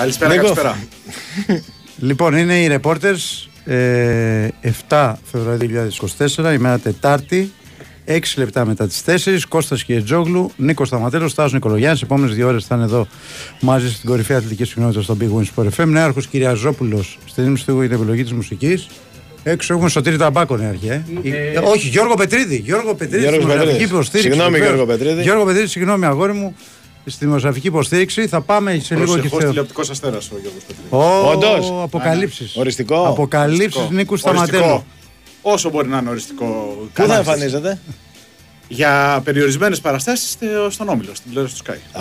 Καλησπέρα, Νίκο. καλησπέρα. Λοιπόν, είναι οι reporters ε, 7 Φεβρουαρίου 2024, ημέρα Τετάρτη, 6 λεπτά μετά τις 4. Κώστας Κιετζόγλου, Νίκος Σταματέλος, Στάζο Νικολογιάννης. Οι επόμενες δύο ώρες θα είναι εδώ μαζί στην κορυφαία αθλητικής συχνότητα στο Big Win Sport FM. Νέαρχος Κυριαζόπουλος στην ύμνηση του την επιλογή της μουσικής. Έξω έχουμε Σωτήρη Ταμπάκο νέαρχη, ε. Ε, όχι, Γιώργο Πετρίδη. Γιώργο Πετρίδη, Γιώργος στη δημοσιογραφική Πετρίδης. υποστήριξη. Συγγνώμη, βεβαίως. Γιώργο Πετρίδη. Γιώργο Πετρίδη, συγγνώμη, αγόρι μου. Στη δημοσιογραφική υποστήριξη θα πάμε σε λίγο και Προσεχώς σε. τηλεοπτικός αστέρας ο Γιώργος Πετρίδης. Ω, Όντως. Αποκαλύψεις. Οριστικό. Αποκαλύψεις Οριστικό. Νίκου Οριστικό. Σταματέλου. Όσο μπορεί να είναι οριστικό. Πού θα Καλά. εμφανίζεται; Για περιορισμένες παραστάσεις στον Όμιλο, στην τηλεόραση του Sky.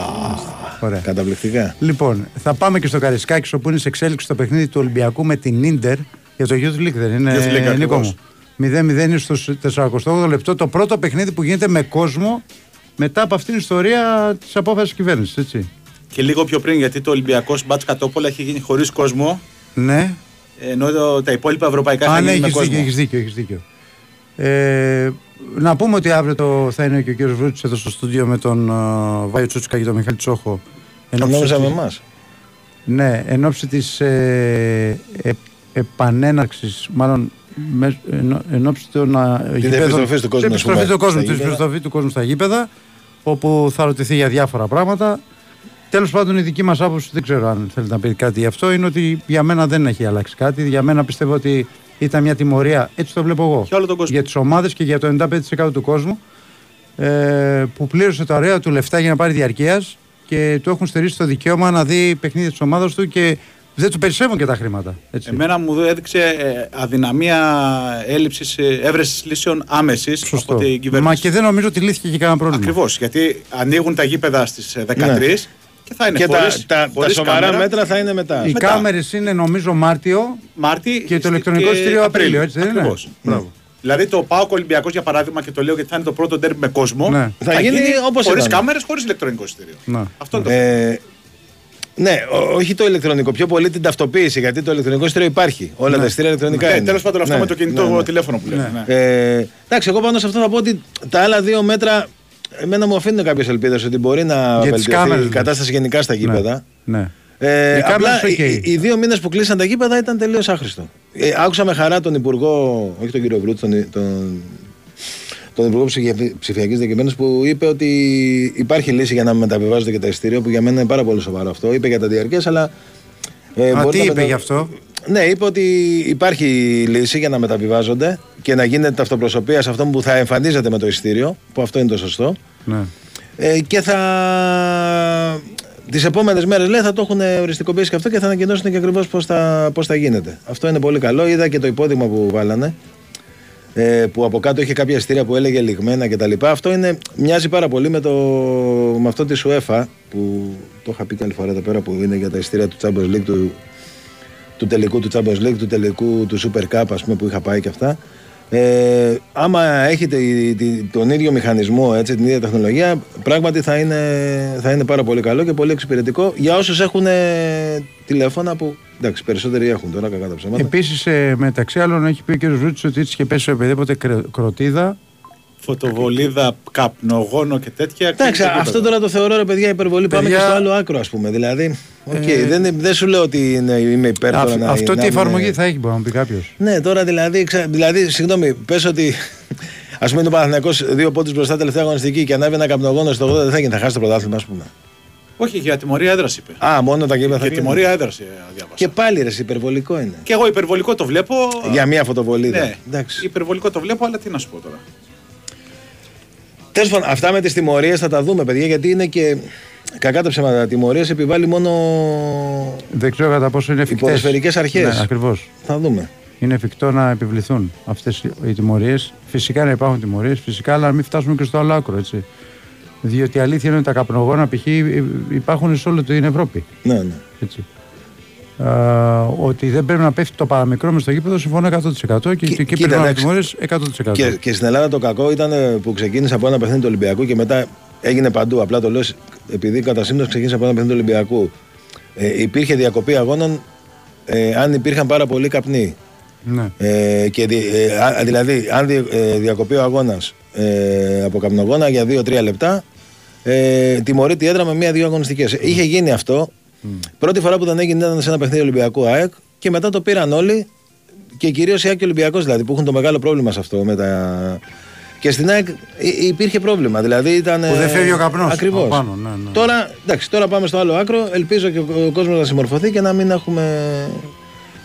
Ωραία. Καταπληκτικά. Λοιπόν, θα πάμε και στο Καρισκάκης όπου είναι σε εξέλιξη το παιχνίδι του Ολυμπιακού με την ντερ για το Youth League δεν είναι Youth League, Νίκο ακριβώς. μου. 0-0 είναι στο 48 λεπτό. Το πρώτο παιχνίδι που γίνεται με κόσμο μετά από αυτήν την ιστορία της απόφασης κυβέρνησης. Έτσι. Και λίγο πιο πριν, γιατί το Ολυμπιακός Μπάτς Κατόπολα έχει γίνει χωρίς κόσμο, Ναι. ενώ το- τα υπόλοιπα ευρωπαϊκά θα Α, ναι, γίνει με έχει κόσμο. δίκιο, έχεις δίκιο, έχεις δίκιο. Ε, να πούμε ότι αύριο το, θα είναι και ο κύριος Βρούτης εδώ στο στούντιο με τον uh, Βάιο Τσούτσικα και τον Μιχάλη Τσόχο. Εν ώψη Νόμιζα με της- εμάς. Ναι, εν ώψη της ε, ε, επανέναρξης, μάλλον μες, εν, εν ώψη των α, γηπέδων- επιστροφής του κόσμου, της ας πούμε, επιστροφής του κόσμου, στα της γήπεδα. Επιστροφής του κόσμου στα γήπεδα, όπου θα ρωτηθεί για διάφορα πράγματα. Τέλος πάντων, η δική μας άποψη, δεν ξέρω αν θέλετε να πείτε κάτι γι' αυτό, είναι ότι για μένα δεν έχει αλλάξει κάτι. Για μένα πιστεύω ότι ήταν μια τιμωρία, έτσι το βλέπω εγώ, Για όλο τον κόσμο. για τις ομάδες και για το 95% του κόσμου, ε, που πλήρωσε τα ωραία του λεφτά για να πάρει διαρκεία και του έχουν στερήσει το δικαίωμα να δει παιχνίδια της ομάδας του και δεν του περισσεύουν και τα χρήματα. Έτσι. Εμένα μου έδειξε ε, αδυναμία έλλειψης έβρεσης λύσεων άμεσης Σωστό. από την κυβέρνηση. Μα και δεν νομίζω ότι λύθηκε και κανένα πρόβλημα. Ακριβώς. Γιατί ανοίγουν τα γήπεδα στις 13 Ναι. και θα είναι Και τα, χωρίς- τα, τα χωρίς σοβαρά κάμερα. μέτρα θα είναι μετά. Οι μετά. κάμερες είναι νομίζω Μάρτιο Μάρτι και το ηλεκτρονικό εισιτήριο Απρίλιο, έτσι δεν είναι; Ακριβώς. Μπράβο. Δηλαδή το ΠΑΟΚ Ολυμπιακός για παράδειγμα και το λέω γιατί θα είναι το πρώτο ντέρμπι με κόσμο. Ναι. Θα γίνει όπως χωρίς ήταν. κάμερες, χωρίς ηλεκτρονικό εισιτήριο. Ναι. Αυτό είναι το Ε, ναι, ό- όχι το ηλεκτρονικό, πιο πολύ την ταυτοποίηση. Γιατί το ηλεκτρονικό εισιτήριο υπάρχει. Όλα τα εισιτήρια ηλεκτρονικά Ναι, είναι. τέλος πάντων αυτό Ναι, με το κινητό ναι, ναι. τηλέφωνο που λέμε. Ναι. ναι. Ε, εντάξει, εγώ πάνω σε αυτό θα πω ότι τα άλλα δύο μέτρα εμένα μου αφήνουν κάποιες ελπίδες ότι μπορεί να τις βελτιωθεί κάμερες, η κατάσταση γενικά στα γήπεδα. Ναι. Ε, Οι απλά κάμερες, οκ. οι, οι δύο μήνες που κλείσαν τα γήπεδα ήταν τελείως άχρηστο. Ε, άκουσα με χαρά τον Υπουργό, όχι τον κύριο Βρούτση, τον, τον, τον Υπουργό Ψηφιακή Διακυβέρνησης που είπε ότι υπάρχει λύση για να μεταβιβάζονται και τα ειστήρια, που για μένα είναι πάρα πολύ σοβαρό αυτό. Είπε για τα διαρκεία, αλλά. Ε, Α, μπορεί τι να είπε γι' αυτό; Ναι, είπε ότι υπάρχει λύση για να μεταβιβάζονται και να γίνεται ταυτοπροσωπεία σε αυτόν που θα εμφανίζεται με το ειστήριο, που αυτό είναι το σωστό. Ναι. Ε, και θα. Τις επόμενες μέρες λέει θα το έχουν οριστικοποιήσει και αυτό και θα ανακοινώσουν και ακριβώς πώς θα, πώς θα γίνεται. Αυτό είναι πολύ καλό. Είδα και το υπόδειγμα που βάλανε. Ε, που από κάτω είχε κάποια ειστήρια που έλεγε λιγμένα κτλ. Αυτό είναι, μοιάζει πάρα πολύ με, το, με αυτό της UEFA που το είχα πει και άλλη φορά εδώ πέρα που είναι για τα ειστήρια του Champions League του, του τελικού του Champions League, του τελικού του Super Cup, ας πούμε, που είχα πάει και αυτά. Ε, άμα έχετε η- τη- τον ίδιο μηχανισμό, έτσι, την ίδια τεχνολογία, πράγματι θα είναι, θα είναι πάρα πολύ καλό και πολύ εξυπηρετικό για όσους έχουν ε, τηλέφωνα που. Εντάξει, περισσότεροι έχουν τώρα, κακά τα ψέματα. Επίσης, ε, μεταξύ άλλων, έχει πει ο κ. Βρούτσης ότι έτσι είχε πέσει οποιαδήποτε κρε- κροτίδα. Φωτοβολίδα, καπνογόνο και τέτοια. Εντάξει, κλείνει το αυτό γήπεδο. τώρα το θεωρώ ρε παιδιά υπερβολή. Πάμε Παιδιά, και στο άλλο άκρο, ας πούμε. Δηλαδή, οκ, ε, δεν, δεν σου λέω ότι είναι, είμαι υπέρ τώρα Αυ- να- αυτό να τι είναι- εφαρμογή θα έχει, μπορεί να μου πει κάποιος. Ναι, τώρα δηλαδή, ξα... δηλαδή συγγνώμη, πες ότι. Ας πούμε, είναι ο Παναθηναϊκός δύο πόντους μπροστά τελευταία αγωνιστική και ανάβει ένα καπνογόνο στο 80, δεν θα γίνει, θα χάσει το πρωτάθλημα, ας πούμε. Όχι, για τιμωρία έδρας είπε. Α, μόνο τα γήπεδα θα Για γίνουν. τιμωρία έδρας διάβασα. Και πάλι ρε, υπερβολικό είναι. Και εγώ υπερβολικό το βλέπω. Για μία φωτοβολίδα. Ναι, Εντάξει. υπερβολικό το βλέπω, αλλά τι να σου πω τώρα. Τέλος πάντων, αυτά με τις τιμωρίες θα τα δούμε, παιδιά, γιατί είναι και. Κακά τα ψέματα. Τιμωρίες επιβάλλει μόνο. Δεν ξέρω κατά πόσο είναι Οι εφικτές. ποδοσφαιρικές αρχές. Ναι, ακριβώς. Θα δούμε. Είναι εφικτό να επιβληθούν αυτές οι τιμωρίες. Φυσικά να υπάρχουν τιμωρίες, φυσικά, αλλά να μην φτάσουμε και στο άλλο άκρο. Έτσι. Διότι η αλήθεια είναι ότι τα καπνογόνα π.χ. υπάρχουν σε όλη την Ευρώπη. Ναι, ναι. Έτσι. Α, ότι δεν πρέπει να πέφτει το παραμικρό μες στο γήπεδο, συμφωνώ 100%. Και, Κοι- και εκεί κοίτα, πρέπει να εντάξει. τιμωρίε 100%. Και, και στην Ελλάδα το κακό ήταν ε, που ξεκίνησε από ένα παιχνίδι του Ολυμπιακού και μετά έγινε παντού. Απλά το λέω σ- επειδή κατά σύμπτωση ξεκίνησε από ένα παιχνίδι του Ολυμπιακού. Ε, υπήρχε διακοπή αγώνων ε, αν υπήρχαν πάρα πολλοί καπνοί. Ναι. Ε, και, δι- ε, α- δηλαδή, αν δι- ε, διακοπεί ο αγώνας ε, από καπνογόνα για 2-3 λεπτά, ε, τιμωρείται η έδρα με μία-δύο αγωνιστικές. Είχε γίνει αυτό Πρώτη φορά που δεν έγινε ήταν σε ένα παιχνίδι Ολυμπιακού ΑΕΚ και μετά το πήραν όλοι και κυρίως οι ΑΕΚ και Ολυμπιακός δηλαδή που έχουν το μεγάλο πρόβλημα σε αυτό με τα. Και στην ΑΕΚ υ- υπήρχε πρόβλημα. Δηλαδή ήταν. Που δεν φεύγει ο καπνός Ακριβώς. από πάνω, ναι, ναι. Τώρα, εντάξει, τώρα πάμε στο άλλο άκρο. Ελπίζω και ο, ο κόσμος να συμμορφωθεί και να μην έχουμε,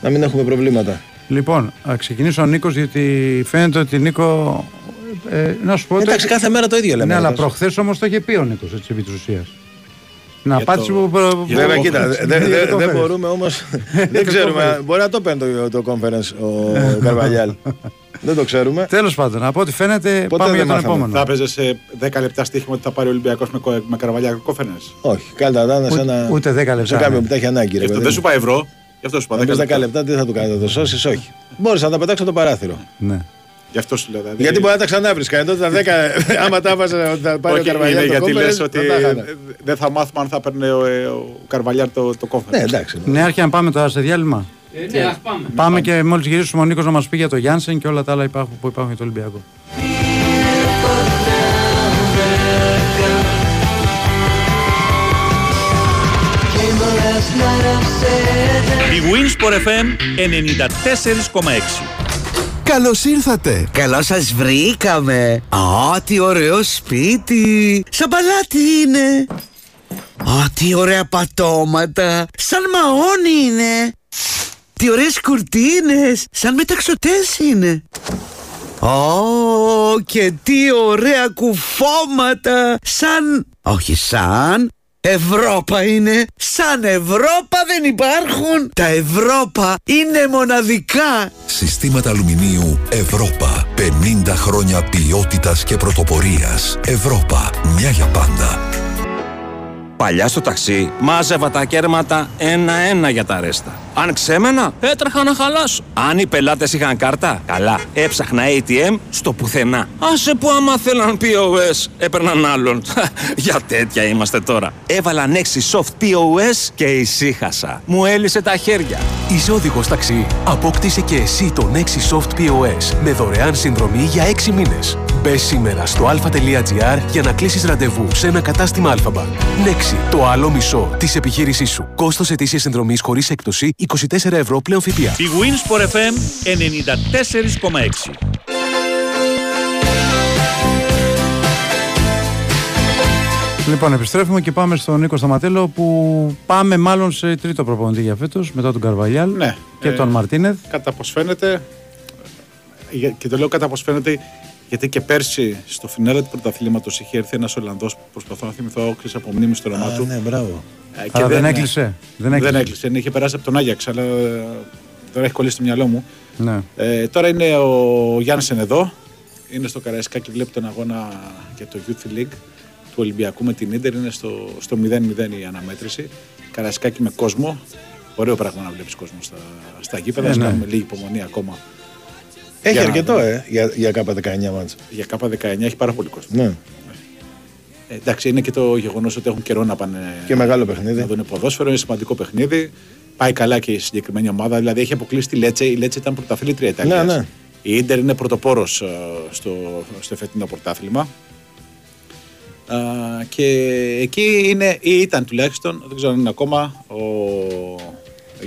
να μην έχουμε προβλήματα. Λοιπόν, θα ξεκινήσω ο Νίκος, γιατί φαίνεται ότι Νίκο. Ε, να σου πω. το- Εντάξει, κάθε μέρα το ίδιο λέμε. ναι, αλλά Νίκος. προχθές όμως το είχε πει ο Νίκος, έτσι επί της ουσίας. Την Για απάντηση το- που. που- για Βέβαια, που- κοίτα, που- δεν δε, για δε- το δεν conference. μπορούμε όμω. Για δεν το ξέρουμε. conference. Μπορεί να το παίρνει το, το conference ο Καρβαλιάλ. δεν το ξέρουμε. Τέλος πάντων, από ό,τι φαίνεται, Ποτέ πάμε για δεν τον μάθαμε. επόμενο. Θα έπαιζε σε 10 λεπτά στοίχημα ότι θα πάρει ο Ολυμπιακός με, κο- με καραβαλιά κόφερνε. Όχι, καλύτερα να είναι σε Ούτε- ένα. ούτε 10 λεπτά, Σε κάποιο ναι. που τα έχει ανάγκη. Ρε, παιδί Δεν μου. σου πάει ευρώ, γι' αυτό σου είπα. Αν 10 πεις 10 λεπτά. λεπτά, τι θα του κάνεις, θα το σώσεις, όχι. Μπόρεσα να τα πετάξω από το παράθυρο. Ναι. Γι' αυτό σου λέω. Δηλαδή, Γιατί μπορεί να τα ξανάβρισκα. Ενώ τα 10, άμα τα έβαζα ότι θα πάρει ο Όχι, είναι Καρβαλιάλ το γιατί conference, λες θα ότι τα είχανε. ε, δεν θα μάθουμε αν θα παίρνει ο, ε, ο Καρβαλιάρ το, το conference. Ναι, εντάξει. Ναι, άρχισε να πάμε τώρα σε διάλειμμα. Ε, ναι, ας πάμε. Πάμε και μόλις γυρίσουμε ο Νίκος να μας πει για το Γιάνσεν και όλα τα άλλα υπάρχουν, που υπάρχουν για το Ολυμπιακό. Η Winsport FM 94,6 Καλώς ήρθατε! Καλώ σας βρήκαμε. Α, τι ωραίο σπίτι. Σαν παλάτι είναι. Α, τι ωραία πατώματα. Σαν μαόνι είναι. Τι ωραίες κουρτίνες. Σαν μεταξωτές είναι. Ω, και τι ωραία κουφώματα. Σαν... Όχι σαν... Ευρώπα είναι. Σαν Ευρώπα δεν υπάρχουν. Τα Ευρώπα είναι μοναδικά. Συστήματα αλουμινίου Ευρώπα. 50 χρόνια ποιότητας και πρωτοπορίας. Ευρώπα. Μια για πάντα. Παλιά στο ταξί μάζευα τα κέρματα ένα-ένα για τα ρέστα. Αν ξέμενα, έτρεχα να χαλάσω. Αν οι πελάτες είχαν κάρτα, καλά, έψαχνα ATM στο πουθενά. Άσε που άμα θέλαν POS, έπαιρναν άλλον. για τέτοια είμαστε τώρα. Έβαλα Nexi Soft POS και ησύχασα. Μου έλυσε τα χέρια. Είσαι οδηγός ταξί. Απόκτησε και εσύ το Nexi Soft POS με δωρεάν συνδρομή για 6 μήνες. Μπε σήμερα στο αλφα.gr για να κλείσει ραντεβού σε ένα κατάστημα Αλφαμπα. Nexi, το άλλο μισό της επιχείρησής σου. Κόστος ετήσιας συνδρομής χωρίς έκπτωση 24 ευρώ πλέον ΦΠΑ. Η Winsport FM 94,6 Λοιπόν, επιστρέφουμε και πάμε στον Νίκο Σταματέλο που πάμε μάλλον σε τρίτο προπονητή για φέτος μετά τον Καρβαλιάλ Ναι. και Ε, τον Μαρτίνεθ. Κατά πώς φαίνεται, για- και το λέω κατά πώς φαίνεται, γιατί και πέρσι στο φινάλε του πρωταθλήματος είχε έρθει ένας Ολλανδός που προσπαθώ να θυμηθώ, ξέρει από μνήμη στο όνομά Α, του. ναι, μπράβο. Ε, Αλλά δεν ναι. έκλεισε. Δεν Δεν έκλεισε. έκλεισε. ναι, Είχε περάσει από τον Άγιαξ, αλλά ε, δεν έχει κολλήσει στο μυαλό μου. Ναι. Ε, τώρα είναι ο Γιάννησεν εδώ. Είναι στο Καραϊσκάκι, βλέπει τον αγώνα για το Youth League του Ολυμπιακού με την Ίντερ. Είναι στο, στο 0-0 η αναμέτρηση. Καραϊσκάκι με κόσμο. Ωραίο πράγμα να βλέπεις κόσμο στα, στα γήπεδα. Ε, Ας ναι. κάνουμε λίγη υπομονή ακόμα. Έχει Για να αρκετό, δούμε. ε, για, για κάπα 19 μάτς. Για ΚΑΠΑ 19 έχει πάρα πολύ κόσμο. Ναι. Ε, εντάξει, είναι και το γεγονός ότι έχουν καιρό να πάνε Και μεγάλο να παιχνίδι. δουν ποδόσφαιρο. Είναι σημαντικό παιχνίδι. Πάει καλά και η συγκεκριμένη ομάδα. Δηλαδή έχει αποκλείσει τη Λέτσε. Η Λέτσε ήταν πρωταθλήτρια Ιταλίας. Ναι, ναι. Η Ίντερ είναι πρωτοπόρος στο, στο φετινό πρωτάθλημα. Α, και εκεί είναι, ή ήταν τουλάχιστον, δεν ξέρω αν είναι ακόμα, ο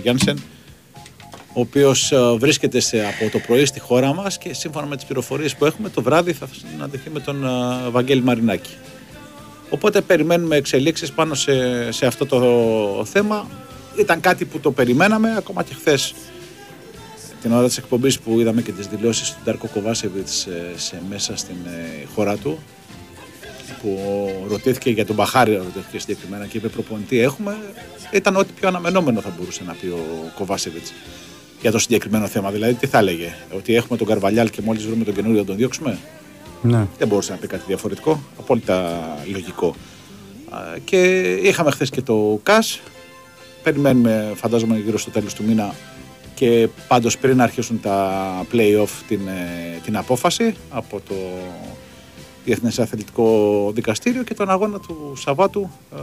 Γιάνσεν, ο οποίος βρίσκεται σε, από το πρωί στη χώρα μας και σύμφωνα με τις πληροφορίες που έχουμε, το βράδυ θα συναντηθεί με τον α, Βαγγέλη Μαρινάκη. Οπότε περιμένουμε εξελίξεις πάνω σε, σε αυτό το θέμα. Ήταν κάτι που το περιμέναμε ακόμα και χθες την ώρα της εκπομπής που είδαμε και τις δηλώσεις του Ντάρκο Κοβάσεβιτς ε, σε, μέσα στην ε, χώρα του που ρωτήθηκε για τον Μπαχάρη ρωτήθηκε συγκεκριμένα και είπε προπονητή έχουμε ήταν ό,τι πιο αναμενόμενο θα μπορούσε να πει ο Κοβάσεβιτς για το συγκεκριμένο θέμα. Δηλαδή τι θα έλεγε, ότι έχουμε τον Καρβαλιάλ και μόλις βρούμε τον καινούριο να τον διώξουμε; ναι. Δεν μπορούσε να πει κάτι διαφορετικό. Απόλυτα λογικό. Α, Και είχαμε χθες και το ΚΑΣ. Περιμένουμε, φαντάζομαι, γύρω στο τέλος του μήνα και πάντως πριν αρχίσουν τα play-off την, ε, την απόφαση από το Διεθνές Αθλητικό Δικαστήριο και τον αγώνα του Σαββάτου ε,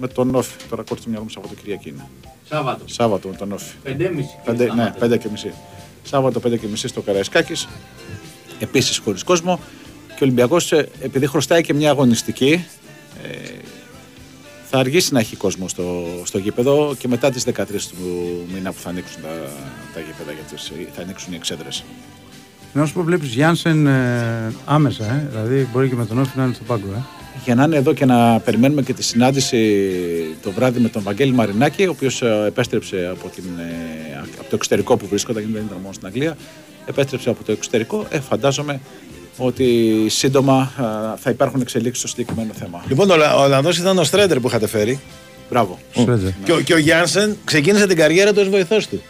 με τον Όφη. Τώρα κόλλησε το μυαλό μου Σαββατοκυριακή είναι. Σάββατο. Σάββατο με τον Όφη. 5.30. Πέντε, ναι, πέντε και μισή. Σάββατο πέντε και μισή στο Καραϊσκάκης. Επίσης χωρίς κόσμο. Και ο Ολυμπιακός ε, επειδή χρωστάει και μια αγωνιστική ε, θα αργήσει να έχει κόσμο στο, στο γήπεδο και μετά τις 13 του μήνα που θα ανοίξουν τα, τα γήπεδα, γιατί θα ανοίξουν οι εξέδρες. Να σου πω, βλέπεις Γιάνσεν ε, άμεσα, ε, δηλαδή μπορεί και με τον Όφη να είναι στο πάγκο. Ε. Για να είναι εδώ και να περιμένουμε και τη συνάντηση το βράδυ με τον Βαγγέλη Μαρινάκη, ο οποίος ε, επέστρεψε από, την, ε, από το εξωτερικό που βρίσκονταν, γιατί δεν ήταν μόνο στην Αγγλία, επέστρεψε από το εξωτερικό. Ε, φαντάζομαι ότι σύντομα ε, θα υπάρχουν εξελίξεις στο συγκεκριμένο θέμα. Λοιπόν, ο, Λα- ο Ολλανδός ήταν ο Στρέντερ που είχατε φέρει. Μπράβο. Σρέτζερ. Και, ο- και ο Γιάνσεν ξεκίνησε την καριέρα του ως βοηθός του.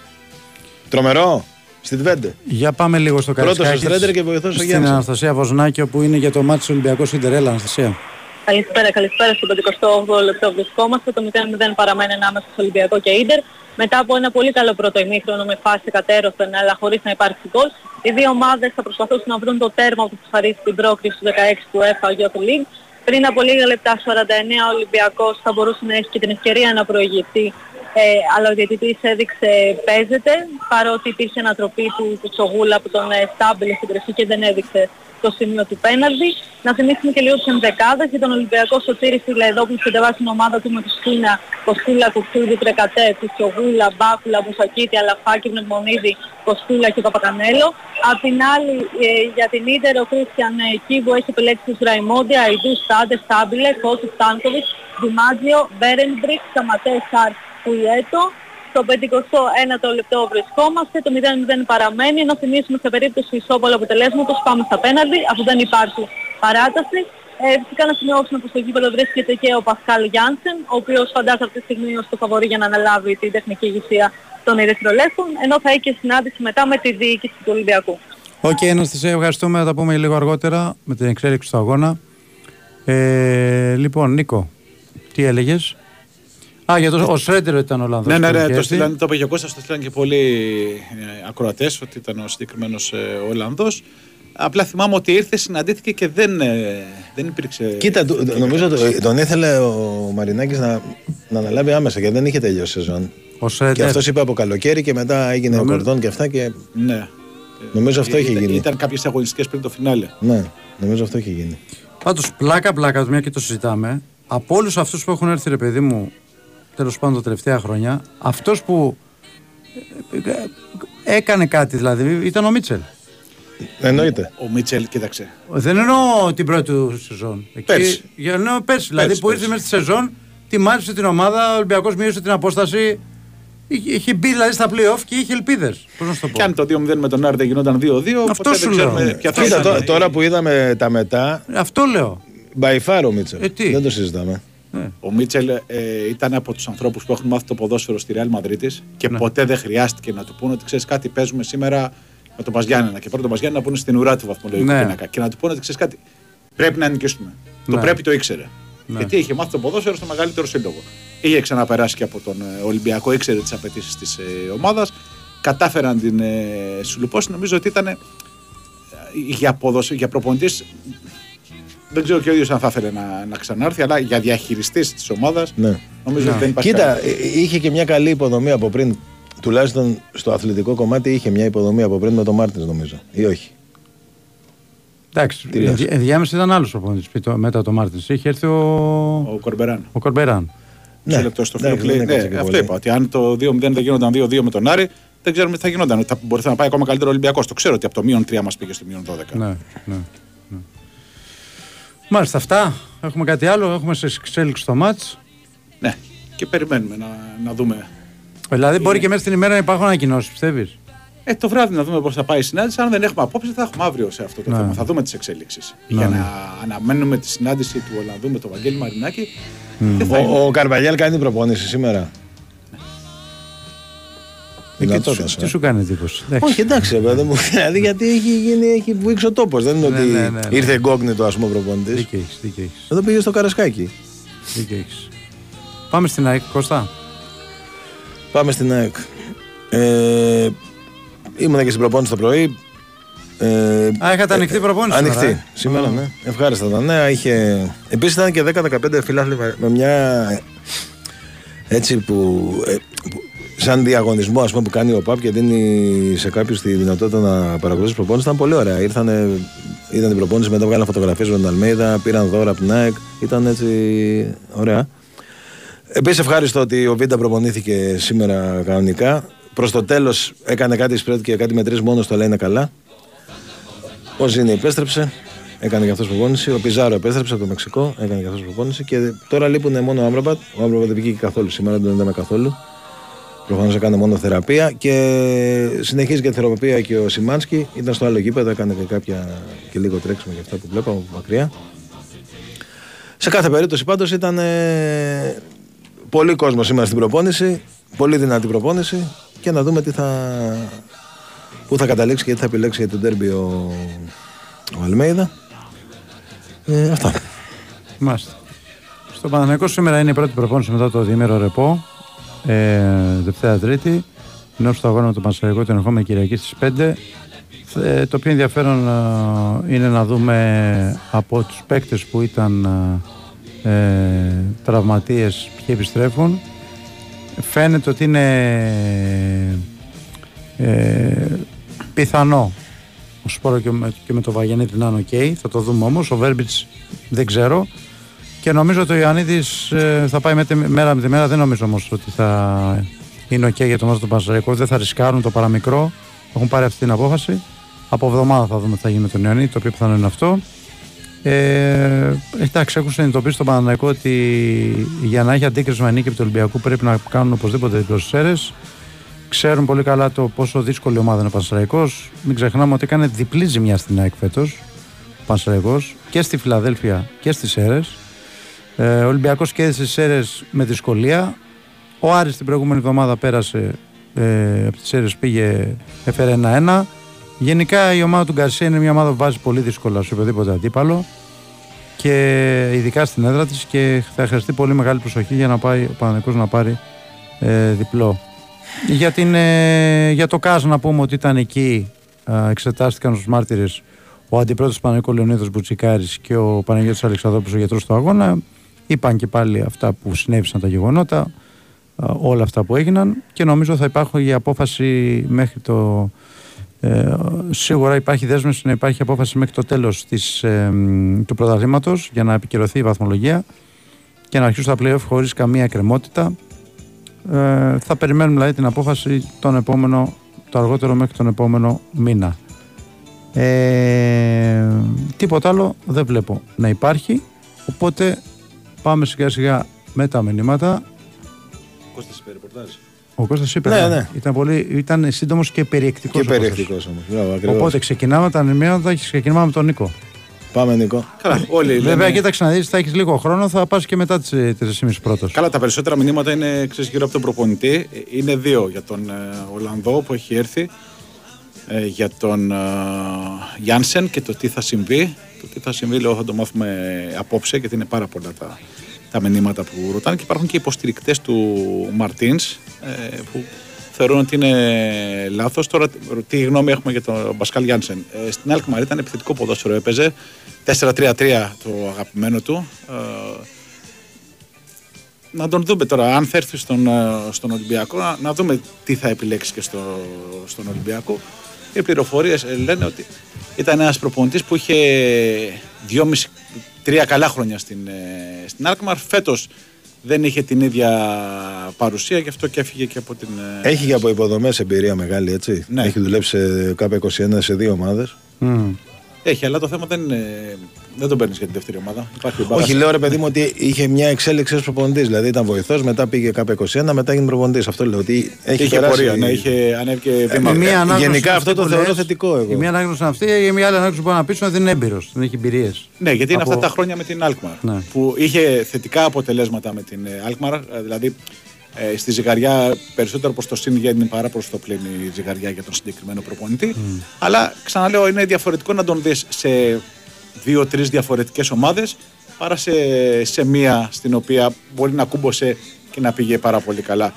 Τρομερό. Στη Τβέντε. Για πάμε λίγο στο Πρώτος ο Καρισκάκης, Στρέντερ και βοηθός ο Στην Γιάννης. Αναστασία Βοσνάκη, όπου είναι για το μάτι του Ολυμπιακού Σιντερέλα. Αναστασία. Καλησπέρα, καλησπέρα στο 58ο λεπτό βρισκόμαστε. Το 0-0 παραμένει ανάμεσα στο Ολυμπιακό και Ίντερ. Μετά από ένα πολύ καλό πρώτο ημίχρονο με φάση κατέρωθεν αλλά χωρίς να υπάρξει γκολ, οι δύο ομάδες θα προσπαθούσαν να βρουν το τέρμα που θα χαρίσει την πρόκριση του 16 του ΕΦΑ Youth League. Πριν από λίγα λεπτά, 49 ο Ολυμπιακός θα μπορούσε να έχει και την ευκαιρία να προηγηθεί ε, αλλά ο διαιτητής έδειξε παίζεται παρότι υπήρχε ανατροπή του, του Τσογούλα που τον ε, στάμπηλε στην κρυφή και δεν έδειξε το σημείο του πέναλτι. Να θυμίσουμε και λίγο τις ενδεκάδες για τον Ολυμπιακός Σωτήρη Φιλεδόπουλο που κατεβάσει την ομάδα του με του Σκίνα, Κοστούλα, Κουτσούδη, Τρεκατέ, Τσογούλα, Μπάκουλα, Μπουσακίτη, Αλαφάκη, Πνευμονίδη, Κοστούλα και Παπακανέλο. Απ' την άλλη ε, για την Ίντερ ο Κρίστιαν ε, Κίβου έχει επιλέξει τους Ραϊμόντια, Αϊντούς, Στάντε, Στάμπιλε, Κώση, Στάνκοβιτς, Δημάτζιο, Μπέρενμπρικ, Σταματέ, Σάρ, Πουιέτο. Στο 51ο λεπτό βρισκόμαστε, το 0-0 παραμένει, ενώ θυμίσουμε σε περίπτωση ισόπαλου αποτελέσματος πάμε στα πέναλτι, αφού δεν υπάρχει παράταση. Ε, φυσικά να σημειώσουμε πως στο γήπεδο βρίσκεται και ο Πασκάλ Γιάνσεν, ο οποίος φαντάζεται αυτή τη στιγμή ως το φαβορή για να αναλάβει την τεχνική ηγεσία των Ερυθρόλευκων, ενώ θα έχει και συνάντηση μετά με τη διοίκηση του Ολυμπιακού. Οκ, Αναστασία, ευχαριστούμε. Θα τα πούμε λίγο αργότερα με την εξέλιξη του αγώνα. Ε, λοιπόν, Νίκο, τι έλεγες; Α, για το, ο Σρέντερ ήταν ο Ολλανδός Ναι, ναι, που ναι, είχε το, έρθει. στείλαν, το είπε και ο Κώστας, το στείλαν και πολλοί ε, ακροατές ότι ήταν ο συγκεκριμένος ε, Ολλανδός. Απλά θυμάμαι ότι ήρθε, συναντήθηκε και δεν, ε, δεν υπήρξε... Κοίτα, του- νομίζω το- τον ήθελε ο Μαρινάκης να, να αναλάβει άμεσα γιατί δεν είχε τελειώσει η σεζόν. Ο Και Σρέντερ. αυτός είπε από καλοκαίρι και μετά έγινε ο Νομίζω- κορδόν και αυτά και. Ναι. Νομίζω αυτό είχε ήταν, γίνει. Ήταν κάποιες αγωνιστικές πριν το φινάλε. Ναι, νομίζω αυτό είχε γίνει. Πάντως, πλάκα, πλάκα, μια και το συζητάμε. Από όλους αυτούς που έχουν έρθει, ρε παιδί μου, τέλος πάντων τα τελευταία χρόνια, αυτός που ε, ε, έκανε κάτι δηλαδή ήταν ο Μίτσελ. Εννοείται. Ο Μίτσελ, κοίταξε. Δεν εννοώ την πρώτη του σεζόν. Εκεί- Πέρσι. Για, εννοώ πέρσι. Δηλαδή Πέρσι, που ήρθε πέρσι. μέσα στη σεζόν, τιμάτισε την ομάδα, ο Ολυμπιακός μείωσε την απόσταση. Είχε, είχε μπει δηλαδή στα playoff και είχε ελπίδες. Πώς να σου το πω. Και αν το 2-0 με τον Άρη δεν γινόταν 2-2, Αυτό ποτέ σου δεν ξέρουμε λέω. ποια θα Κοίτα, ήταν. τω- τώρα που είδαμε τα μετά, Αυτό λέω. by far ο Μίτσελ. Ε, τι; Δεν το συζητάμε. Ο Μίτσελ ε, ήταν από τους ανθρώπους που έχουν μάθει το ποδόσφαιρο στη Real Madrid και ποτέ δεν χρειάστηκε να του πούνε ότι ξέρεις κάτι, παίζουμε σήμερα με τον Παζιάννενα. Και πρώτον τον Παζιάννενα να πούνε στην ουρά του βαθμολογικού Ναι. πίνακα. Και να του πούνε ότι ξέρεις κάτι, πρέπει να νικήσουμε. Το Ναι. πρέπει το ήξερε. Ναι. Γιατί είχε μάθει το ποδόσφαιρο στο μεγαλύτερο σύλλογο. Είχε ξαναπεράσει και από τον ε, Ολυμπιακό, ήξερε τις απαιτήσεις της ε, ομάδας. Κατάφεραν την ε, σουλουπώσει. Νομίζω ότι ήταν ε, για, ποδοσ... για προπονητής δεν ξέρω και ο ίδιος αν θα ήθελε να, να ξανάρθει, αλλά για διαχειριστής της ομάδας Ναι. νομίζω ότι δεν υπάρχει Κοίτα, κανένα. ε, είχε και μια καλή υποδομή από πριν. Τουλάχιστον στο αθλητικό κομμάτι είχε μια υποδομή από πριν με τον Μάρτινς, νομίζω. Ή όχι. Εντάξει, Τι λες; ενδι- ενδιάμεσα ήταν άλλος προπονητή μετά το Μάρτινς. Είχε έρθει ο, Ο Κορμπεράν. ο Κορμπεράν. Ναι, Ναι, λεπτό στο εντάξει, φίλο δεν ναι, έκατσε και αυτό πολύ. είπα. Ότι αν το 2-0 δεν γινόταν 2-2 με τον Άρη, δεν ξέρουμε τι θα γινόταν. Θα μπορεί να πάει ακόμα καλύτερο Ολυμπιακός. Το ξέρω ότι από το μείον 3 μας πήγε στο μείον 12. Ναι, ναι, ναι. Μάλιστα, αυτά. Έχουμε κάτι άλλο. Έχουμε σε εξέλιξη στο μάτς. Ναι. Και περιμένουμε να, να δούμε. Δηλαδή, μπορεί και μέσα στην ημέρα να υπάρχουν ανακοινώσεις, πιστεύεις; Ε, το βράδυ να δούμε πώς θα πάει η συνάντηση. Αν δεν έχουμε απόψε, θα έχουμε αύριο σε αυτό το Ναι. θέμα. Θα δούμε τις εξέλιξεις. Ναι, Για ναι. να αναμένουμε τη συνάντηση του Ολλανδού με τον Βαγγέλη Μαρινάκη. δεν θα είναι. Ο, ο Καρβαλιάλ κάνει την προπόνηση σήμερα. Τι, Δυνατότατας, σου- τι ε. σου κάνει εντύπωση; Εντάξει. Όχι, εντάξει, παιδί μου. Δηλαδή, γιατί έχει, γίνει, έχει βουήξει ο τόπος. Δεν είναι Ναι, ότι ναι, ναι, ναι. ήρθε εγκόγνητο, ας πούμε, προπονητής. Δίκιο έχεις, δίκιο έχεις, Εδώ πήγε στο Καρασκάκι. δίκιο έχεις. Πάμε στην ΑΕΚ, Κώστα. Πάμε στην ΑΕΚ. Ε, ήμουνα και στην προπόνηση το πρωί. Ε, Α, είχατε ανοιχτή προπόνηση Ανοιχτή. σήμερα, ε. Σήμερα, Α. ναι. Ευχάριστα τα νέα. Είχε... Επίσης ήταν και 10-15 φιλάθλοι με μια. Έτσι που, ε, που- Σαν διαγωνισμό ας πούμε, που κάνει ο ΠΑΠ και δίνει σε κάποιους τη δυνατότητα να παρακολουθήσει προπόνηση. Ήταν πολύ ωραία. Ήρθανε, είδαν την προπόνηση, μετά βγάλαν φωτογραφίες με τον Αλμέιδα, πήραν δώρα από την ΑΕΚ. Ήταν έτσι ωραία. Επίσης, ευχάριστο ότι ο Βίντα προπονήθηκε σήμερα κανονικά. Προς το τέλος έκανε κάτι σπριντ και κάτι με τρεις μόνος το λέει είναι καλά. Ο Ζίνι επέστρεψε, έκανε και αυτός προπόνηση. Ο Πιζάρο επέστρεψε από το Μεξικό, έκανε και αυτός προπόνηση. Και τώρα λείπουν μόνο ο Άμραμπατ. Ο Άμραμπατ δεν βγήκε καθόλου σήμερα, δεν τον είδαμε καθόλου. Προφανώς έκανε μόνο θεραπεία και συνεχίζει και τη θεραπεία και ο Σιμάνσκι. Ήταν στο άλλο γήπεδο, έκανε και κάποια και λίγο τρέξιμο για αυτά που βλέπαμε από μακριά. Σε κάθε περίπτωση πάντως ήταν ε, πολύ κόσμος σήμερα στην προπόνηση, πολύ δυνατή προπόνηση και να δούμε τι θα, πού θα καταλήξει και τι θα επιλέξει για τον τέρμπι ο, ο Αλμέιδα. Ε, αυτά. Μάλιστα. Στο Παναθηναϊκό σήμερα είναι η πρώτη προπόνηση μετά το διήμερο ρεπό. Ε, Δευτέρα Τρίτη. Ενώ στο αγώνα του Παναθηναϊκού την ερχόμενη Κυριακή στις 5. Ε, το πιο ενδιαφέρον ε, είναι να δούμε από τους παίκτες που ήταν ε, ε, τραυματίες ποιοι επιστρέφουν. Φαίνεται ότι είναι ε, πιθανό ο Σπόραρ και με, και με το Βαγιαννίδη να είναι οκ. Θα το δούμε όμως. Ο Βέρμπιτς δεν ξέρω. Και νομίζω ότι ο Ιωαννίδης ε, θα πάει με τη, μέρα με τη μέρα. Δεν νομίζω όμως ότι θα είναι οκ για το ματς του Πανσεραϊκού. Δεν θα ρισκάρουν το παραμικρό. Έχουν πάρει αυτή την απόφαση. Από εβδομάδα θα δούμε τι θα γίνει με τον Ιωαννίδη, το οποίο πιθανό είναι αυτό. Ε, εντάξει, έχουν συνειδητοποιήσει τον Παναθηναϊκό ότι για να έχει αντίκριση με νίκη του Ολυμπιακού πρέπει να κάνουν οπωσδήποτε διπλό στις Σέρρες. Ξέρουν πολύ καλά το πόσο δύσκολη ομάδα είναι ο Πανσεραϊκό. Μην ξεχνάμε ότι έκανε διπλή ζημιά στην ΑΕΚ φέτος. Ο Πανσεραϊκό και στη Φιλαδέλφια και στις Σέρρες. Ε, ο Ολυμπιακός κέρδισε στι αίρε με δυσκολία. Ο Άρης την προηγούμενη εβδομάδα πέρασε ε, από τις αίρε, πήγε, έφερε 1-1. Γενικά η ομάδα του Γκαρσία είναι μια ομάδα που βάζει πολύ δύσκολα σε οποιοδήποτε αντίπαλο και ειδικά στην έδρα της και θα χρειαστεί πολύ μεγάλη προσοχή για να πάει ο Παναγικός να πάρει ε, διπλό. Για, την, ε, για το ΚΑΣ να πούμε ότι ήταν εκεί, ε, εξετάστηκαν στους μάρτυρες ο αντιπρόεδρος του Παναγικού Λεωνίδος Μπουτσικάρης και ο Παναγιώτης Αλεξανδρόπουλος ο γιατρός του αγώνα. Είπαν και πάλι αυτά που συνέβησαν τα γεγονότα, ε, όλα αυτά που έγιναν και νομίζω θα υπάρχει η απόφαση μέχρι το ε, σίγουρα υπάρχει δέσμευση να υπάρχει απόφαση μέχρι το τέλος της, ε, του πρωταθλήματος για να επικυρωθεί η βαθμολογία και να αρχίσουν τα playoff χωρίς καμία εκκρεμότητα. Ε, θα περιμένουμε δηλαδή την απόφαση τον επόμενο, το αργότερο μέχρι τον επόμενο μήνα. Ε, τίποτα άλλο δεν βλέπω να υπάρχει οπότε πάμε σιγά σιγά με τα μηνύματα Κώστας είπε ρεπορτάζ. ο Κώστας είπε, Ναι, ναι, ναι. Ήταν, πολύ, ήταν σύντομος και περιεκτικός. Και ο Κώστας. περιεκτικός όμως. Μπράβο, ακριβώς. Οπότε ξεκινάμε τα μηνύματα και ξεκινάμε με τον Νίκο. Πάμε Νίκο. Καλά, όλοι Βέβαια, λένε- κοίταξε να δεις, θα έχεις λίγο χρόνο, θα πας και μετά τις 3.30 πρώτος. Καλά, τα περισσότερα μηνύματα είναι ξέρεις, γύρω από τον προπονητή. Ε, Είναι δύο για τον ε, Ολλανδό που έχει έρθει, ε, για τον ε, Γιάνσεν και το τι θα συμβεί. Το τι θα συμβεί, λέω, θα το μάθουμε απόψε, γιατί είναι πάρα πολλά τα, τα μηνύματα που ρωτάνε. Και υπάρχουν και υποστηρικτές του Μαρτίνς ε, που θεωρούν ότι είναι λάθος. Τώρα, τι γνώμη έχουμε για τον Μπασκάλ Γιάνσεν. Ε, στην Αλκμαρ ήταν επιθετικό ποδόσφαιρο, έπαιζε 4-3-3 το αγαπημένο του. Ε, να τον δούμε τώρα, αν θα έρθει στον, ε, στον Ολυμπιακό, να, να δούμε τι θα επιλέξει και στο, στον Ολυμπιακό. Οι πληροφορίες λένε ότι ήταν ένας προπονητής που είχε δυόμιση, τρία καλά χρόνια στην, ε, στην Alkmaar. Φέτος δεν είχε την ίδια παρουσία, γι' αυτό και έφυγε και από την. ε, Έχει και από υποδομές εμπειρία μεγάλη, έτσι. Ναι. Έχει δουλέψει σε κάπου 21 σε δύο ομάδες. Έχει, αλλά το θέμα δεν είναι. Δεν τον παίρνεις για την δεύτερη ομάδα. Υπάρχει ο Όχι, λέω ρε παιδί μου ότι είχε μια εξέλιξη ως προπονητής. Δηλαδή ήταν βοηθός, μετά πήγε κάπου 21, μετά έγινε προπονητής. Αυτό λέω ότι έχει είχε περάσει- πορεία, ναι, είχε ανέβηκε βήμα. Η μία ανάγνωση γενικά είναι αυτό αυτή το που θεωρώ λες. θετικό εγώ. Η μία ανάγνωση είναι αυτή, η μία άλλη ανάγνωση μπορεί να πει ότι δεν είναι έμπειρος, δεν έχει εμπειρίες. Ναι, γιατί είναι Από- αυτά τα χρόνια με την Alkmaar Ναι. που είχε θετικά αποτελέσματα με την ε, Alkmaar. ε, Δηλαδή ε, στη ζυγαριά περισσότερο προς το συν γίνει παρά προς το πλήν η ζυγαριά για τον συγκεκριμένο προπονητή. Αλλά ξαναλέω, είναι διαφορετικό να τον δεις σε δύο-τρεις διαφορετικές ομάδες παρά σε, σε μία στην οποία μπορεί να κούμποσε και να πήγε πάρα πολύ καλά.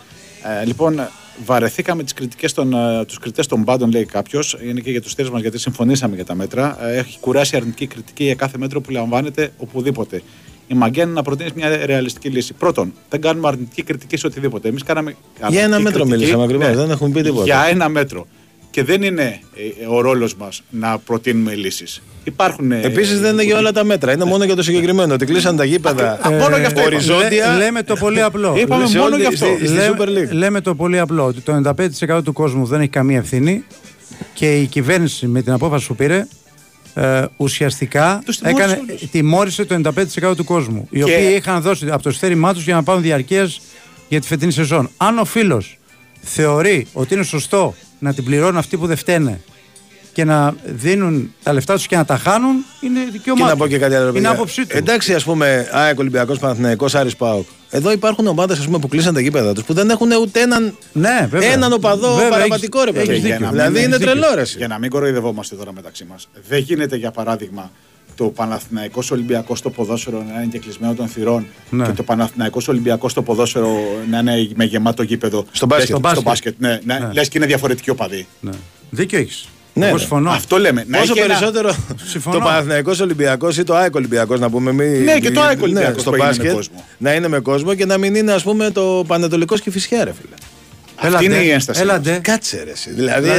Ε, λοιπόν, βαρεθήκαμε τις κριτικές των, ε, τους κριτές των πάντων, λέει κάποιος. Είναι και για τους τέρες μας γιατί συμφωνήσαμε για τα μέτρα. Ε, έχει κουράσει η αρνητική κριτική για κάθε μέτρο που λαμβάνεται οπουδήποτε. Η μαγκαία είναι να προτείνεις μια ρεαλιστική λύση. Πρώτον, δεν κάνουμε αρνητική κριτική σε οτιδήποτε. Εμείς κάναμε. Για ένα αρνητική μέτρο κριτική, μιλήσαμε ακριβώς, δεν έχουμε πει τίποτα. Για ένα μέτρο. Και δεν είναι ε, ο ρόλος μας να προτείνουμε λύσεις. Υπάρχουν. ε, Επίσης δεν είναι για όλα τα μέτρα. Είναι μόνο για το συγκεκριμένο. Ότι κλείσαν τα γήπεδα Α, μόνο γι' αυτό είπαμε. οριζόντια. Λέ- λέμε το πολύ απλό. Είπαμε σε μόνο όλη- γι' αυτό. στη- στη Λέμε- Super League. Λέμε το πολύ απλό ότι το 95% του κόσμου δεν έχει καμία ευθύνη και η κυβέρνηση με την απόφαση που πήρε ε, ουσιαστικά Τους τιμώρησε έκανε, όλους. τιμώρησε το 95% του κόσμου. Οι Και- οποίοι είχαν δώσει από το στέρημά τους για να πάρουν διαρκείας για τη φετινή σεζόν. Αν ο φίλος θεωρεί ότι είναι σωστό να την πληρώνουν αυτοί που δεν φταίνε και να δίνουν τα λεφτά τους και να τα χάνουν, είναι δικαίωμά Και να τους. πω και κάτι άλλο. Είναι παιδιά. άποψή τους. Εντάξει, ας πούμε, ΑΕΚ Ολυμπιακός Παναθυναϊκό, Άρης Πάοκ. Εδώ υπάρχουν ομάδες που κλείσαν τα γήπεδα τους που δεν έχουν ούτε έναν, Ναι, βέβαια. έναν οπαδό Βέβαια, παραβατικό ρε έχεις- παιδί. έχεις Για δίκιο. να Δηλαδή μην- είναι έχεις δίκιο. τρελό ρε. εσύ. Για να μην κοροϊδευόμαστε τώρα μεταξύ μας. Δεν γίνεται για παράδειγμα το Παναθηναϊκός Ολυμπιακός στο ποδόσφαιρο να είναι και κλεισμένο των θυρών Ναι. και το Παναθηναϊκός Ολυμπιακός στο ποδόσφαιρο να είναι με γεμάτο γήπεδο. Στο μπάσκετ. Λες- Στο Στο μπάσκετ. μπάσκετ, ναι. ναι. Ναι. Λες και είναι διαφορετική οπαδή. Ναι. Δίκιο έχεις. Ναι, Εγώ ναι. συμφωνώ. Αυτό λέμε. Να Πόσο έχει ένα- περισσότερο Συμφωνώ. το Παναθυναϊκό Ολυμπιακός ή το ΑΕΚ Ολυμπιακός να πούμε. Μη, Ναι, και το ΑΕΚ Ολυμπιακός στο που έγινε με μπάσκετ κόσμο. να είναι με κόσμο και να μην είναι ας πούμε το Πανετολικός και φυσιά, ρε φίλε. Αυτή είναι η ένσταση. Έλαντε. Κάτσε ρε. εσύ. Δηλαδή,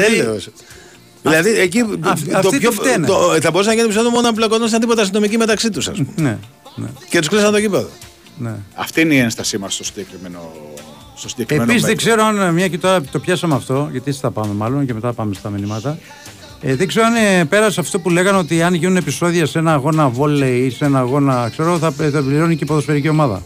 Δηλαδή- έλεος. Δηλαδή εκεί αυ- το αυτοί πιο, τι φταίνε. το, θα μπορούσε να γίνει ψώνο μόνο να πλακωνόσαν τίποτα αστυνομικοί μεταξύ τους, ας πούμε. Ναι, ναι, και τους κλείσαν το γήπεδο. ναι. Αυτή είναι η ένστασή μας στο συγκεκριμένο, στο συγκεκριμένο Επίσης δεν μέτρο. ξέρω αν μια και τώρα το πιάσαμε αυτό, γιατί έτσι θα πάμε μάλλον και μετά πάμε στα μηνύματα. Ε, δεν ξέρω αν ε, πέρασε αυτό που λέγανε ότι αν γίνουν επεισόδια σε ένα αγώνα βόλεϊ ή σε ένα αγώνα, ξέρω, θα, θα πληρώνει και η ποδοσφαιρική ομάδα.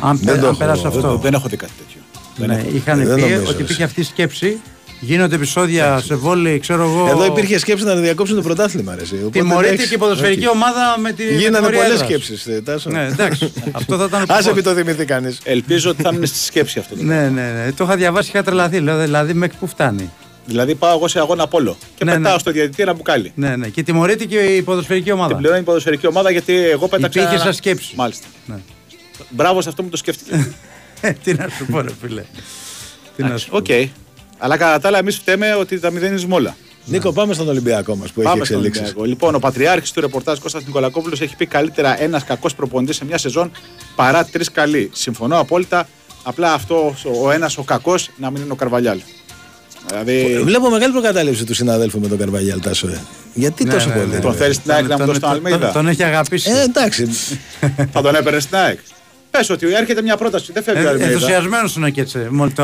Αν, Δεν πε- το αν έχω, πέρασε δεν Δεν, αυτό. δεν έχω δει κάτι τέτοιο. Δεν Ναι, έχω. είχαν Δεν πει νομίζω, ότι εσύ. υπήρχε αυτή η σκέψη. Γίνονται επεισόδια σε βόλεϊ, ξέρω εγώ. Εδώ υπήρχε σκέψη να διακόψουν το πρωτάθλημα. Ρε, εσύ. Οπότε, Τιμωρείται εντάξει, και η ποδοσφαιρική οκ. ομάδα με τη. με Γίνανε τιμωρία πολλές έδρας. σκέψεις. Τάσο. Ναι, εντάξει. αυτό θα ήταν. Α κουφός. επί το θυμηθεί κανείς. Ελπίζω ότι θα μείνει στη σκέψη αυτό. το Ναι, ναι, ναι. Το είχα διαβάσει και είχα τρελαθεί. Λέω, δηλαδή μέχρι πού φτάνει. Δηλαδή πάω εγώ σε αγώνα πόλο και Ναι, πετάω ναι. στο διαιτητή ένα μπουκάλι. Ναι, ναι. Και τιμωρείται και η ποδοσφαιρική ομάδα. Την πληρώνει η ποδοσφαιρική ομάδα γιατί εγώ πέταξα. Υπήρχε ένα- σαν σκέψη. Μάλιστα. Ναι. Μπράβο σε αυτό που το σκέφτηκε. Ε, Τι να σου πω, ρε φίλε. Τι να Εντάξει, σου πω. Οκ. Αλλά κατά τα άλλα, εμείς φταίμε ότι τα μηδενίζουμε όλα. Νίκο, πάμε στον Ολυμπιακό μας που έχει Πάμε στον εξελίξεις. Ολυμπιακό. Λοιπόν, ο πατριάρχης του ρεπορτάζ Κώστας Νικολακόπουλος έχει πει καλύτερα ένας κακός προπονητής σε μια σεζόν παρά τρεις καλοί. Συμφωνώ απόλυτα. Απλά αυτό ο ένας ο κακός να μην είναι ο Καρβαλιάλ. Δηλαδή. Βλέπω μεγάλη προκατάληψη του συναδέλφου με τον Καρβαλιάλ Τάσο. ε. Γιατί Ναι, τόσο ναι, πολύ; ναι. ρε. Τον θέλεις στην ΑΕΚ να μου δώσεις τον τον- Αλμέιδα; Τον έχει αγαπήσει. Ε, εντάξει. Θα τον έπαιρνε στην ΑΕΚ. Πες ότι έρχεται μια πρόταση. Δεν φεύγει ο Αλμίδα. Ενθουσιασμένος είναι και έτσι. Μόλι το,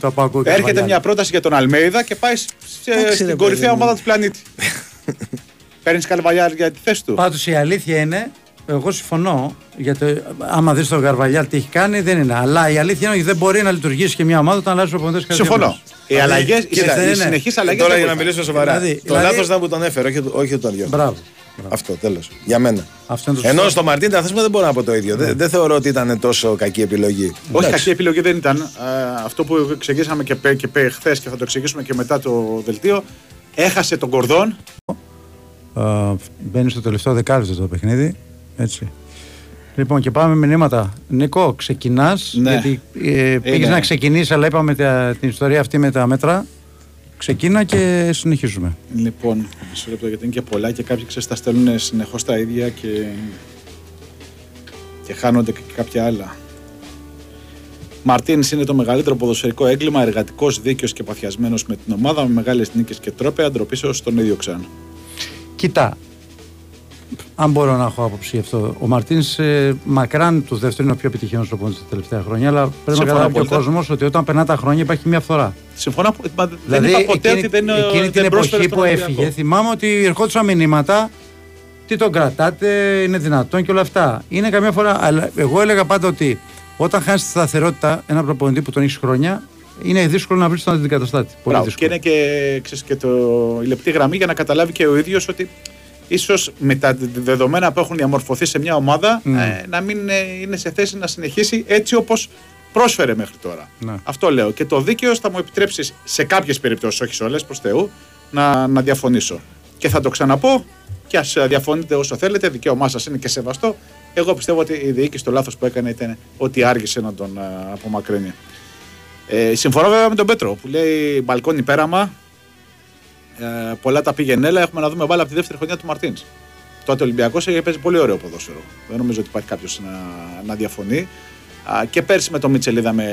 το ακούω. και Έρχεται Καρβαλιάλ. μια πρόταση για τον Αλμέιδα και πάει σε- Εντάξει, ρε, στην κορυφαία παιδί μου. ομάδα του πλανήτη. Παίρνεις Καρβαλιάλ για τη θέση του. Πάντως η αλήθεια είναι, εγώ συμφωνώ, για το, άμα δεις τον Καρβαλιάλ τι έχει κάνει, δεν είναι. Αλλά η αλήθεια είναι ότι δεν μπορεί να λειτουργήσει και μια ομάδα όταν αλλάζει ο προπονητή κάθε δύο Συμφωνώ. μήνες. Οι αλλαγέ, οι, κοίτα, οι είναι- συνεχείς αλλαγές. Τώρα για να μιλήσω σοβαρά. Δηλαδή- το δηλαδή- λάθος ήταν που τον έφερε, όχι, όχι τον διώχνει. Μπράβο. Αυτό τέλος. Για μένα. Αυτό είναι το Ενώ σωστό. στο Μαρτίν τα θέσμα δεν μπορώ να πω το ίδιο. Δεν, δεν θεωρώ ότι ήταν τόσο κακή επιλογή. Όχι, Εντάξει. κακή επιλογή δεν ήταν. Ε, αυτό που εξηγήσαμε και, πέ- και χθες και θα το εξηγήσουμε και μετά το δελτίο. Έχασε τον Κορδόν. Ε, μπαίνει στο τελευταίο δεκάλεπτο το παιχνίδι. Έτσι. Λοιπόν, και πάμε μηνύματα. Νίκο, ξεκινάς. Ναι. Γιατί ε, πήγες Είναι. να ξεκινήσεις, αλλά είπαμε τα- την ιστορία αυτή με τα μέτρα. Ξεκίνα και συνεχίζουμε. Λοιπόν, μισό λεπτό γιατί είναι και πολλά και κάποιοι ξέρεις τα στέλνουν συνεχώς τα ίδια και, και χάνονται και κάποια άλλα. Μαρτίνς είναι το μεγαλύτερο ποδοσφαιρικό έγκλημα, εργατικός, δίκαιος και παθιασμένος με την ομάδα, με μεγάλες νίκες και τρόπε, αντροπίσεω στον ίδιο ξανά. Κοίτα, αν μπορώ να έχω άποψη γι' αυτό. Ο Μαρτίνς ε, μακράν τους δεύτερους είναι ο πιο επιτυχημένος προπονητή τα τελευταία χρόνια, αλλά πρέπει να Συμφωνώ καταλάβει και ο απόλυτα. κόσμος ότι όταν περνά τα χρόνια υπάρχει μια φθορά. Συμφωνώ, μα δεν Δηλαδή, είπα ποτέ εκείνη, ότι δεν, εκείνη δεν την πρόσφερε εποχή στον που Ολυμπιακό. έφυγε, θυμάμαι ότι ερχόντουσαν μηνύματα. Τι τον κρατάτε, είναι δυνατόν και όλα αυτά. Είναι καμιά φορά. Αλλά εγώ έλεγα πάντα ότι όταν χάσει τη σταθερότητα ένα προπονητή που τον έχεις χρόνια, είναι δύσκολο να βρεις τον αντικαταστάτη. Πολύ Μπράβο. Και δύσκολο. είναι και, ξέρεις, και το, η λεπτή γραμμή για να καταλάβει και ο ίδιος ότι ίσως με τα δεδομένα που έχουν διαμορφωθεί σε μια ομάδα Mm. ε, να μην ε, είναι σε θέση να συνεχίσει έτσι όπως πρόσφερε μέχρι τώρα. Ναι. Αυτό λέω. Και το δίκαιο θα μου επιτρέψεις σε κάποιες περιπτώσεις, όχι σε όλες, προς Θεού, να, να διαφωνήσω. Και θα το ξαναπώ και ας διαφωνείτε όσο θέλετε, δικαίωμά σας είναι και σεβαστό. Εγώ πιστεύω ότι η διοίκηση το λάθος που έκανε ήταν ότι άργησε να τον α, απομακρύνει. Ε, συμφωνώ βέβαια με τον Πέτρο που λέει μπαλκόνι πέραμα. Ε, πολλά τα πήγαινε, έλα. Έχουμε να δούμε μπάλα από τη δεύτερη χρονιά του Μαρτίνς. Τότε ο Ολυμπιακός παίζει πολύ ωραίο ποδόσφαιρο. Δεν νομίζω ότι υπάρχει κάποιος να, να διαφωνεί. Α, και πέρσι με τον Μίτσελ είδαμε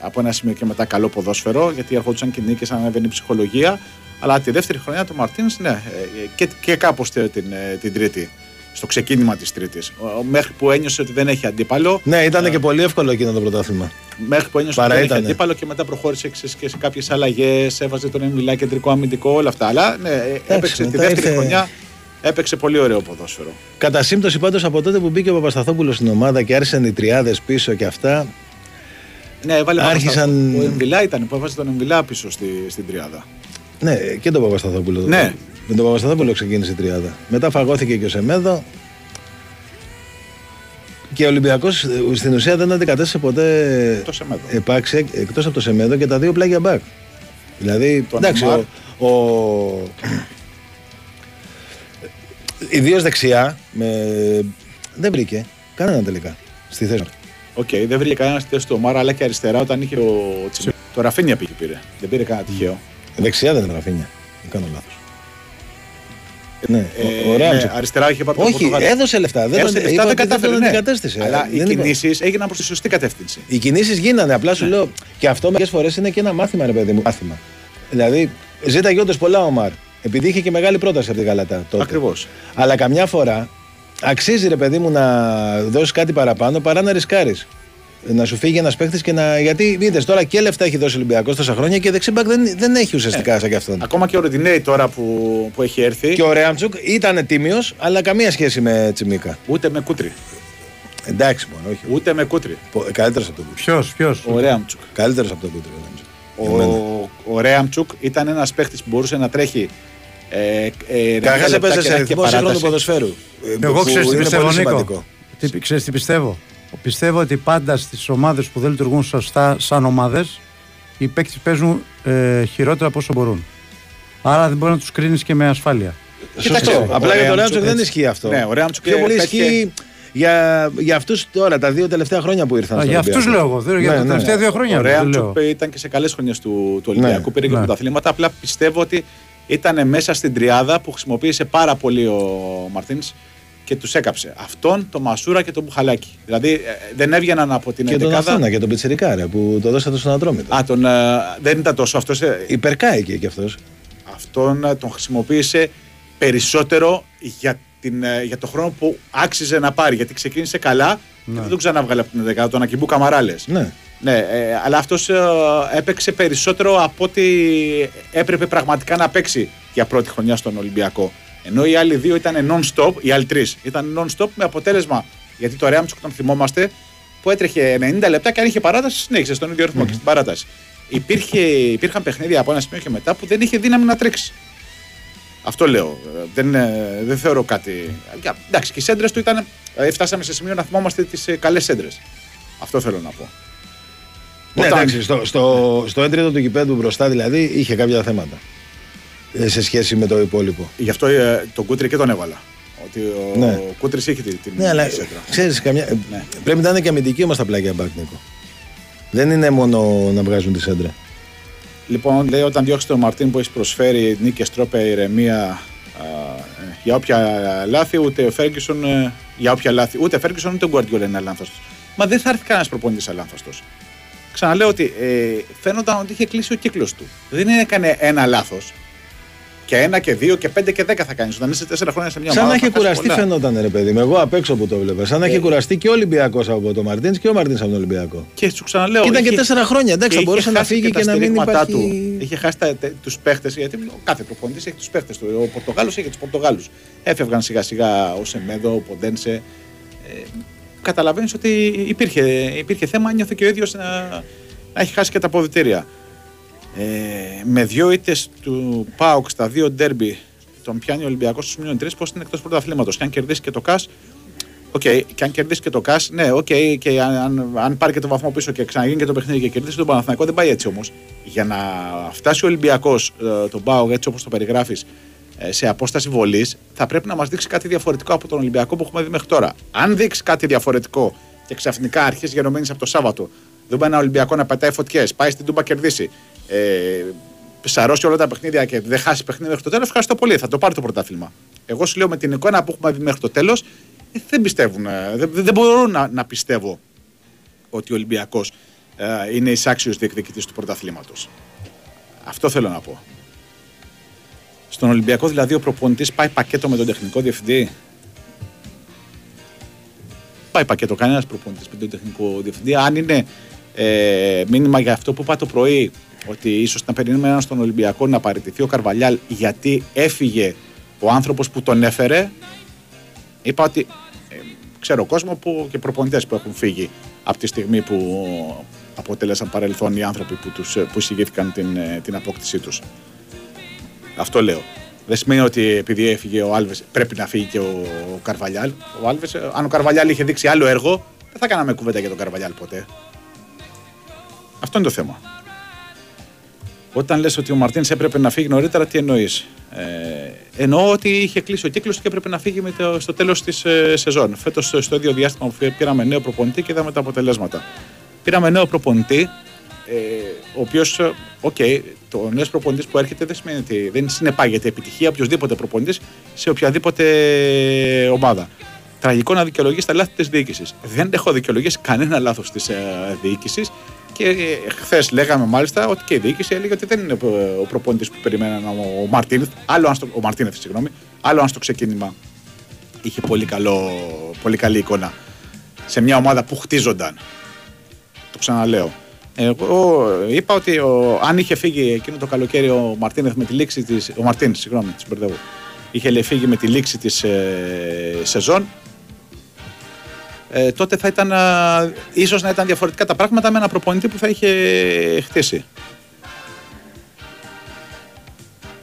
από ένα σημείο και μετά καλό ποδόσφαιρο, γιατί ερχόντουσαν και νίκες, ανέβαινε η ψυχολογία. Αλλά τη δεύτερη χρονιά του Μαρτίνς, ναι, ε, και, και κάπως την, ε, την τρίτη. Στο ξεκίνημα της Τρίτης. Μέχρι που ένιωσε ότι δεν έχει αντίπαλο. Ναι, ήταν και πολύ εύκολο εκείνο το πρωτάθλημα. Μέχρι που ένιωσε Παρά ότι δεν έχει ήτανε. αντίπαλο και μετά προχώρησε και σε- και σε κάποιες αλλαγές. Έβαζε τον Εμβιλά κεντρικό αμυντικό, όλα αυτά. Αλλά ναι, ε, έπαιξε τη μετά δεύτερη ήρθε- χρονιά. Έπαιξε πολύ ωραίο ποδόσφαιρο. Κατά σύμπτωση πάντως από τότε που μπήκε ο Παπασταθόπουλος στην ομάδα και άρχισαν οι τριάδες πίσω και αυτά. Ναι, έβαλε Άρχισαν- Ο Εμβιλά ήταν που έβαζε τον Εμβιλά πίσω στη, στην τριάδα. Ναι, και τον Παπασταθόπουλο. Ναι. Με τον Παπασταθόπουλο ξεκίνησε η τριάδα. Μετά φαγώθηκε και ο Σεμέδο. Και ο Ολυμπιακός στην ουσία δεν αντικατέστησε ποτέ Το Σεμέδο. επάξια εκτός από το Σεμέδο και τα δύο πλάγια μπακ. Δηλαδή, Τον εντάξει, Αμάρ. ο, ο... ιδίως δεξιά με... δεν βρήκε κανέναν τελικά στη θέση. του. Οκ, δεν βρήκε κανένα στη θέση του Ομάρα, αλλά και αριστερά όταν είχε ο Τσιμί. Το Ραφίνια πήγε πήρε. Δεν πήρε κανένα τυχαίο. Δεξιά δεν είναι Ραφίνια. Δεν κάνω λάθος. Ναι, Ε, ο, ο Ράμτσοκ. ναι, αριστερά είχε πάρει τον Όχι, Πορτογάλο. έδωσε λεφτά. Δεν, Έδωσε τον- λεφτά, είπα δεν ότι κατάφερε. τον ναι. αντικατέστησε. Αλλά οι Δεν είπα- κινήσεις έγιναν προς τη σωστή κατεύθυνση. Οι κινήσεις γίνανε. Απλά Ναι. σου λέω και αυτό μερικές φορές είναι και ένα μάθημα, ρε παιδί μου. Μάθημα. Δηλαδή, ζήταγε όντω πολλά ο Μαρ. Επειδή είχε και μεγάλη πρόταση από την Καλατά τότε. Ακριβώς. Αλλά καμιά φορά αξίζει, ρε παιδί μου, να δώσεις κάτι παραπάνω παρά να ρισκάρεις. Να σου φύγει ένας παίχτη και να. Γιατί είδε τώρα και λεφτά έχει δώσει ο Ολυμπιακός τόσα χρόνια και δεξιμπακ δεν, δεν έχει ουσιαστικά σαν κι αυτόν. Ακόμα και ο Ροντινέη τώρα που, που έχει έρθει, Και ο Ρέαμτσουκ ήταν τίμιος, αλλά καμία σχέση με Τσιμίκα. ούτε με κούτρι. Εντάξει μόνο, όχι. Ούτε με κούτρι. Καλύτερος από τον Κούτρι. Ποιος, ποιος; Ο Ρέαμτσουκ. Καλύτερος από τον Κούτρι. ο Ρέαμτσουκ. Για μένα. Ο, ο Ρέαμτσουκ ήταν ένας παίχτη που μπορούσε να τρέχει. Ε, ε, 90 Καταρχάς λεπτά έπαιζε και σε να έχει ρυθμό παράταση. σύγχρονου ποδοσφαίρου. Ε, Εγώ που ξέρω τι είναι πιστεύω, πολύ Νίκο. σημαντικό. Τι, ξέρεις τι πιστεύω; Πιστεύω ότι πάντα στις ομάδες που δεν λειτουργούν σωστά σαν ομάδες, οι παίκτες παίζουν ε, χειρότερα από όσο μπορούν. Άρα δεν μπορεί να τους κρίνεις και με ασφάλεια. Κοιτάξτε, Σωστό. ο Απλά για τον Ρέαμτσουκ Ρέαμτσουκ δεν έτσι. ισχύει αυτό. Ναι, ο Ρέαμτσουκ Πιο πολύ πέτυχε- ισχύει για, για αυτούς τώρα, τα δύο τελευταία χρόνια που ήρθαν. Α, στον για αυτούς Ολυμπιακό. λέω εγώ. δεν- Για Ναι, τα ναι. τελευταία δύο χρόνια. Ο δεν Ρέαμτσουκ λέω. ήταν και σε καλές χρονιές του, του Ολυμπιακού. Ναι, πήρε και ναι. πρωταθλήματα. Απλά πιστεύω ότι ήταν μέσα στην τριάδα που χρησιμοποίησε πάρα πολύ ο Μαρτίνς και τους έκαψε. Αυτόν, τον Μασούρα και τον Μπουχαλάκη. Δηλαδή ε, δεν έβγαιναν από την Και τον 11η. Αθώνα και τον Πιτσιρικά ρε, που το δώσατε στον Ατρόμητο. Α, τον, ε, δεν ήταν τόσο αυτός. Υπερκάει και αυτός. Αυτόν ε, τον χρησιμοποίησε περισσότερο για, την, ε, για το χρόνο που άξιζε να πάρει. Γιατί ξεκίνησε καλά και δεν τον ξανάβγαλε από την 11η. Τον Ακιμπού Καμαράλες. Ναι. Ναι, ε, αλλά αυτός έπαιξε περισσότερο από ό,τι έπρεπε πραγματικά να παίξει για πρώτη χρονιά στον Ολυμπιακό. Ενώ οι άλλοι δύο ήταν non-stop, οι άλλοι τρεις ήταν non-stop με αποτέλεσμα. Γιατί το Ρέαμτσουκ τον θυμόμαστε που έτρεχε 90 λεπτά και αν είχε παράταση, συνέχισε στον ίδιο ρυθμό και στην παράταση. Υπήρχε, υπήρχαν παιχνίδια από ένα σημείο και μετά που δεν είχε δύναμη να τρέξει. Αυτό λέω. Ε, Δεν, ε, δεν θεωρώ κάτι. Για- Εντάξει, και οι σέντρες του ήταν. Δηλαδή, φτάσαμε σε σημείο να θυμόμαστε τις καλές σέντρες. Αυτό θέλω να πω. Ναι, Όταν- εντάξει, στο, στο, στο έντριτο του γηπέδου μπροστά δηλαδή είχε κάποια θέματα. Ε, σε σχέση με το υπόλοιπο. Γι' αυτό ε, τον Κούτρι και τον έβαλα. Ότι ο Ναι. Κούτρις είχε την, την Ναι, αλλά σέντρα. ξέρεις, καμιά... ε, Ναι. πρέπει να είναι και αμυντικοί όμως τα πλάγια μπακ, Νίκο. Δεν είναι μόνο να βγάζουν τη σέντρα. Λοιπόν, λέει όταν διώξεις τον Μαρτίν που έχεις προσφέρει νίκες, τρόπε, ηρεμία α, ε, για όποια λάθη, ούτε ο Φέργκισον ε, για όποια λάθη. Ούτε ο Φέργκισον ούτε ο Γκουαρδιόλα είναι αλάνθαστος. Μα δεν θα έρθει κανένας προπονητής αλάνθαστος. Ξαναλέω ότι ε, φαίνονταν ότι είχε κλείσει ο κύκλος του. Δεν έκανε ένα λάθος. Και ένα και δύο και πέντε και δέκα θα κάνεις. Όταν είσαι τέσσερα χρόνια σε μια Σαν να ομάδα. έχει θα χάσεις κουραστεί πολλά. φαινόταν ρε παιδί μου. Εγώ απ' έξω που το βλέπα. Σαν να Ε. έχει κουραστεί και ο Ολυμπιακός από τον Μαρτίνς και ο Μαρτίνς από τον Ολυμπιακό. Και σου ξαναλέω. Ήταν και είχε- τέσσερα χρόνια. Εντάξει, θα είχε μπορούσε να χάσει φύγει τα και να μην στηρίγματά υπάρχει. Του. Είχε χάσει τους παίχτες, γιατί ο κάθε προπονητής έχει τους παίχτες του. Ο Πορτογάλος είχε τους Πορτογάλους. Έφευγαν σιγά σιγά ο Σεμέδο, ο Ποντένσε. Ε, Καταλαβαίνεις ότι υπήρχε, υπήρχε θέμα, ένιωθε και ο ίδιος να, να έχει χάσει και τα αποδητήρια. Ε, με δύο ήττες του ΠΑΟΚ στα δύο ντέρμπι τον πιάνει ο Ολυμπιακός στους μείον τρεις, πώς είναι εκτός πρωταθλήματος. Και αν κερδίσει και το ΚΑΣ, Οκ, και αν κερδίσει και το ΚΑΣ, ναι, οκ, και αν, αν, αν πάρει και το βαθμό πίσω και ξαναγίνει και το παιχνίδι και κερδίσει τον Παναθηναϊκό, δεν πάει έτσι όμως. Για να φτάσει ο Ολυμπιακός, ε, τον Πάο, έτσι όπως το περιγράφεις, σε απόσταση βολής, θα πρέπει να μας δείξει κάτι διαφορετικό από τον Ολυμπιακό που έχουμε δει μέχρι τώρα. Αν δείξει κάτι διαφορετικό και ξαφνικά αρχίσει γενομένη από το Σάββατο, δούμε ένα Ολυμπιακό να πετάει φωτιές, πάει στην Τούμπα κερδίσει, ε, σαρώσει όλα τα παιχνίδια και δεν χάσει παιχνίδι μέχρι το τέλος, ευχαριστώ πολύ, θα το πάρει το πρωτάθλημα. Εγώ σου λέω με την εικόνα που έχουμε δει μέχρι το τέλος, δεν πιστεύουν, ε, δεν, δεν μπορώ να, να πιστεύω ότι ο Ολυμπιακός ε, είναι εισάξιος διεκδικητής του πρωταθλήματος. Αυτό θέλω να πω. Στον Ολυμπιακό δηλαδή ο προπονητής πάει πακέτο με τον τεχνικό διευθυντή; Πάει πακέτο κανένας προπονητής με τον τεχνικό διευθυντή. Αν είναι ε, μήνυμα για αυτό που είπα το πρωί, ότι ίσως να περιμένουμε στον Ολυμπιακό να παραιτηθεί ο Καρβαλιάλ γιατί έφυγε ο άνθρωπος που τον έφερε, είπα ότι ε, ξέρω κόσμο που, και προπονητές που έχουν φύγει από τη στιγμή που αποτέλεσαν παρελθόν οι άνθρωποι που, τους, που εισηγήθηκαν την, ε, την απόκτησή τους. Αυτό λέω. Δεν σημαίνει ότι επειδή έφυγε ο Άλβες πρέπει να φύγει και ο, ο Καρβαλιάλ. Ο Άλβες, ε, αν ο Καρβαλιάλ είχε δείξει άλλο έργο, δεν θα κάναμε κουβέντα για τον Καρβαλιάλ ποτέ. Αυτό είναι το θέμα. Όταν λες ότι ο Μαρτίνς έπρεπε να φύγει νωρίτερα, τι εννοείς; Ε, εννοώ ότι είχε κλείσει ο κύκλος και έπρεπε να φύγει με το, στο τέλος της ε, σεζόν. Φέτος, στο ίδιο διάστημα που πήραμε νέο προπονητή και είδαμε τα αποτελέσματα. Πήραμε νέο προπονητή, ε, ο οποίος, OK, okay, το νέος προπονητής που έρχεται δεν σημαίνει ότι δεν συνεπάγεται επιτυχία οποιοδήποτε προπονητής σε οποιαδήποτε ομάδα. Τραγικό να δικαιολογήσει τα λάθη της διοίκησης. Δεν έχω δικαιολογήσει κανένα λάθος της ε, διοίκησης και ε, χθες λέγαμε μάλιστα ότι και η διοίκηση έλεγε ότι δεν είναι ο προπονητής που περιμέναν ο Μαρτίνεθ, άλλο αν στο, ο Μαρτίνεθ, συγγνώμη, άλλο αν στο ξεκίνημα είχε πολύ, καλό, πολύ καλή εικόνα σε μια ομάδα που χτίζονταν. Το ξαναλέω. Εγώ είπα ότι ο, αν είχε φύγει εκείνο το καλοκαίρι ο Μαρτίνεθ με τη λήξη της, ο Μαρτίν, συγγνώμη, της μπερδεύω, είχε φύγει με τη λήξη της ε, σεζόν, ε, τότε θα ήταν, α, ίσως να ήταν διαφορετικά τα πράγματα με ένα προπονητή που θα είχε χτίσει.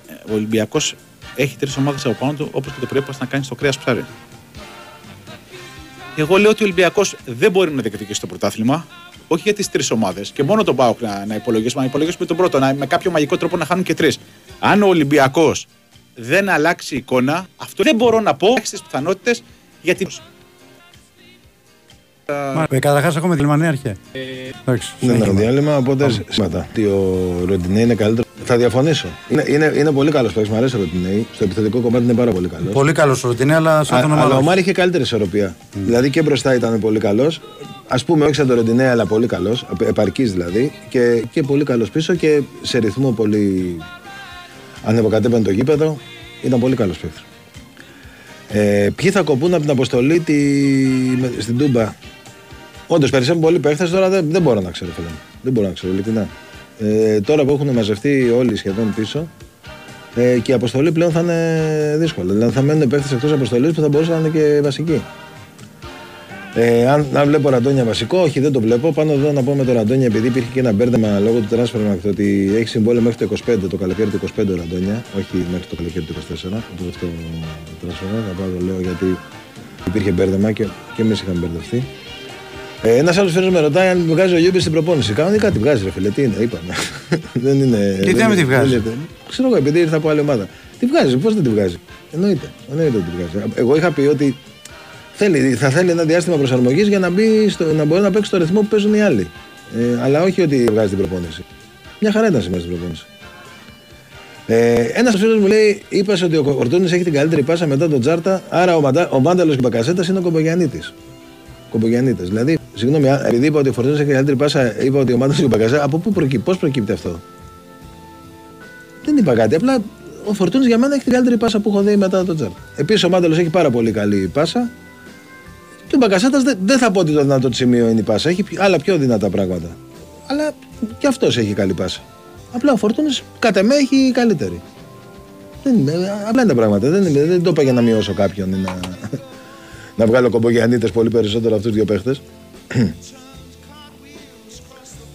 Ε, ο Ολυμπιακός έχει τρεις ομάδες από πάνω του, όπως και το πρωί να κάνει στο κρέας ψάρι. Εγώ λέω ότι ο Ολυμπιακός δεν μπορεί να διεκδικήσει το πρωτάθλημα, όχι για τις τρεις ομάδες και μόνο τον Πάοκ να, να υπολογίσουμε. Να υπολογίσουμε τον πρώτο, να, με κάποιο μαγικό τρόπο να χάνουν και τρεις. Αν ο Ολυμπιακός δεν αλλάξει εικόνα, αυτό δεν μπορώ να πω στι πιθανότητες γιατί. Ε, Καταρχάς έχουμε τη Λιμανία αρχαία. Είναι ένα διάλειμμα, οπότε σήματα. Ότι ο Ροντινέη είναι καλύτερο. Θα διαφωνήσω. Είναι, είναι, είναι πολύ καλός παίκτης. Μου αρέσει ο Ροντινέη. Στο επιθετικό κομμάτι είναι πάρα πολύ καλός. Πολύ καλός ο Ροντινέη, αλλά σαν τον Αλλά ο Μάρι είχε καλύτερη ισορροπία. Δηλαδή και μπροστά ήταν πολύ καλός. Α πούμε, όχι σαν τον Ροντινέη, αλλά πολύ καλός. Επαρκής δηλαδή. Και, και πολύ καλός πίσω και σε ρυθμό πολύ. Ανεβοκατέπαινε το γήπεδο. Ήταν πολύ καλός παίκτης. Ε, ποιοι θα κοπούν από την αποστολή τη, με- στην Τούμπα; Όντως περισσεύουν πολλοί παίχτες, τώρα δεν, δεν μπορώ να ξέρω, φίλε μου. Δεν μπορώ να ξέρω, ειλικρινά. Ε, τώρα που έχουν μαζευτεί όλοι σχεδόν πίσω, ε, και η αποστολή πλέον θα είναι δύσκολη. Δηλαδή θα μένουν παίχτες εκτός αποστολής που θα μπορούσαν να είναι και βασικοί. Ε, αν, αν βλέπω Ραντόνια βασικό, όχι δεν το βλέπω. Πάνω εδώ να πω με τον Ραντόνια, επειδή υπήρχε και ένα μπέρδεμα λόγω του transfer market ότι έχει συμβόλαιο μέχρι το 25, το καλοκαίρι του 25 ο Ραντόνια, όχι μέχρι το καλοκαίρι του 24. Το τελευταίο transfer market, θα πάω το λέω γιατί υπήρχε μπέρδεμα και, και εμείς είχαμε μπερδευτεί. Ε, Ένας άλλος φίλος με ρωτάει αν βγάζει ο Γιούμπι στην προπόνηση. Κανονικά τη βγάζει, ρε φίλε. Τι είναι, είπαμε. δεν είναι. Και τι δεν να μην τη είναι- βγάζει; δεν είναι- Ξέρω εγώ, επειδή ήρθε από άλλη ομάδα. Τη βγάζει, πώς δεν τη βγάζει; Εννοείται. Εννοείται ότι τη βγάζει. Εγώ είχα πει ότι θέλει, θα θέλει ένα διάστημα προσαρμογής για να, μπει στο, να μπορεί να παίξει το ρυθμό που παίζουν οι άλλοι. Ε, αλλά όχι ότι βγάζει την προπόνηση. Μια χαρά ήταν σήμερα στην προπόνηση. Ε, Ένας φίλος μου λέει: Είπα ότι ο Κορτούνη έχει την καλύτερη πάσα μετά τον Τζάρτα, άρα ο, Μαντά, ο Μάνταλος και ο Μπακασέτας είναι ο Κομπογιανίτη. Κομπογιανίτε. Δηλαδή, συγγνώμη, α- επειδή είπα ότι ο Φορτούνη έχει την καλύτερη πάσα, είπα ότι ο Μάνταλο και ο Μπακασέτα, από πού προκύπτει, πώς προκύπτει αυτό; Δεν είπα κάτι. Απλά ο Φορτούνη για μένα έχει την καλύτερη πάσα που έχω δει μετά τον Τζάρτα. Επίσης ο Μάνταλος έχει πάρα πολύ καλή πάσα. Και ο Μπακασέτα δεν, δεν θα πω ότι το δυνατό του σημείο είναι η πάσα. Έχει πιο- άλλα πιο δυνατά πράγματα. Αλλά και αυτός έχει καλή πάσα. Απλά ο Φορτούνη κατά με έχει καλύτερη. Δεν είναι, απλά είναι τα πράγματα. Δεν, είναι, δεν το είπα για να μειώσω κάποιον ή να, να βγάλω κομπογιανίτες πολύ περισσότερο αυτούς τους δύο παίχτες.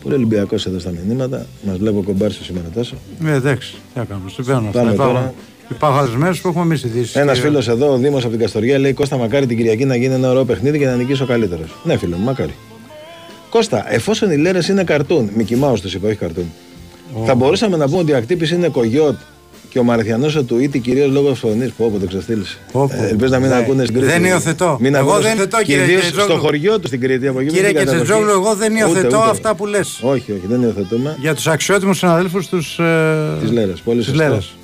Πολύ Ολυμπιακός εδώ στα μηνύματα. Μας βλέπω κομπάρσιο σήμερα τόσο. Ε, εντάξει, τι να κάνουμε. Συμβαίνουν αυτά. Πάμε Υπάρχουν, τώρα. υπάρχουν άλλες μέρες που έχουμε εμείς ειδήσεις. Ένας φίλος εδώ, ο Δήμος από την Καστοριά, λέει: Κώστα, μακάρι την Κυριακή να γίνει ένα ωραίο παιχνίδι και να νικήσει ο καλύτερος. Ναι, φίλο μου, μακάρι. Κώστα, εφόσον οι λέρες είναι καρτούν, Μικη Mouse τους είπα, όχι καρτούν. Θα μπορούσαμε να πούμε ότι η ακτύπηση είναι κογιότ και ο Μαρθιανό ο Τουίτη κυρίως λόγω φωνής. Πω, πω, το ξεστήλησε. Πω, πω. Ε, ελπίζω να μην Ναι. ακούνε στην Κρήτη. Δεν υιοθετώ. Μην Εγώ ακούνε- δεν υιοθετώ, και κύριε ιδίως Κετζόγλου. στο χωριό του στην Κρήτη. Από εκεί Κύριε μην την Κετζετζόγλου, καταδοχή. εγώ δεν Ούτε, υιοθετώ ούτε. αυτά που λες. Όχι, όχι, δεν υιοθετούμε. Για τους αξιότιμους συναδέλφους τους. Ε, Τις Λέρες, πολύ της σωστό. Λέρες.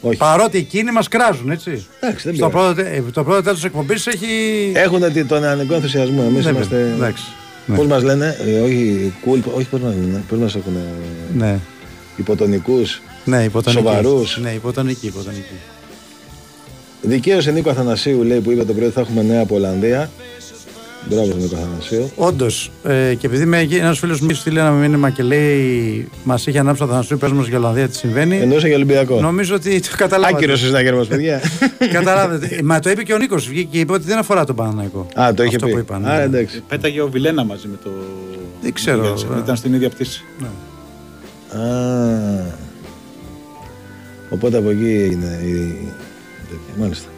Όχι. Παρότι εκείνοι μας κράζουν, έτσι. Εντάξει, δεν Στο πειράζει. πρώτο, τε- το πρώτο τέλος της εκπομπής έχει. Έχουν τη- τον νεανικό ενθουσιασμό. Εμείς Ναι, είμαστε. εντάξει. Ναι. Πώ μας λένε, ε, όχι, cool, όχι πώς μας λένε, πώς μας έχουν. Ναι. Υποτονικούς. Ναι, υποτονικής. Σοβαρούς. Ναι, υποτονική, υποτονική. Δικαίωσε Νίκο Αθανασίου, λέει που είπε το πρωί ότι θα έχουμε νέα από Ολλανδία. Μπράβο στον Νίκο Αθανασίου. Όντως, ε, και επειδή ένας φίλος μου στείλει ένα μήνυμα και λέει Μας είχε ανάψει ο Αθανασίου, πες μας για Ολλανδία τι συμβαίνει. Εννοούσε για Ολυμπιακό. Νομίζω ότι το καταλάβατε. Άκυρος συναγερμό, παιδιά. Καταλάβετε. Μα το είπε και ο Νίκος. Βγήκε και είπε ότι δεν αφορά τον Παναναϊκό. Α, το είχε Αυτό πει. Που είπαν, Α, ναι. εντάξει. Πέταγε ο Βιλένα μαζί με το. Δεν ξέρω. Ήταν στην ίδια πτήση. Α, οπότε από εκεί έγινε η. τέτοια. Μάλιστα.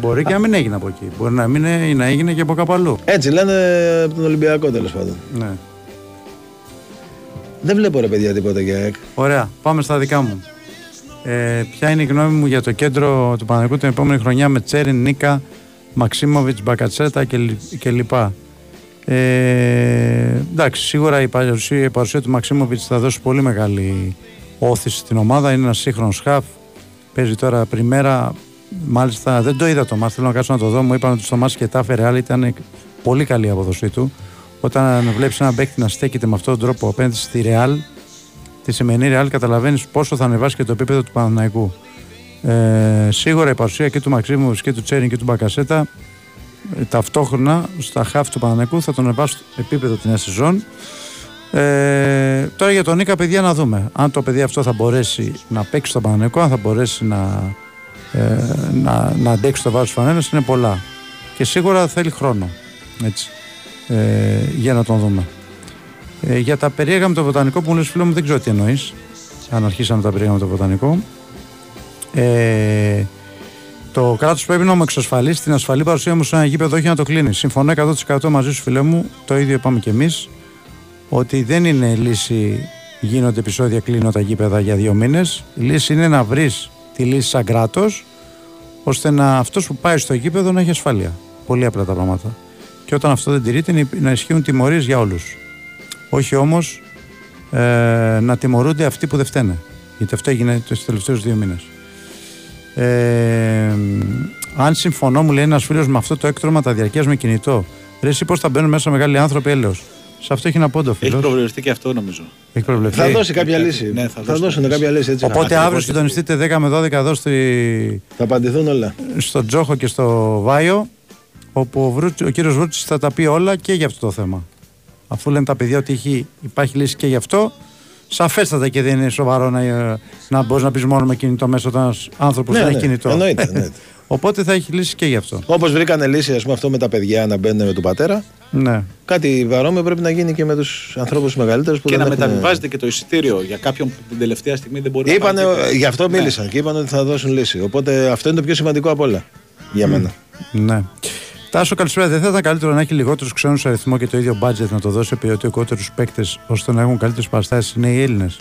Μπορεί και να μην έγινε από εκεί. Μπορεί να, μην, ε- να έγινε και από κάπου αλλού. Έτσι λένε από τον Ολυμπιακό τέλος πάντων. Ναι. Δεν βλέπω ρε παιδιά τίποτα για ΕΚ. Ωραία, πάμε στα δικά μου. Ε, ποια είναι η γνώμη μου για το κέντρο του Παναγικού την επόμενη χρονιά με Τσέριν, Νίκα, Μαξίμοβιτς, Μπακατσέτα κλπ. Ε, εντάξει, σίγουρα η παρουσία, η παρουσία του Μαξίμοβιτς θα δώσει πολύ μεγάλη όθηση στην ομάδα. Είναι ένας σύγχρονος χαφ. Παίζει τώρα πριμέρα. Μάλιστα δεν το είδα το μάτς, θέλω να κάτσω να το δω. Μου είπαν ότι στο μάτς και τα Ρεάλ ήταν πολύ καλή η αποδοσή του. Όταν βλέπεις ένα παίκτη να στέκεται με αυτόν τον τρόπο απέναντι στη Ρεάλ, τη σημερινή Ρεάλ, καταλαβαίνεις πόσο θα ανεβάσει και το επίπεδο του Παναναϊκού. Ε, σίγουρα η παρουσία και του Μαξίμου και του Τσέριν και του Μπακασέτα ε, ταυτόχρονα στα χάφ του Παναναϊκού θα τον ανεβάσει στο επίπεδο την νέα σεζόν. Ε, τώρα για τον Νίκα, παιδιά, να δούμε. Αν το παιδί αυτό θα μπορέσει να παίξει στο Παναναϊκό, αν θα μπορέσει να, ε, να, να αντέξει το βάρο τη φανέλα, είναι πολλά. Και σίγουρα θέλει χρόνο. Έτσι, ε, για να τον δούμε. Ε, για τα περίεργα με το βοτανικό που μου λες φίλο μου δεν ξέρω τι εννοείς αν αρχίσαμε τα περίεργα με το βοτανικό ε, το κράτος πρέπει να μου εξασφαλίσει την ασφαλή παρουσία μου σε ένα γήπεδο όχι να το κλείνει συμφωνώ 100% μαζί σου φίλε μου το ίδιο είπαμε και εμείς ότι δεν είναι λύση γίνονται επεισόδια κλείνω τα γήπεδα για δύο μήνες η λύση είναι να βρεις τη λύση σαν κράτος ώστε να αυτός που πάει στο γήπεδο να έχει ασφάλεια πολύ απλά τα πράγματα και όταν αυτό δεν τηρείται να ισχύουν τιμωρίες για όλους όχι όμως ε, να τιμωρούνται αυτοί που δεν φταίνε. Γιατί αυτό έγινε τους τελευταίους δύο μήνες. Ε, αν συμφωνώ, μου λέει ένας φίλος με αυτό το έκτρωμα τα διαρκεία με κινητό. Ρε, εσύ πώς θα μπαίνουν μέσα μεγάλοι άνθρωποι, έλεος. Σε αυτό έχει ένα πόντο φίλος. Έχει προβλεφθεί και αυτό νομίζω. Έχει προβλεφθεί. Θα δώσει κάποια λύση. Ναι, θα, θα δώσουν κάποια λύση. Έτσι. Οπότε αύριο συντονιστείτε 10 με 12 εδώ στη... Θα απαντηθούν όλα. στο Τζόχο και στο Βάιο, όπου ο, Βρούτσι, ο κύριος Βρούτσης θα τα πει όλα και για αυτό το θέμα. Αφού λένε τα παιδιά ότι έχει, υπάρχει λύση και γι' αυτό, σαφέστατα και δεν είναι σοβαρό να, να μπορείς να πεις μόνο με κινητό μέσα όταν ένα άνθρωπος Ναι, δεν ναι, έχει κινητό. εννοείται, εννοείται. Οπότε θα έχει λύσει και γι' αυτό. Όπως βρήκανε λύση, ας πούμε, αυτό με τα παιδιά να μπαίνουν με τον πατέρα. Ναι. Κάτι παρόμοιο πρέπει να γίνει και με τους ανθρώπους μεγαλύτερους που Και δεν να έχουν- μεταβιβάζεται και το εισιτήριο για κάποιον που την τελευταία στιγμή δεν μπορεί Είπανε, να πάει. ε, γι' αυτό μίλησαν και είπαν ότι θα δώσουν λύση. Οπότε αυτό είναι το πιο σημαντικό απ' όλα για μένα. Ναι. Τάσο, καλησπέρα. Δεν θα ήταν καλύτερο να έχει λιγότερους ξένους αριθμό και το ίδιο budget να το δώσει σε ποιοτικότερου παίκτε ώστε να έχουν καλύτερες παραστάσεις είναι οι Έλληνες;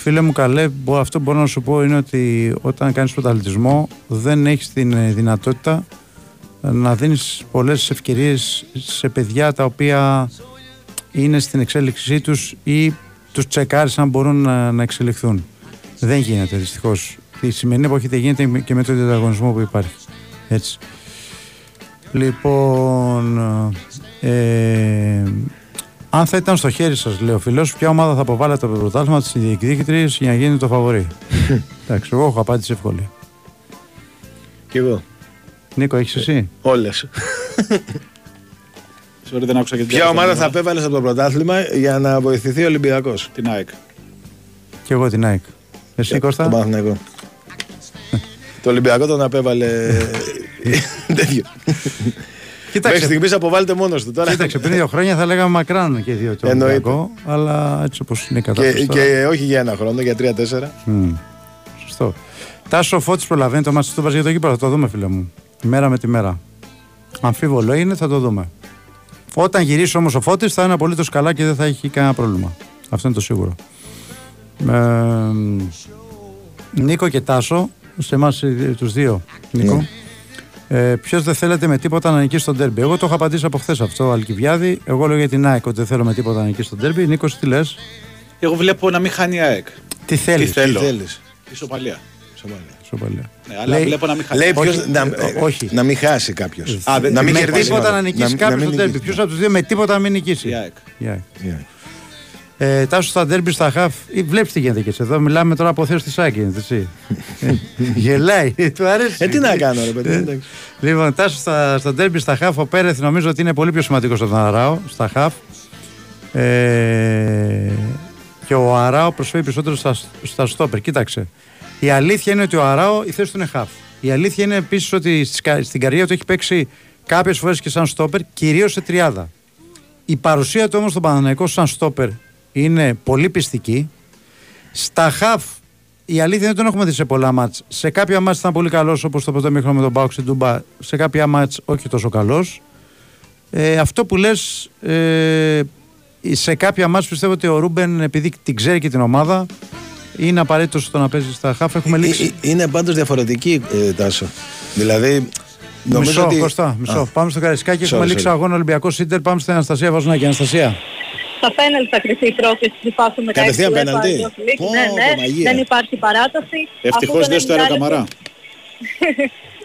Φίλε μου, καλέ, μπο- αυτό που μπορώ να σου πω είναι ότι όταν κάνεις πρωταθλητισμό δεν έχεις την ε, δυνατότητα να δίνεις πολλές ευκαιρίες σε παιδιά τα οποία είναι στην εξέλιξή τους ή τους τσεκάρεις αν μπορούν να, να εξελιχθούν. Δεν γίνεται δυστυχώς. Τη σημερινή εποχή δεν γίνεται και με τον διαγωνισμό που υπάρχει. Έτσι. Λοιπόν, ε, αν θα ήταν στο χέρι σας, λέει ο φιλό, ποια ομάδα θα αποβάλλετε από το πρωτάθλημα της διεκδίκητριας για να γίνει το φαβορή; Εντάξει, εγώ έχω απάντηση εύκολη. Κι εγώ. Νίκο, έχεις εσύ; Όλες. Sorry, δεν άκουσα και την Ποια τελευταία ομάδα θα φορά. απέβαλες από το πρωτάθλημα για να βοηθηθεί ο Ολυμπιακός; Την ΑΕΚ. Και εγώ την ΑΕΚ. Εσύ, Τον Κώστα; Παναθηναϊκό. Το Ολυμπιακό τον απέβαλε. τέτοιο. Μέχρι Κοίταξε, στιγμής αποβάλλεται μόνος του. Τώρα. κοίταξε, πριν δύο χρόνια θα λέγαμε μακράν και δύο το Εννοείται. Ολυμπιακό, αλλά έτσι όπως είναι η Και, κατάσταση. τώρα. και όχι για ένα χρόνο, για τρία-τέσσερα. Μμ, Σωστό. Τάσο ο Φώτης προλαβαίνει το μάτι του για το γήπεδο. Θα το δούμε, φίλε μου. Μέρα με τη μέρα. Αμφίβολο είναι, θα το δούμε. Όταν γυρίσει όμως ο Φώτης θα είναι απολύτως καλά και δεν θα έχει κανένα πρόβλημα. Αυτό είναι το σίγουρο. Ε, Νίκο και Τάσο, σε εμάς τους δύο, Νίκο. Ε, Ποιος δεν θέλετε με τίποτα να νικήσει τον τέρμπι. Εγώ το έχω απαντήσει από χθες αυτό, Αλκιβιάδη. Εγώ λέω για την ΑΕΚ ότι δεν θέλω με τίποτα να νικήσει τον τέρμπι. Νίκος, τι λες, Εγώ βλέπω να μην χάνει η ΑΕΚ. τι θέλεις; Τι θέλω. θέλεις; Ισοπαλία. Ισοπαλία. Ισοπαλία. Ναι, αλλά βλέπω να μην χάσει. Λέει Όχι, ποιος, να, ε, ε, όχι. να μην χάσει κάποιος. Α, δεν- να μην με κερδίσει. τίποτα μάλλον. να νικήσει μην- κάποιος μην στο τέρμπι. νικήσει. Ποιος από τους δύο με τίποτα να μην νικήσει; Η ΑΕΚ. Η ΑΕΚ. Yeah. Ε, τάσος στα ντέρμπι στα χαφ. Βλέπεις τι γίνεται και σε εδώ. Μιλάμε τώρα από θέση της Σάκη. Έτσι. Ε, Γελάει. Του αρέσει. Ε, τι να κάνω, ρε παιδί. εντάξει. Λοιπόν, τάσος στα, στα ντέρμπι στα χαφ. Ο Πέρεθ νομίζω ότι είναι πολύ πιο σημαντικός από τον Αράο στα χαφ. Ε, και ο Αράο προσφέρει περισσότερο στα, στα στόπερ. Κοίταξε. Η αλήθεια είναι ότι ο Αράο η θέση του είναι χαφ. Η αλήθεια είναι επίσης ότι στις κα- στην καριέρα του έχει παίξει κάποιες φορές και σαν στόπερ, κυρίως σε τριάδα. Η παρουσία του όμως στον Παναναϊκό σαν στόπερ είναι πολύ πιστική. Στα χαφ η αλήθεια είναι ότι τον έχουμε δει σε πολλά μάτς. Σε κάποια μάτς ήταν πολύ καλός όπως το πρώτο μήχρονο με τον Πάουξ στην Τούμπα. Σε κάποια μάτς όχι τόσο καλός. Ε, αυτό που λες ε, σε κάποια μάτς πιστεύω ότι ο Ρούμπεν επειδή την ξέρει και την ομάδα είναι απαραίτητος στο να παίζει στα χαφ. Έχουμε Ε, λήξει. ε, Είναι πάντως διαφορετική, ε, Τάσο. Δηλαδή. Νομίζω Μισό, ότι... Κωστά, μισό. Α, Πάμε στο Καρισκάκι. Έχουμε sorry, λήξει sorry. αγώνα Ολυμπιακός Σίντερ. Πάμε στην Αναστασία Βαζνάκη. Αναστασία. Στα πέναλ θα κρυθεί η πρόκληση στη φάση μετά. Κατευθείαν πέναλτι. Πω, Ναι, πω, ναι, Παναγία. δεν υπάρχει παράταση. Ευτυχώ Αφού το δεν στο 90 έρωτα Καμαρά.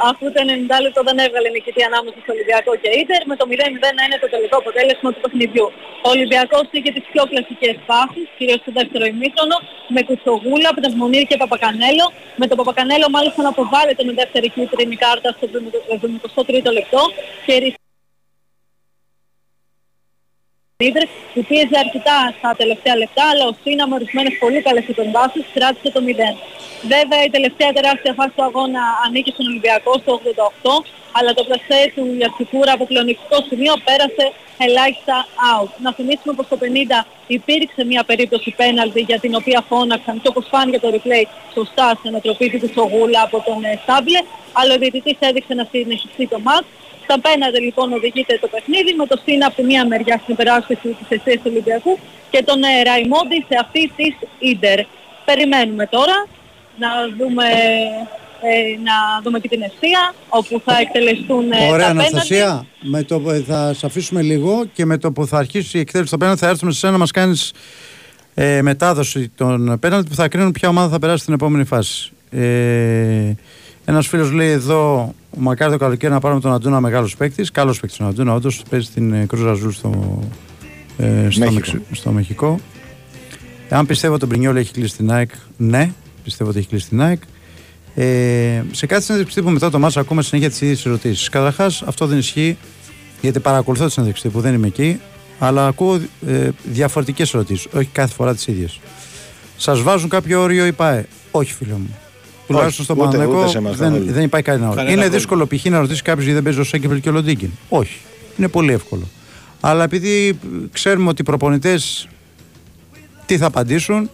Αφού το 90 λεπτό δεν έβγαλε νικητή ανάμεσα στο Ολυμπιακό και Ίντερ, με το 0-1 να είναι το τελικό αποτέλεσμα του παιχνιδιού. Ο Ολυμπιακός είχε τις πιο κλασικές φάσεις, κυρίως στο δεύτερο ημίχρονο, με Κουτσογούλα, Πνευμονήρη και Παπακανέλο. Με τον Παπακανέλο μάλιστα να αποβάλλεται με δεύτερη κίτρινη κάρτα στο 73ο λεπτό και Ίντερ, που πίεζε αρκετά στα τελευταία λεπτά, αλλά ο Σίνα με ορισμένες πολύ καλές επεμβάσεις κράτησε το 0. Βέβαια η τελευταία τεράστια φάση του αγώνα ανήκει στον Ολυμπιακό στο 88, αλλά το πλασέ του Ιαρσικούρα από πλεονεκτικό σημείο πέρασε ελάχιστα out. Να θυμίσουμε πως το 50 υπήρξε μια περίπτωση πέναλτι για την οποία φώναξαν και όπως φάνηκε το replay σωστά σε ανατροπή του Σογούλα από τον ε, Στάμπλε, αλλά ο διαιτητής έδειξε να συνεχιστεί το μάτς. Στα πέναντι λοιπόν οδηγείται το παιχνίδι με το Σίνα από τη μία μεριά στην υπεράσπιση της αιστείας του Ολυμπιακού και τον ε, Ραϊμόντι σε αυτή της Ίντερ. Περιμένουμε τώρα να δούμε, ε, να δούμε και την αιστεία όπου θα εκτελεστούν ε, Ωραία, τα πέναντι. Αναστασία. Με το, ε, θα σε αφήσουμε λίγο και με το που θα αρχίσει η εκτέλεση στο πέναλτι θα έρθουμε σε σένα να μας κάνεις ε, μετάδοση των πέναλτι που θα κρίνουν ποια ομάδα θα περάσει στην επόμενη φάση. Ε, Ένας φίλος λέει εδώ, ο Μακάρι το καλοκαίρι να πάρουμε τον Αντούνα μεγάλος παίκτης. Καλός παίκτης τον Αντούνα, όντως παίζει στην ε, Κρούζα Ζούλ στο, ε, στο, Μέχικο. Μεξι- στο Μεχικό. Αν πιστεύω ότι ο Μπρινιόλ έχει κλείσει την ΑΕΚ, ναι, πιστεύω ότι έχει κλείσει την ΑΕΚ. Ε, σε κάθε συνέντευξη τύπου μετά το μάτσα ακούμε συνέχεια τις ίδιες ερωτήσεις. Καταρχάς, αυτό δεν ισχύει γιατί παρακολουθώ τη συνέντευξη τύπου, δεν είμαι εκεί, αλλά ακούω ε, διαφορετικές ερωτήσεις, όχι κάθε φορά τις ίδιες. Σας βάζουν κάποιο όριο η ΠΑΕ; Όχι, φίλε μου. Τουλάχιστον στον ούτε- Παναγενικό ούτε σε εμάς δεν, καθόλου. δεν υπάρχει κανένα όριο. Κανένα Είναι πρόβλημα. δύσκολο π.χ. να ρωτήσεις κάποιος γιατί δεν παίζει ο Σέκεφελ και ο Λοντίγκιν. Όχι. Είναι πολύ εύκολο. Αλλά επειδή ε, ξέρουμε ότι οι προπονητές τι θα απαντήσουν,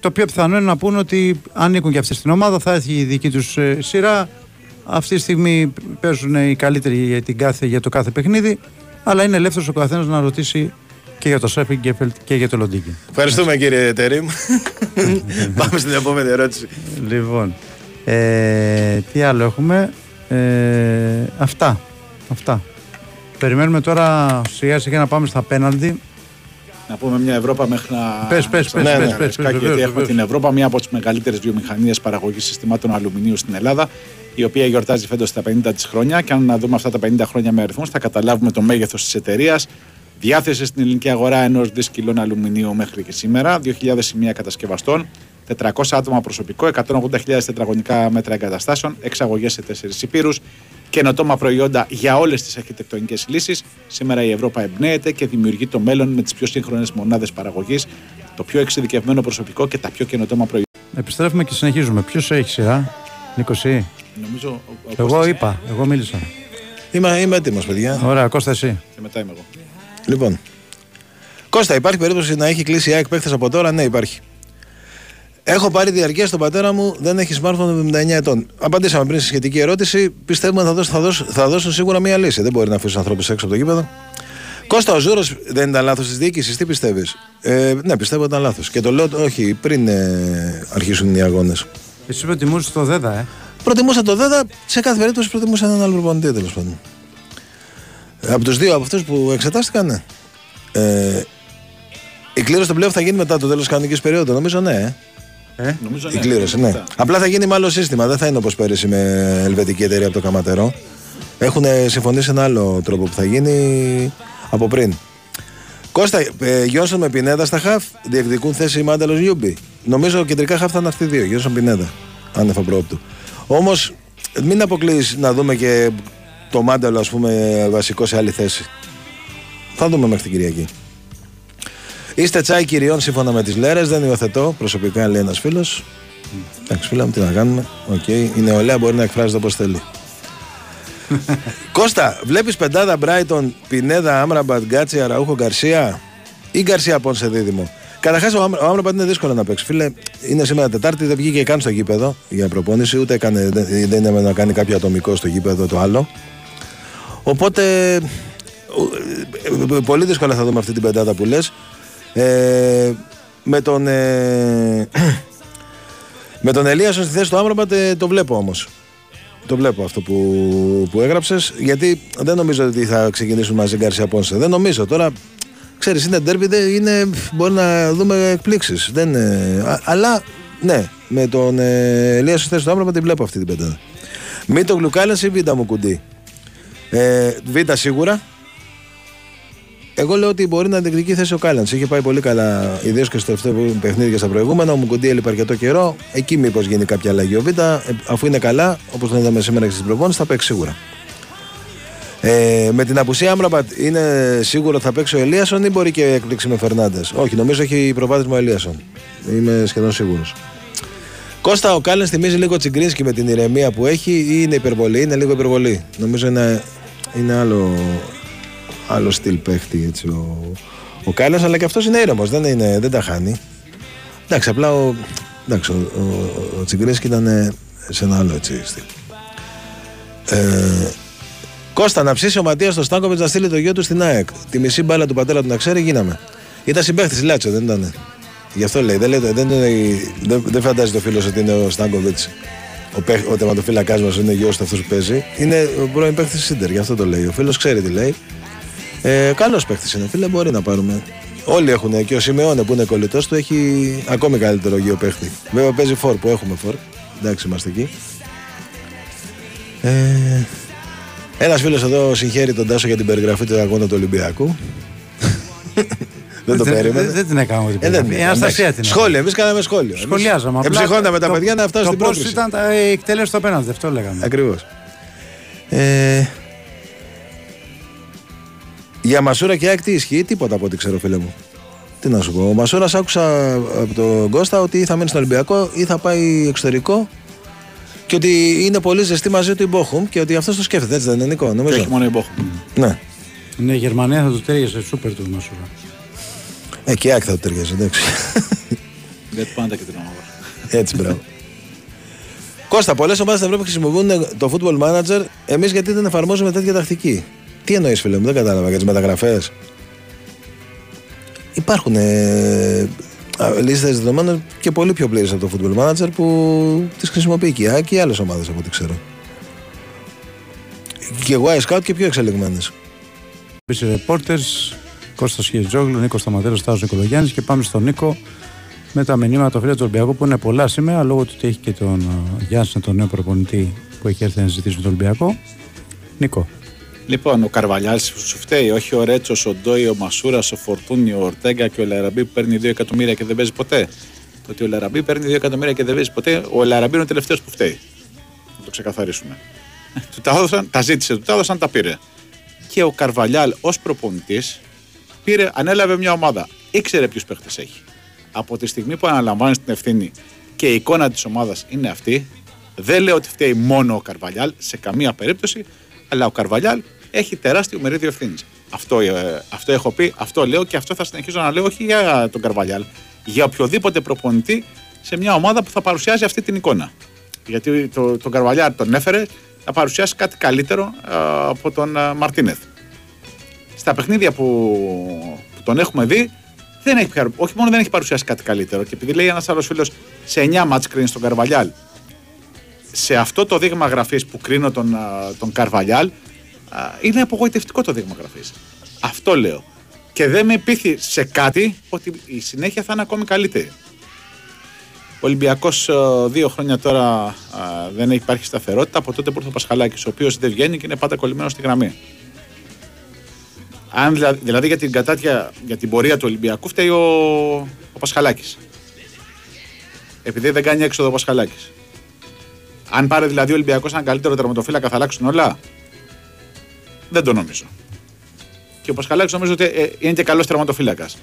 το πιο πιθανό είναι να πούν ότι ανήκουν και αυτοί στην ομάδα, θα έρθει η δική τους σειρά. Αυτή τη στιγμή παίζουν οι καλύτεροι για, την κάθε, για το κάθε παιχνίδι, αλλά είναι ελεύθερος ο καθένας να ρωτήσει και για το Σέφιν και για το Λοντίγκιν. Ευχαριστούμε κύριε Τερήμ. Πάμε στην επόμενη ερώτηση. Λοιπόν, ε, τι άλλο έχουμε; Ε, αυτά. Αυτά. Περιμένουμε τώρα σιγά σιγά να πάμε στα πέναλτι. Να πούμε μια Ευρώπα μέχρι να. Πες, πες, πες, Ναι, πες, ναι, πες, Σκάκη, πες, γιατί βεβαίως, έχουμε βεβαίως. την Ευρώπα, μια από τις μεγαλύτερες βιομηχανίες παραγωγής συστημάτων αλουμινίου στην Ελλάδα, η οποία γιορτάζει φέτος τα 50 της χρόνια. Και αν να δούμε αυτά τα 50 χρόνια με αριθμούς, θα καταλάβουμε το μέγεθος της εταιρείας. Διάθεση στην ελληνική αγορά ενός δι κιλών αλουμινίου μέχρι και σήμερα, 2.000 σημεία κατασκευαστών, 400 άτομα προσωπικό, 180.000 τετραγωνικά μέτρα εγκαταστάσεων, εξαγωγές σε τέσσερις υπήρους, καινοτόμα προϊόντα για όλες τις αρχιτεκτονικές λύσεις. Σήμερα η Ευρώπη εμπνέεται και δημιουργεί το μέλλον με τις πιο σύγχρονες μονάδες παραγωγής, το πιο εξειδικευμένο προσωπικό και τα πιο καινοτόμα προϊόντα. Επιστρέφουμε και συνεχίζουμε. Ποιος έχει σειρά, Νίκοσή. Νομίζω. ο- ο Εγώ Κώστας είπα, εγώ μίλησα. Είμαι, είμαι έτοιμος, παιδιά. Ωραία, Κώστα, εσύ. Και μετά είμαι εγώ. Λοιπόν. Κώστα, υπάρχει περίπτωση να έχει κλείσει η ΑΕΚ παίχτε από τώρα; Ναι, υπάρχει. Έχω πάρει διαρκεία στον πατέρα μου, δεν έχει smartphone με 79 ετών. Απαντήσαμε πριν στη σχετική ερώτηση. Πιστεύουμε θα δώσουν, θα, δώσουν, θα δώσουν σίγουρα μία λύση. Δεν μπορεί να αφήσουν ανθρώπους έξω από το γήπεδο. Κώστα, ο Ζούρος δεν ήταν λάθος της διοίκησης, τι πιστεύεις; Ε, ναι, πιστεύω ότι ήταν λάθος. Και το λέω όχι πριν ε, αρχίσουν οι αγώνες. Εσύ προτιμούσες το ΔΕΔΑ, ε; Προτιμούσα το ΔΕΔΑ, σε κάθε περίπτωση προτιμούσα έναν άλλο προπονητή τέλος πάντων. Ε, Από τους δύο από αυτούς που εξετάστηκαν, ναι. Ε, η κλήρωση των play-off θα γίνει μετά το τέλος της κανονικής περίοδου, νομίζω ναι. ε. Ε; Νομίζω Η κλήρωση, ναι. μετά. Απλά θα γίνει με άλλο σύστημα. Δεν θα είναι όπως πέρυσι με ελβετική εταιρεία από το Καματερό. Έχουν συμφωνήσει ένα άλλο τρόπο που θα γίνει από πριν. Κώστα, ε, Γιόνσον με Πινέδα στα χαφ διεκδικούν θέση Μάνταλος Γιούμπι. Νομίζω κεντρικά χαφ θα είναι αυτοί οι δύο, Γιόνσον Πινέδα. Άνευ απροόπτου. Όμως μην αποκλείεις να δούμε και το Μάνταλο, ας πούμε, βασικό σε άλλη θέση. Θα δούμε μέχρι την Κυριακή. Είστε τσάι κυριών σύμφωνα με τις λέρες. Δεν υιοθετώ προσωπικά, λέει ένας φίλος. Εντάξει, φίλε μου, τι να κάνουμε. Οκ. Η νεολαία μπορεί να εκφράζεται όπως θέλει. Κώστα, βλέπεις πεντάδα Brighton, Πινέδα, Άμραμπατ, Γκάτσι, Αραούχο, Γκαρσία ή Γκαρσία Πόνσε δίδυμο; Καταρχάς, ο, Άμ- ο Άμραμπατ είναι δύσκολο να παίξει. Φίλε, είναι σήμερα Τετάρτη, δεν βγήκε καν στο γήπεδο για προπόνηση, ούτε έκανε, δεν, δεν είναι να κάνει κάποιο ατομικό στο γήπεδο το άλλο. Οπότε, ο- ε, ε, πολύ δύσκολα θα δούμε αυτή την πεντάδα που λες. Ε, με τον ε, με τον Ελίασον στη θέση του Άμραμπατ ε, το βλέπω όμως. Το βλέπω αυτό που, που έγραψες γιατί δεν νομίζω ότι θα ξεκινήσουν μαζί Γκαρσία Πόνσε. Δεν νομίζω. Τώρα ξέρεις είναι ντέρμπι δεν είναι, μπορεί να δούμε εκπλήξεις. Δεν, ε, α- αλλά ναι με τον ε, Ελίασον στη θέση του Άμραμπατ την βλέπω αυτή την πεντάδα. Μη το γλουκάλας ή β' μου κουντί ε, β' σίγουρα εγώ λέω ότι μπορεί να διεκδικεί θέση ο Κάλαντς. Είχε πάει πολύ καλά, ιδίως και στο τελευταίο παιχνίδι και στα προηγούμενα. Ο Μουκουντή έλειπε αρκετό καιρό. Εκεί μήπως γίνει κάποια αλλαγή. Ο Β, ε, αφού είναι καλά, όπως τον είδαμε σήμερα και στην προπόνηση, θα παίξει σίγουρα. Ε, με την απουσία Άμραμπατ είναι σίγουρο ότι θα παίξει ο Ελίασον ή μπορεί και έκπληξη με Φερνάντες; Όχι, νομίζω έχει προβάδισμα ο Ελίασον. Είμαι σχεδόν σίγουρος. Κώστα, ο Κάλεν θυμίζει λίγο Τσιγκρίνσκι με την ηρεμία που έχει ή είναι υπερβολή. Είναι λίγο υπερβολή; Νομίζω είναι, είναι άλλο, άλλο στυλ παίχτη έτσι, ο, ο Κάλλας, αλλά και αυτός είναι ήρεμος, δεν, είναι, δεν τα χάνει. Εντάξει, απλά ο, εντάξει, ο, ο, ο Τσιγκρίνσκι ήταν ε, σε ένα άλλο έτσι στυλ. Ε, Κώστα, να ψήσει ο Ματίας στο Στάνκοβιτ να στείλει το γιο του στην ΑΕΚ. Τη μισή μπάλα του πατέρα του να ξέρει, γίναμε. Ήταν συμπαίχτης Λάτσο, δεν ήταν. Γι' αυτό λέει. Δεν, λέτε, δεν, είναι- δεν, δεν φαντάζει το φίλος ότι είναι ο Στάνκοβιτ. Ο, παίχ- ο τερματοφύλακάς μας είναι γιος του αυτός που παίζει. Είναι ο πρώην παίχτης Σίντερ, γι' αυτό το λέει. Ο φίλος ξέρει τι λέει. Ε, Καλός παίχτης είναι, φίλε, μπορεί να πάρουμε. Όλοι έχουν και ο Σιμεώνε που είναι κολλητός του έχει ακόμη καλύτερο γιο παίχτη. Βέβαια παίζει φόρ που έχουμε φόρ. Εντάξει, είμαστε εκεί. Ε, ένας φίλος εδώ συγχαίρει τον Τάσο για την περιγραφή του αγώνα του Ολυμπιακού. δεν το Δεν- περίμενε. δεν- δεν την έκανα εγώ την Ε, δεν περιγραφή. Η Αναστασία εντάξει. την Σχόλιο, εμείς κάναμε σχόλιο. Εμείς Σχολιάζαμε. απλά Εμψυχώναμε τα το- παιδιά να φτάσουν το στην πώς πρόκριση. ήταν τα η εκτέλεση στο πέναντι, αυτό λέγαμε. Ακριβώς. Ε, για Μασούρα και ΑΕΚ τι ισχύει, τίποτα από ό,τι ξέρω, φίλε μου. Τι να σου πω. Ο Μασούρας άκουσα από τον Κώστα ότι ή θα μείνει στον Ολυμπιακό ή θα πάει εξωτερικό και ότι είναι πολύ ζεστή μαζί του η Μπόχουμ και ότι αυτός το σκέφτεται. Έτσι δεν είναι, Νικό, Και νομίζω. όχι μόνο η Μπόχου. Ναι. Ναι, η Γερμανία θα του τέριασε σούπερ του Μασούρα. Ε, και η ΑΕΚ θα του ταιριάζει, εντάξει. Δεν του πάνε τα κεντρικά μαύρα. Έτσι, μπράβο. Κώστα, πολλές ομάδες στην Ευρώπη χρησιμοποιούν το football manager. Εμείς γιατί δεν εφαρμόζουμε τέτοια τακτική; Τι εννοείς, φίλε μου, δεν κατάλαβα για τις μεταγραφές. Υπάρχουν ε, λίστες δεδομένων και πολύ πιο πλήρες από το football manager που τις χρησιμοποιεί και η ΑΕΚ και οι άλλες ομάδες από ό,τι ξέρω. Και εγώ Scout και πιο εξελιγμένες. Επίσης, reporters, Κώστας Χιετζόγλου, Νίκος Σταματέλος, Στάζο Νικολογιάννης και πάμε στον Νίκο με τα μηνύματα του φίλου του Ολυμπιακού που είναι πολλά σήμερα λόγω του ότι έχει και τον ε, Γιάννης, τον νέο προπονητή που έχει έρθει να ζητήσει με τον Ολυμπιακό. Νίκο. Λοιπόν, ο Καρβαλιάλ σου φταίει. Όχι ο Ρέτσος, ο Ντόι, ο Μασούρας, ο Φορτούνι, ο Ορτέγκα και ο Λαραμπή που παίρνει 2 εκατομμύρια και δεν παίζει ποτέ. Το ότι ο Λαραμπή παίρνει 2 εκατομμύρια και δεν παίζει ποτέ, ο Λαραμπή είναι ο τελευταίος που φταίει. Να το ξεκαθαρίσουμε. του τα, έδωσαν, τα ζήτησε, του τα έδωσαν, τα πήρε. Και ο Καρβαλιάλ ως προπονητής πήρε, ανέλαβε μια ομάδα. Ήξερε ποιους παίχτες έχει. Από τη στιγμή που αναλαμβάνει την ευθύνη και η εικόνα της ομάδας είναι αυτή, δεν λέω ότι φταίει μόνο ο Καρβαλιάλ σε καμία περίπτωση, αλλά ο Καρβαλιάλ έχει τεράστιο μερίδιο ευθύνης. Αυτό, ε, αυτό έχω πει, αυτό λέω και αυτό θα συνεχίσω να λέω όχι για τον Καρβαλιάλ, για οποιοδήποτε προπονητή σε μια ομάδα που θα παρουσιάζει αυτή την εικόνα. Γιατί το, τον Καρβαλιάλ τον έφερε να παρουσιάσει κάτι καλύτερο ε, από τον ε, Μαρτίνεθ. Στα παιχνίδια που, που τον έχουμε δει, δεν έχει, παρου- όχι μόνο δεν έχει παρουσιάσει κάτι καλύτερο, και επειδή λέει ένας άλλος φίλος σε 9 μάτς κρίνεις τον Καρβαλιάλ, σε αυτό το δείγμα γραφής που κρίνω τον, α, τον Καρβαλιάλ, α, είναι απογοητευτικό το δείγμα γραφής. Αυτό λέω. Και δεν με πείθει σε κάτι ότι η συνέχεια θα είναι ακόμη καλύτερη. Ο Ολυμπιακός δύο χρόνια τώρα α, δεν υπάρχει σταθερότητα από τότε που ήρθε ο Πασχαλάκης, ο οποίος δεν βγαίνει και είναι πάντα κολλημένος στη γραμμή. Αν, δηλα- δηλαδή για την κατάτια, για την πορεία του Ολυμπιακού φταίει ο, ο Πασχαλάκης. Επειδή δεν κάνει έξοδο ο Πασχαλάκης. Αν πάρει δηλαδή ο Ολυμπιακός έναν καλύτερο τερματοφύλακα, θα αλλάξουν όλα; Δεν το νομίζω. Και ο Πασχαλάκης νομίζω ότι ε, είναι και καλός τερματοφύλακας.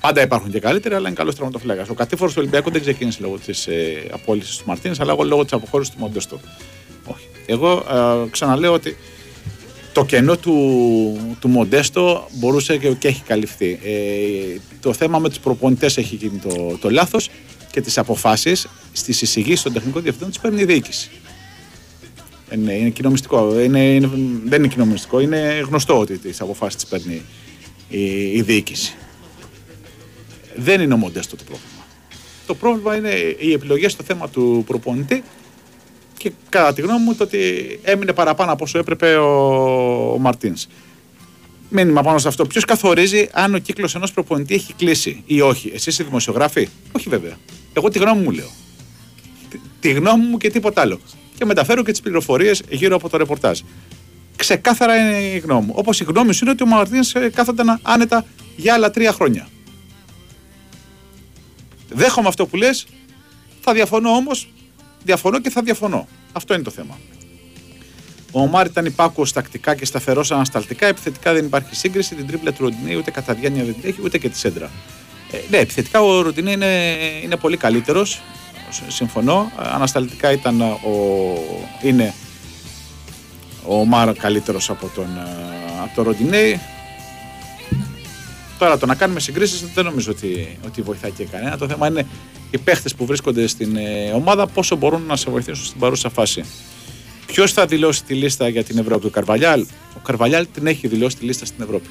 Πάντα υπάρχουν και καλύτεροι, αλλά είναι καλός τερματοφύλακας. Ο κατήφορος του Ολυμπιακού δεν ξεκίνησε λόγω της ε, απόλυσης του Μαρτίνες, αλλά λόγω της αποχώρησης του Μοντεστό. Όχι. Εγώ ε, ξαναλέω ότι το κενό του, του Μοντέστο μπορούσε και, και έχει καλυφθεί. Ε, το θέμα με τους προπονητές έχει γίνει το, το λάθος και τις αποφάσεις στις εισηγήσεις των τεχνικών διευθυντών τι παίρνει η διοίκηση. Είναι, είναι κοινομιστικό. Είναι, είναι, δεν είναι κοινομιστικό, είναι γνωστό ότι τις αποφάσεις τις παίρνει η, η διοίκηση. Δεν είναι ο Μοντέστο το πρόβλημα. Το πρόβλημα είναι οι επιλογές στο θέμα του προπονητή και κατά τη γνώμη μου το ότι έμεινε παραπάνω από όσο έπρεπε ο, ο Μαρτίνς. Μήνυμα πάνω σε αυτό. Ποιος καθορίζει αν ο κύκλος ενός προπονητή έχει κλείσει ή όχι. Εσείς οι δημοσιογράφοι; Όχι βέβαια. Εγώ τη γνώμη μου λέω. Τη, τη γνώμη μου και τίποτα άλλο. Και μεταφέρω και τις πληροφορίες γύρω από το ρεπορτάζ. Ξεκάθαρα είναι η γνώμη μου. Όπως η γνώμη σου είναι ότι ο Μαρτίνς κάθονταν άνετα για άλλα τρία χρόνια. Δέχομαι αυτό που λες, θα διαφωνώ όμως, διαφωνώ και θα διαφωνώ. Αυτό είναι το θέμα. Ο Ομάρ ήταν υπάκουος τακτικά και σταθερός ανασταλτικά. Επιθετικά δεν υπάρχει σύγκριση. Την τρίπλα του Ροντινέη ούτε κατά διάνοια δεν την έχει, ούτε και τη σέντρα. Ε, ναι, επιθετικά ο Ροντινέη είναι, είναι πολύ καλύτερος. Συμφωνώ. Ανασταλτικά ήταν ο, είναι ο Ομάρ καλύτερος από τον, ε, από τον Ροντινέη. Τώρα το να κάνουμε συγκρίσεις δεν νομίζω ότι, ότι βοηθάει και κανένα. Το θέμα είναι οι παίχτες που βρίσκονται στην ε, ομάδα πόσο μπορούν να σε βοηθήσουν στην παρούσα φάση. Ποιος θα δηλώσει τη λίστα για την Ευρώπη, ο Καρβαλιάλ. Ο Καρβαλιάλ την έχει δηλώσει τη λίστα στην Ευρώπη.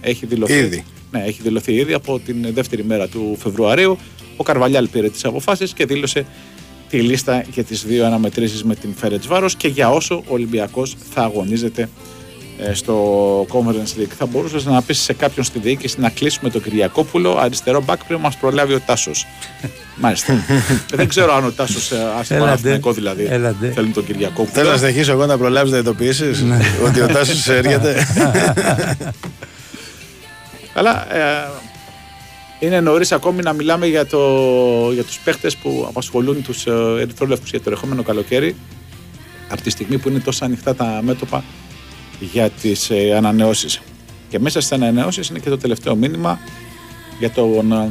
Έχει δηλωθεί. Ήδη. Ναι, έχει δηλωθεί ήδη από την δεύτερη μέρα του Φεβρουαρίου. Ο Καρβαλιάλ πήρε τις αποφάσεις και δήλωσε τη λίστα για τις δύο αναμετρήσεις με την Φέρετ Βάρος και για όσο ο Ολυμπιακός θα αγωνίζεται ε, στο Conference League. Θα μπορούσες να πεις σε κάποιον στη διοίκηση να κλείσουμε τον Κυριακόπουλο αριστερό μπακ πριν μας προλάβει ο Τάσος. Μάλιστα. Δεν ξέρω αν ο Τάσος, ας Έλατε. Παναθηναϊκό δηλαδή, Έλατε. θέλει τον Κυριακόπουλο. Θέλω να συνεχίσω εγώ να προλάβεις να ειδοποιήσεις ότι ο Τάσος έρχεται. Αλλά ε, είναι νωρίς ακόμη να μιλάμε για, το, για τους παίχτες που απασχολούν τους ε, ερυθρόλευκους για το ερχόμενο καλοκαίρι από τη στιγμή που είναι τόσο ανοιχτά τα μέτωπα για τις ε, ανανεώσεις. Και μέσα στις ανανεώσεις είναι και το τελευταίο μήνυμα για τον, ε,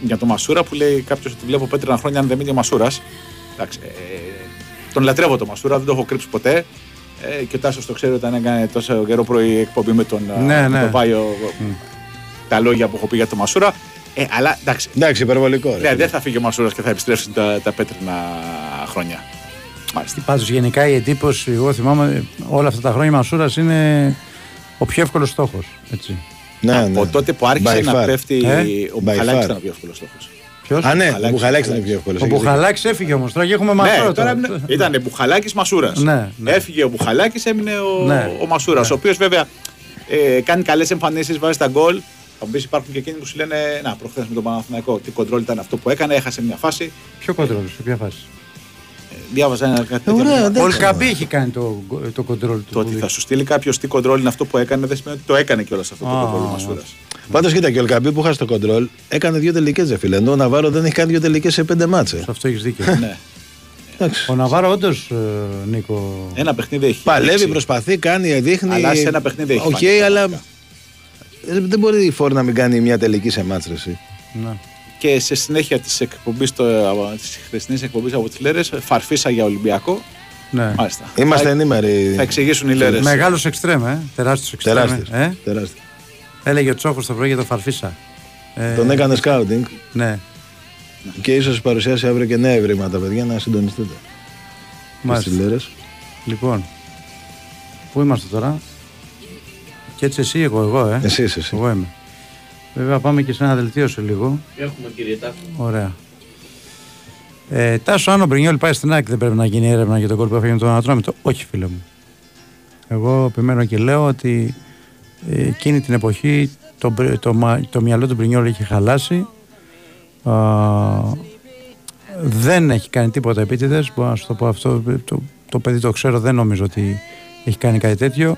για τον Μασούρα που λέει κάποιος ότι βλέπω πέτρινα χρόνια αν δεν μείνει ο Μασούρας. Εντάξει, ε, τον λατρεύω τον Μασούρα, δεν το έχω κρύψει ποτέ. Ε, και ο Τάσος το ξέρει όταν έκανε τόσο καιρό πρωί εκπομπή με τον, ε, Ναι, με ναι. τον Πάιο τα λόγια που έχω πει για τον Μασούρα. Ε, αλλά εντάξει, Εντάξει, υπερβολικό. ρε. ναι, δεν θα φύγει ο Μασούρας και θα επιστρέψουν τα, τα πέτρινα χρόνια. Μάλιστα. Πάντως γενικά η εντύπωση, εγώ θυμάμαι όλα αυτά τα χρόνια η Μασούρας είναι ο πιο εύκολος στόχος. Έτσι. Ναι, Από ναι. τότε που άρχισε By να far. πέφτει. Ε, ο by Μπουχαλάκης far. ήταν ο πιο εύκολος στόχος. Ποιος; Α, ναι, ο Μπουχαλάκης, Μπουχαλάκης ήταν Μπουχαλάκης. πιο εύκολος. Ο Μπουχαλάκης έφυγε όμως, τώρα και έχουμε Μασούρα Ναι, τώρα τώρα. ήταν Μπουχαλάκης Μασούρας. Ναι, ναι. Έφυγε ο Μπουχαλάκης, έμεινε ο, Ναι. ο Μασούρας. Ο οποίος βέβαια ε, κάνει καλές εμφανίσεις, βάζει τα γκολ. Θα μου πεις υπάρχουν και εκείνοι που σου λένε Να, προχθές με τον Παναθηναϊκό, τι κοντρόλ ήταν αυτό που έκανε, έχασε μια φάση. Ποιο κοντρόλ, σε ποια φάση; Ε, διάβαζα ένα κάτι τέτοιο. Ωραία, μήνυμα. δεν- Ο Ελκαμπή έχει κάνει το, το κοντρόλ του. Το ότι θα σου στείλει κάποιος τι κοντρόλ είναι αυτό που έκανε, δεν σημαίνει ότι το έκανε κιόλας αυτό το Α, κοντρόλ ο α. Μασούρας. Πάντως κοίτα και ο Ελκαμπή που είχα στο κοντρόλ έκανε δύο τελικές, δε φίλε. Ενώ ο Ναβάρο δεν έχει κάνει δύο τελικές σε πέντε μάτσε. Σε αυτό έχεις δίκιο. ναι. Εντάξει. Ο Ναβάρο, όντως, Νίκο. Ένα παιχνίδι έχει. Παλεύει, ρίξει. προσπαθεί, κάνει, δείχνει. Αλλά σε ένα παιχνίδι έχει Οκ, φανεί. αλλά. ε, Δεν μπορεί η Φόρ να μην κάνει μια τελική σε μάτσε. εσύ. Ναι. Και σε συνέχεια της εκπομπής, της χθεσινής εκπομπής από τις Λέρες, φαρφίσα για Ολυμπιακό. Ναι. Μάλιστα. Είμαστε θα, ενήμεροι. θα εξηγήσουν οι Λέρες. Μεγάλος εξτρέμ, ε. Τεράστιος εξτρέμ. Τεράστιος. Ε; Τεράστιος. Έλεγε ο Τσόχος το πρωί για το Φαρφίσα. Ε, Τον έκανε σκάουτινγκ Ναι, και ίσως παρουσιάσει αύριο και νέα ευρήματα, παιδιά, να συντονιστείτε. Στις μάλιστα. λέρες. Λοιπόν, πού είμαστε τώρα; Και έτσι εσύ, εγώ, εγώ, ε. Εσύ, εσύ. Εγώ είμαι. Βέβαια πάμε και σε ένα δελτίο σε λίγο. Έχουμε κύριε Τάφο. Ωραία. Ε, Τάσο, αν ο Μπρινιόλ πάει στην ΑΕΚ, δεν πρέπει να γίνει έρευνα για τον κόλπο που έφυγε με τον Ανατρόμητο. Όχι, φίλε μου. Εγώ επιμένω και λέω ότι ε, εκείνη την εποχή το, μπρ- το, μα- το μυαλό του Μπρινιόλ είχε χαλάσει. Α, Δεν έχει κάνει τίποτα επίτηδες. Μπορώ να σου το πω αυτό. Το, το παιδί το ξέρω, δεν νομίζω ότι έχει κάνει κάτι τέτοιο.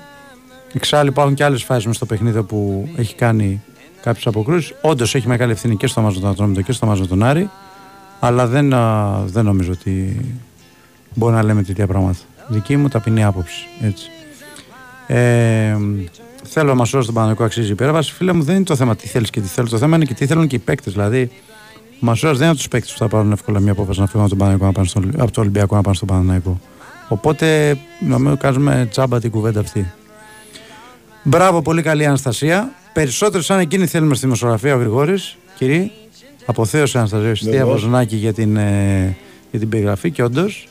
Εξάλλου υπάρχουν και άλλες φάσεις στο παιχνίδι που έχει κάνει κάποιες αποκρούσεις. Όντως έχει μεγάλη ευθύνη και στο Μάζο τον Ατρόμητο και στο Μάζο τον Άρη. Αλλά δεν, α, δεν νομίζω ότι μπορεί να λέμε τέτοια πράγματα. Δική μου ταπεινή άποψη. Έτσι. Ε, θέλω να μα σώσει τον Παναγικό αξίζει η υπέρβαση. Φίλε μου, δεν είναι το θέμα τι θέλεις και τι θέλω. Το θέμα είναι και τι θέλουν και οι παίκτες. Δηλαδή, ο Μασούρα δεν είναι από τους παίκτες που θα πάρουν εύκολα μια απόφαση να φύγουν από, τον Παναγικό, να πάνε στο, από το Ολυμπιακό να πάνε στον Παναγικό. Οπότε νομίζω κάνουμε τσάμπα την κουβέντα αυτή. Μπράβο, πολύ καλή Αναστασία. Περισσότερο σαν εκείνη θέλουμε στη δημοσιογραφία ο Γρηγόρης. Κύριε, αποθέωσε Αναστασία Ιστία Βοζνάκη για την, ε, για την περιγραφή και όντως.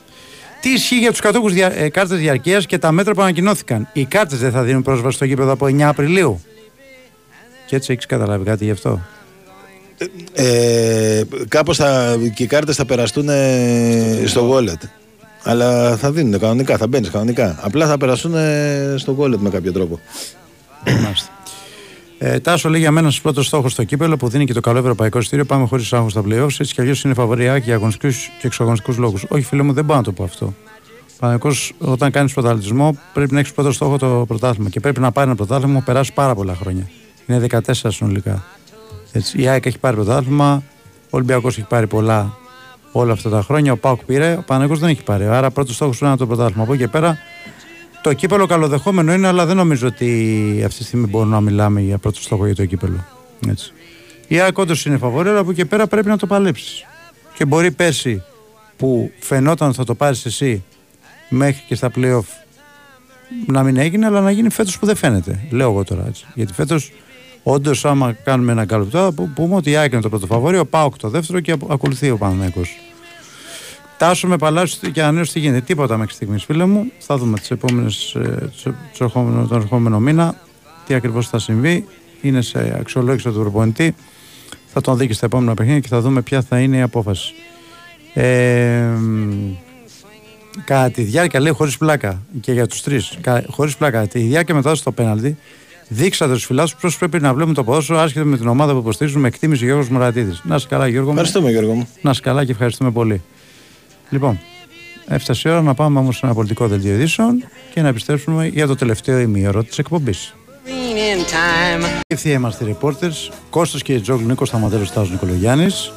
Τι ισχύει για τους κατόχους δια, ε, κάρτες διαρκείας και τα μέτρα που ανακοινώθηκαν. Οι κάρτες δεν θα δίνουν πρόσβαση στο γήπεδο από 9 Απριλίου. Και έτσι έχεις καταλάβει κάτι γι' αυτό; Ε, κάπως θα, και οι κάρτες θα περαστούν ε, στο wallet. Αλλά θα δίνουν κανονικά, θα μπαίνεις κανονικά. Απλά θα περαστούν ε, στο wallet με κάποιο τρόπο. Μάλιστα. Ε, Τάσο λέει για μένα στους πρώτο στόχο στο κύπελο που δίνει και το καλό ευρωπαϊκό στήριο. Πάμε χωρίς άγχος στα playoffs. Έτσι κι αλλιώς είναι φαβοριά και για αγωνιστικούς και εξωαγωνιστικούς λόγους. Όχι, φίλε μου, δεν πάω να το πω αυτό. Πανεκώ, όταν κάνεις πρωταθλητισμό, πρέπει να έχεις πρώτο στόχο το πρωτάθλημα και πρέπει να πάρει ένα πρωτάθλημα που περάσει πάρα πολλά χρόνια. Είναι 14 συνολικά. Έτσι, η ΑΕΚ έχει πάρει πρωτάθλημα, ο Ολυμπιακός έχει πάρει πολλά όλα αυτά τα χρόνια. Ο Πάουκ πήρε, ο Πανεκώ δεν έχει πάρει. Άρα, πρώτος στόχος του είναι το πρωτάθλημα. Από εκεί και πέρα, το κύπελο καλοδεχόμενο είναι, αλλά δεν νομίζω ότι αυτή τη στιγμή μπορούμε να μιλάμε για πρώτο στόχο για το κύπελο. Έτσι. Η ΑΕΚ όντως είναι φαβορή, αλλά από εκεί και πέρα πρέπει να το παλέψεις. Και μπορεί πέρσι που φαινόταν ότι θα το πάρεις εσύ μέχρι και στα playoff να μην έγινε, αλλά να γίνει φέτος που δεν φαίνεται. Λέω εγώ τώρα έτσι. Γιατί φέτος, όντως, άμα κάνουμε ένα καλό θα πούμε ότι η ΑΕΚ είναι το πρώτο φαβορή, ο Πάοκ το δεύτερο και ακολουθεί ο Παναθηναϊκός. Τάσο με παλάσιο και ανέως τι γίνεται. Τίποτα μέχρι στιγμής, φίλε μου. Θα δούμε τις επόμενες, ε, τους ερχόμενο, τον ερχόμενο μήνα τι ακριβώς θα συμβεί. Είναι σε αξιολόγηση του προπονητή. Θα τον δει και στα επόμενα παιχνίδια και θα δούμε ποια θα είναι η απόφαση. Ε, κατά τη διάρκεια, λέει χωρίς πλάκα και για τους τρεις, χωρίς πλάκα, τη διάρκεια μετά στο πέναλτι, δείξατε στου φιλάθλους πώς πρέπει να βλέπουμε το ποδόσφαιρο άσχετα με την ομάδα που υποστηρίζουμε με εκτίμηση Γιώργος Μουρατίδη. Να σε καλά, Γιώργο. Ευχαριστούμε, Γιώργο μου. Να σε καλά και ευχαριστούμε πολύ. Λοιπόν, έφτασε η ώρα να πάμε όμως σε ένα πολιτικό δελτίο ειδήσεων και να επιστρέψουμε για το τελευταίο ημίωρο της εκπομπής. Ευθεία είμαστε οι reporters, Κώστας και Τζόγλου Νίκος Σταματέλος Στάζος Νικολογιάννης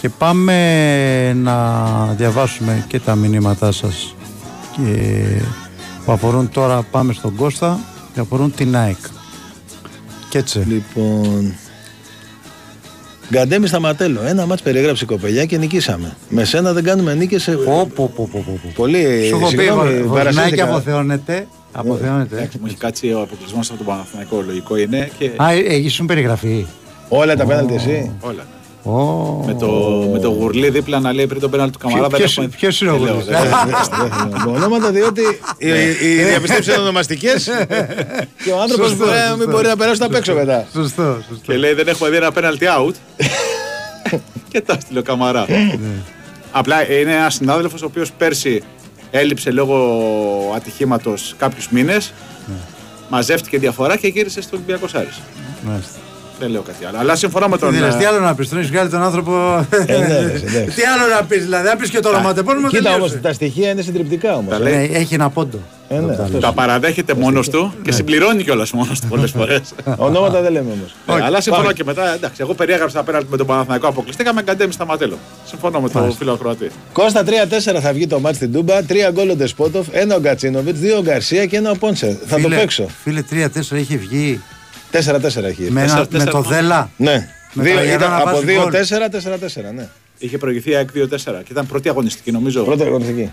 και πάμε να διαβάσουμε και τα μηνύματά σας και που αφορούν τώρα πάμε στον Κώστα και αφορούν την ΑΕΚ. Και έτσι. Λοιπόν. Γκαντέμι Σταματέλο. Ένα μάτς περιέγραψε η κοπελιά και νικήσαμε. Με σένα δεν κάνουμε νίκες. σε- Πω, πω, πω, πω, πω. Πολύ. Σου έχω πει, συγγνώμη, Βο- Βορνάκη παρασύρθηκα. αποθεώνεται. Αποθεώνεται. Εντάξει, μου έχει κάτσει ο αποκλεισμός από τον Παναθηναϊκό. Λογικό είναι και Α, ε, ήσουν περιγραφή. Όλα τα πέναλτι εσύ; όλα. Ω. Με το, με το γουρλί δίπλα να λέει πριν τον πέναλ του Καμαρά. δεν Ποιος- έχουμε- ποιος είναι ο δεν λέω, Γουρλής; δεν λέω. Δεν θέλω ονόματα διότι οι, οι διαπιστεύσεις είναι ονομαστικές και ο άνθρωπος Σωστό, μπορεί να σωστό. μην μπορεί να περάσει απ' έξω μετά. Σωστό, σωστό. Και λέει δεν έχουμε δει ένα πέναλτι out. και τα έστειλε ο Καμαρά. Απλά είναι ένας συνάδελφος ο οποίος πέρσι έλειψε λόγω ατυχήματος κάποιους μήνες. Μαζεύτηκε διαφορά και γύρισε στο Ολυμπιακό Άρης. Μάλιστα. Δεν λέω κάτι άλλο. Αλλά συμφωνώ με τον. Δηλαδή, τι ε, άλλο να πεις, τον έχεις βγάλει τον άνθρωπο; Ε, ναι, εντάξει. Τι άλλο να πεις, δηλαδή, αν πεις και το ονοματεπώνυμο, Κοίτα όμως τελείωσε. τα στοιχεία είναι συντριπτικά όμως. Τα λέει. Ναι, έχει ένα πόντο. Ε, ναι, αυτός. Τα παραδέχεται μόνος του και συμπληρώνει κιόλας μόνος του πολλές φορές. Ονόματα δεν λέμε όμως. αλλά συμφωνώ πάμε. και μετά. Εντάξει, εγώ περιέγραψα τα πέναλτι με τον Παναθηναϊκό αποκλειστήκαμε καντέμι στα ματέλο. Συμφωνώ με τον φίλο Ακροατή. Κώστα 3-4 θα βγει το μάτς στην Τούμπα. Τρία γκολ ο Ντεσπότοφ, ένα ο Γκατσίνοβιτς, δύο ο Γκαρσία και ένα ο Πόνσε. Θα το παίξω. Φίλε, 3-4 είχε βγει 4-4 έχει. με, ένα, με το Δέλα. Ναι. Με Δύο, τα γερά ήταν να από βάζει 2-4, γκολ. 4-4, ναι. Είχε προηγηθεί η ΑΕΚ 2-4 και ήταν πρώτη αγωνιστική νομίζω. Πρώτα αγωνιστική.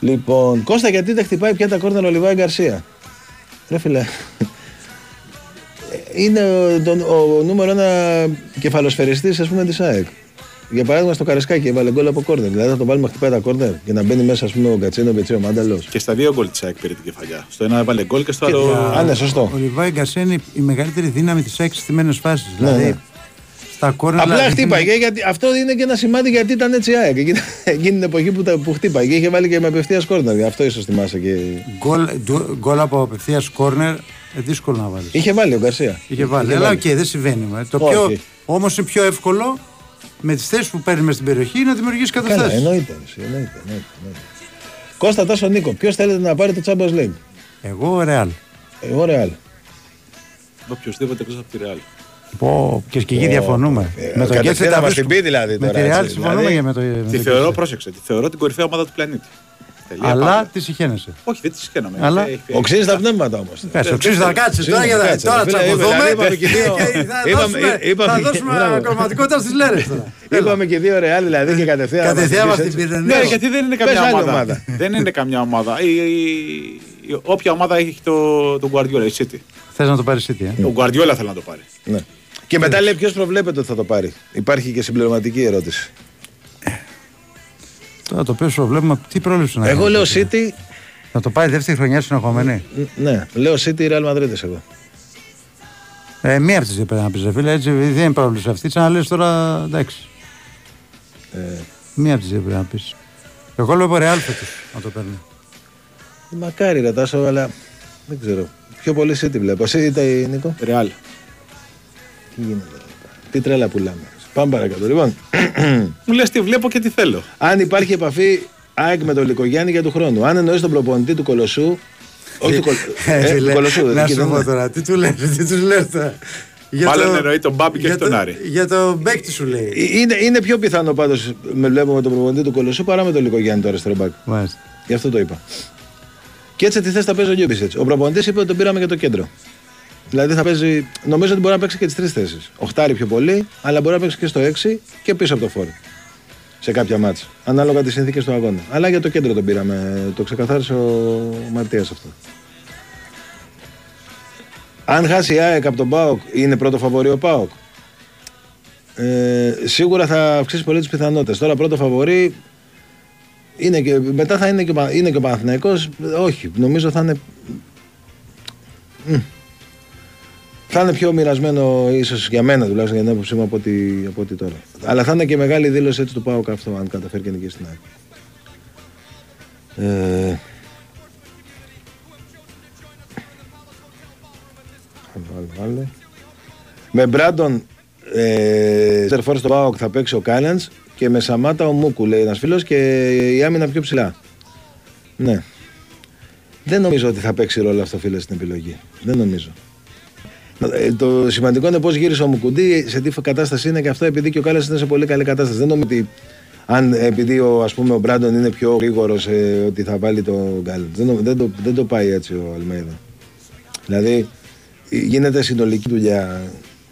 Λοιπόν, Κώστα, γιατί δεν χτυπάει πια τα κόρνερ ο Λιβάη Γκαρσία; Ρε φίλε. Είναι ο, τον- ο νούμερο ένα κεφαλοσφαιριστής, ας πούμε, της ΑΕΚ. Για παράδειγμα, στο Καρεσκάκι έβαλε γκολ από κόρνερ. Δηλαδή θα το βάλουμε να χτυπάει τα κόρνερ για να μπαίνει μέσα, ας πούμε, ο Γκατσίνο και ο Μάνταλος. Και στα δύο γκολ της ΑΕΚ πήρε την κεφαλιά. Στο ένα έβαλε γκολ και στο άλλο. Α, ναι, σωστό. Ο Λιβάη Γκαρσία είναι η μεγαλύτερη δύναμη της έξι στημένε φάσεις. Ναι, Δηλαδή, ναι. στα κόρνερ. Απλά δηλαδή, χτύπαγε, γιατί αυτό είναι και ένα σημάδι γιατί ήταν έτσι η ΑΕΚ. Εκείνη, εκείνη την εποχή που, τα, που χτύπαγε, είχε βάλει και με απευθείας κόρνερ. Αυτό ίσως θυμάσαι και. Γκολ, ντου- γκολ από απευθείας κόρνερ, ε, δύσκολο να βάλεις. Είχε βάλει ο Γκαρσία. Είχε βάλει. Αλλά οκ, δεν συμβαίνει. ε. Το Όχι. πιο, όμως είναι πιο εύκολο με τις θέσεις που παίρνει μες στην περιοχή να δημιουργήσεις Καλά, καταστάσεις. εννοείται. εσύ, εννοείται, εννοείται, εννοείται. Κώστα Τάσο Νίκο, ποιος θέλετε να πάρει το Champions League; Εγώ ρεάλ. Εγώ Ρεάλ. Οποιοδήποτε εκτός από τη Ρεάλ. Πω, και και εκεί διαφωνούμε. ε, με το κατευθείαν Γκέτσε να τα μας βρίσκω- την πει δηλαδή Με τώρα, τη Ρεάλ έτσι, συμφωνούμε δηλαδή. και με το. με Τη το θεωρώ, Γκέτσε. πρόσεξε, τη θεωρώ την κορυφαία ομάδα του πλανήτη. Τελεία, Αλλά πάντα. της συχαίνεσαι. Όχι, δεν της συγχαίρομαι. Αλλά- Έχει- Οξύνει τα πνεύματα όμως. Κάτσε, οξύζει θα κάτσε Οξύζει τώρα θα για κάτσε, τώρα ρε φίλε, τσακωθούμε. δηλαδή είπαμε και δύο- και θα είπαμε- δώσουμε- είπαμε Θα και- δώσουμε μπράβο. ακροματικότητα στις λέρες τώρα. Είπαμε και δύο Ρεάλ δηλαδή και κατευθείαν. Κατευθείαν μας μας πεις την έτσι. πήρε. Ναι, Ναι, γιατί δεν είναι Πες καμιά άλλη ομάδα. ομάδα. δεν είναι καμιά ομάδα. Η, η- η- όποια ομάδα έχει το, τον Guardiola, η City. Θες να το πάρεις City, ε; Ο Guardiola θέλει να το πάρει. Ναι. Και μετά λέει ποιος προβλέπεται ότι θα το πάρει; Υπάρχει και συμπληρωματική ερώτηση. Τώρα το οποίο σου βλέπουμε, τι πρόληψη να Εγώ κάνεις. λέω City. Να το πάρει δεύτερη χρονιά συνεχόμενη. Ναι, λέω City Real Madrid εγώ. Ε, μία από τις δύο πρέπει να πεις, ρε φίλε. Έτσι δεν είναι πρόβλημα αυτή. Σαν να λες τώρα εντάξει. Ε, Μία από τις δύο πρέπει να πεις. Εγώ λέω ρεάλ φέτος να το παίρνει. μακάρι ρε Τάσο, αλλά δεν ξέρω. Πιο πολύ City βλέπω. Εσύ είτε Νίκο; Ρεάλ. Τι γίνεται. ρε, Τι τρέλα πουλάμε. Πάμε παρακάτω. Λοιπόν, Μου λες τι βλέπω και τι θέλω. αν υπάρχει επαφή ΑΕΚ με τον Λικογιάννη για του χρόνου. Αν εννοείς τον προπονητή του Κολοσσού. Όχι του, κολ... ε, του Κολοσσού. να εκεί σου δεν πω είναι. τώρα, τι του λες, τι τους λες τώρα. Για Μάλλον εννοεί τον Μπάμπη και για όχι τον το- Άρη. Για το μπέκτη σου λέει. Ε, Είναι, είναι πιο πιθανό πάντως με βλέπω με τον προπονητή του Κολοσσού παρά με τον Λικογιάννη το αριστερό μπακ. Μάλιστα. Γι' αυτό το είπα. Και έτσι τι θες θα παίζει ο Γιούμπισιτς. Ο προπονητής είπε ότι τον πήραμε για το κέντρο. Δηλαδή θα παίζει, νομίζω ότι μπορεί να παίξει και τις τρεις θέσεις. Οχτάρι πιο πολύ, αλλά μπορεί να παίξει και στο 6 και πίσω από το φόρο. Σε κάποια μάτσα. Ανάλογα τις συνθήκες του αγώνα. Αλλά για το κέντρο τον πήραμε. Το ξεκαθάρισε ο Ματίας αυτό. Αν χάσει η ΑΕΚ από τον Πάοκ, είναι πρώτο φαβορί ο Πάοκ. Ε, σίγουρα θα αυξήσει πολύ τις πιθανότητες. Τώρα πρώτο φαβορί είναι και, μετά θα είναι και, ο Πα- είναι και ο Παναθηναϊκός. Όχι, νομίζω θα είναι. Μμ. Θα είναι πιο μοιρασμένο ίσως για μένα τουλάχιστον για την άποψή μου από ό,τι, από ό,τι τώρα. Αλλά θα είναι και μεγάλη δήλωση έτσι του Πάουκ αυτό, αν καταφέρει και νικήσει την ΑΕΚ. Ε, άλλο, άλλο, άλλο. Με Μπράντον ε, τερφόρ στο Πάοκ θα παίξει ο Κάλεντ και με Σαμάτα ο Μούκου λέει ένας φίλος και η άμυνα πιο ψηλά. Ναι. Δεν νομίζω ότι θα παίξει ρόλο αυτό φίλε στην επιλογή. Δεν νομίζω. Ε, το σημαντικό είναι πώς γύρισε ο Μουκουντή, σε τι κατάσταση είναι και αυτό επειδή και ο Κάλλας είναι σε πολύ καλή κατάσταση. Δεν νομίζω ότι αν επειδή ο, ας πούμε, ο Μπράντον είναι πιο γρήγορος ότι θα βάλει το Γκάλετ. Δεν, νο- δεν, το, δεν το πάει έτσι ο Αλμέιδα. Δηλαδή ε, γίνεται συνολική δουλειά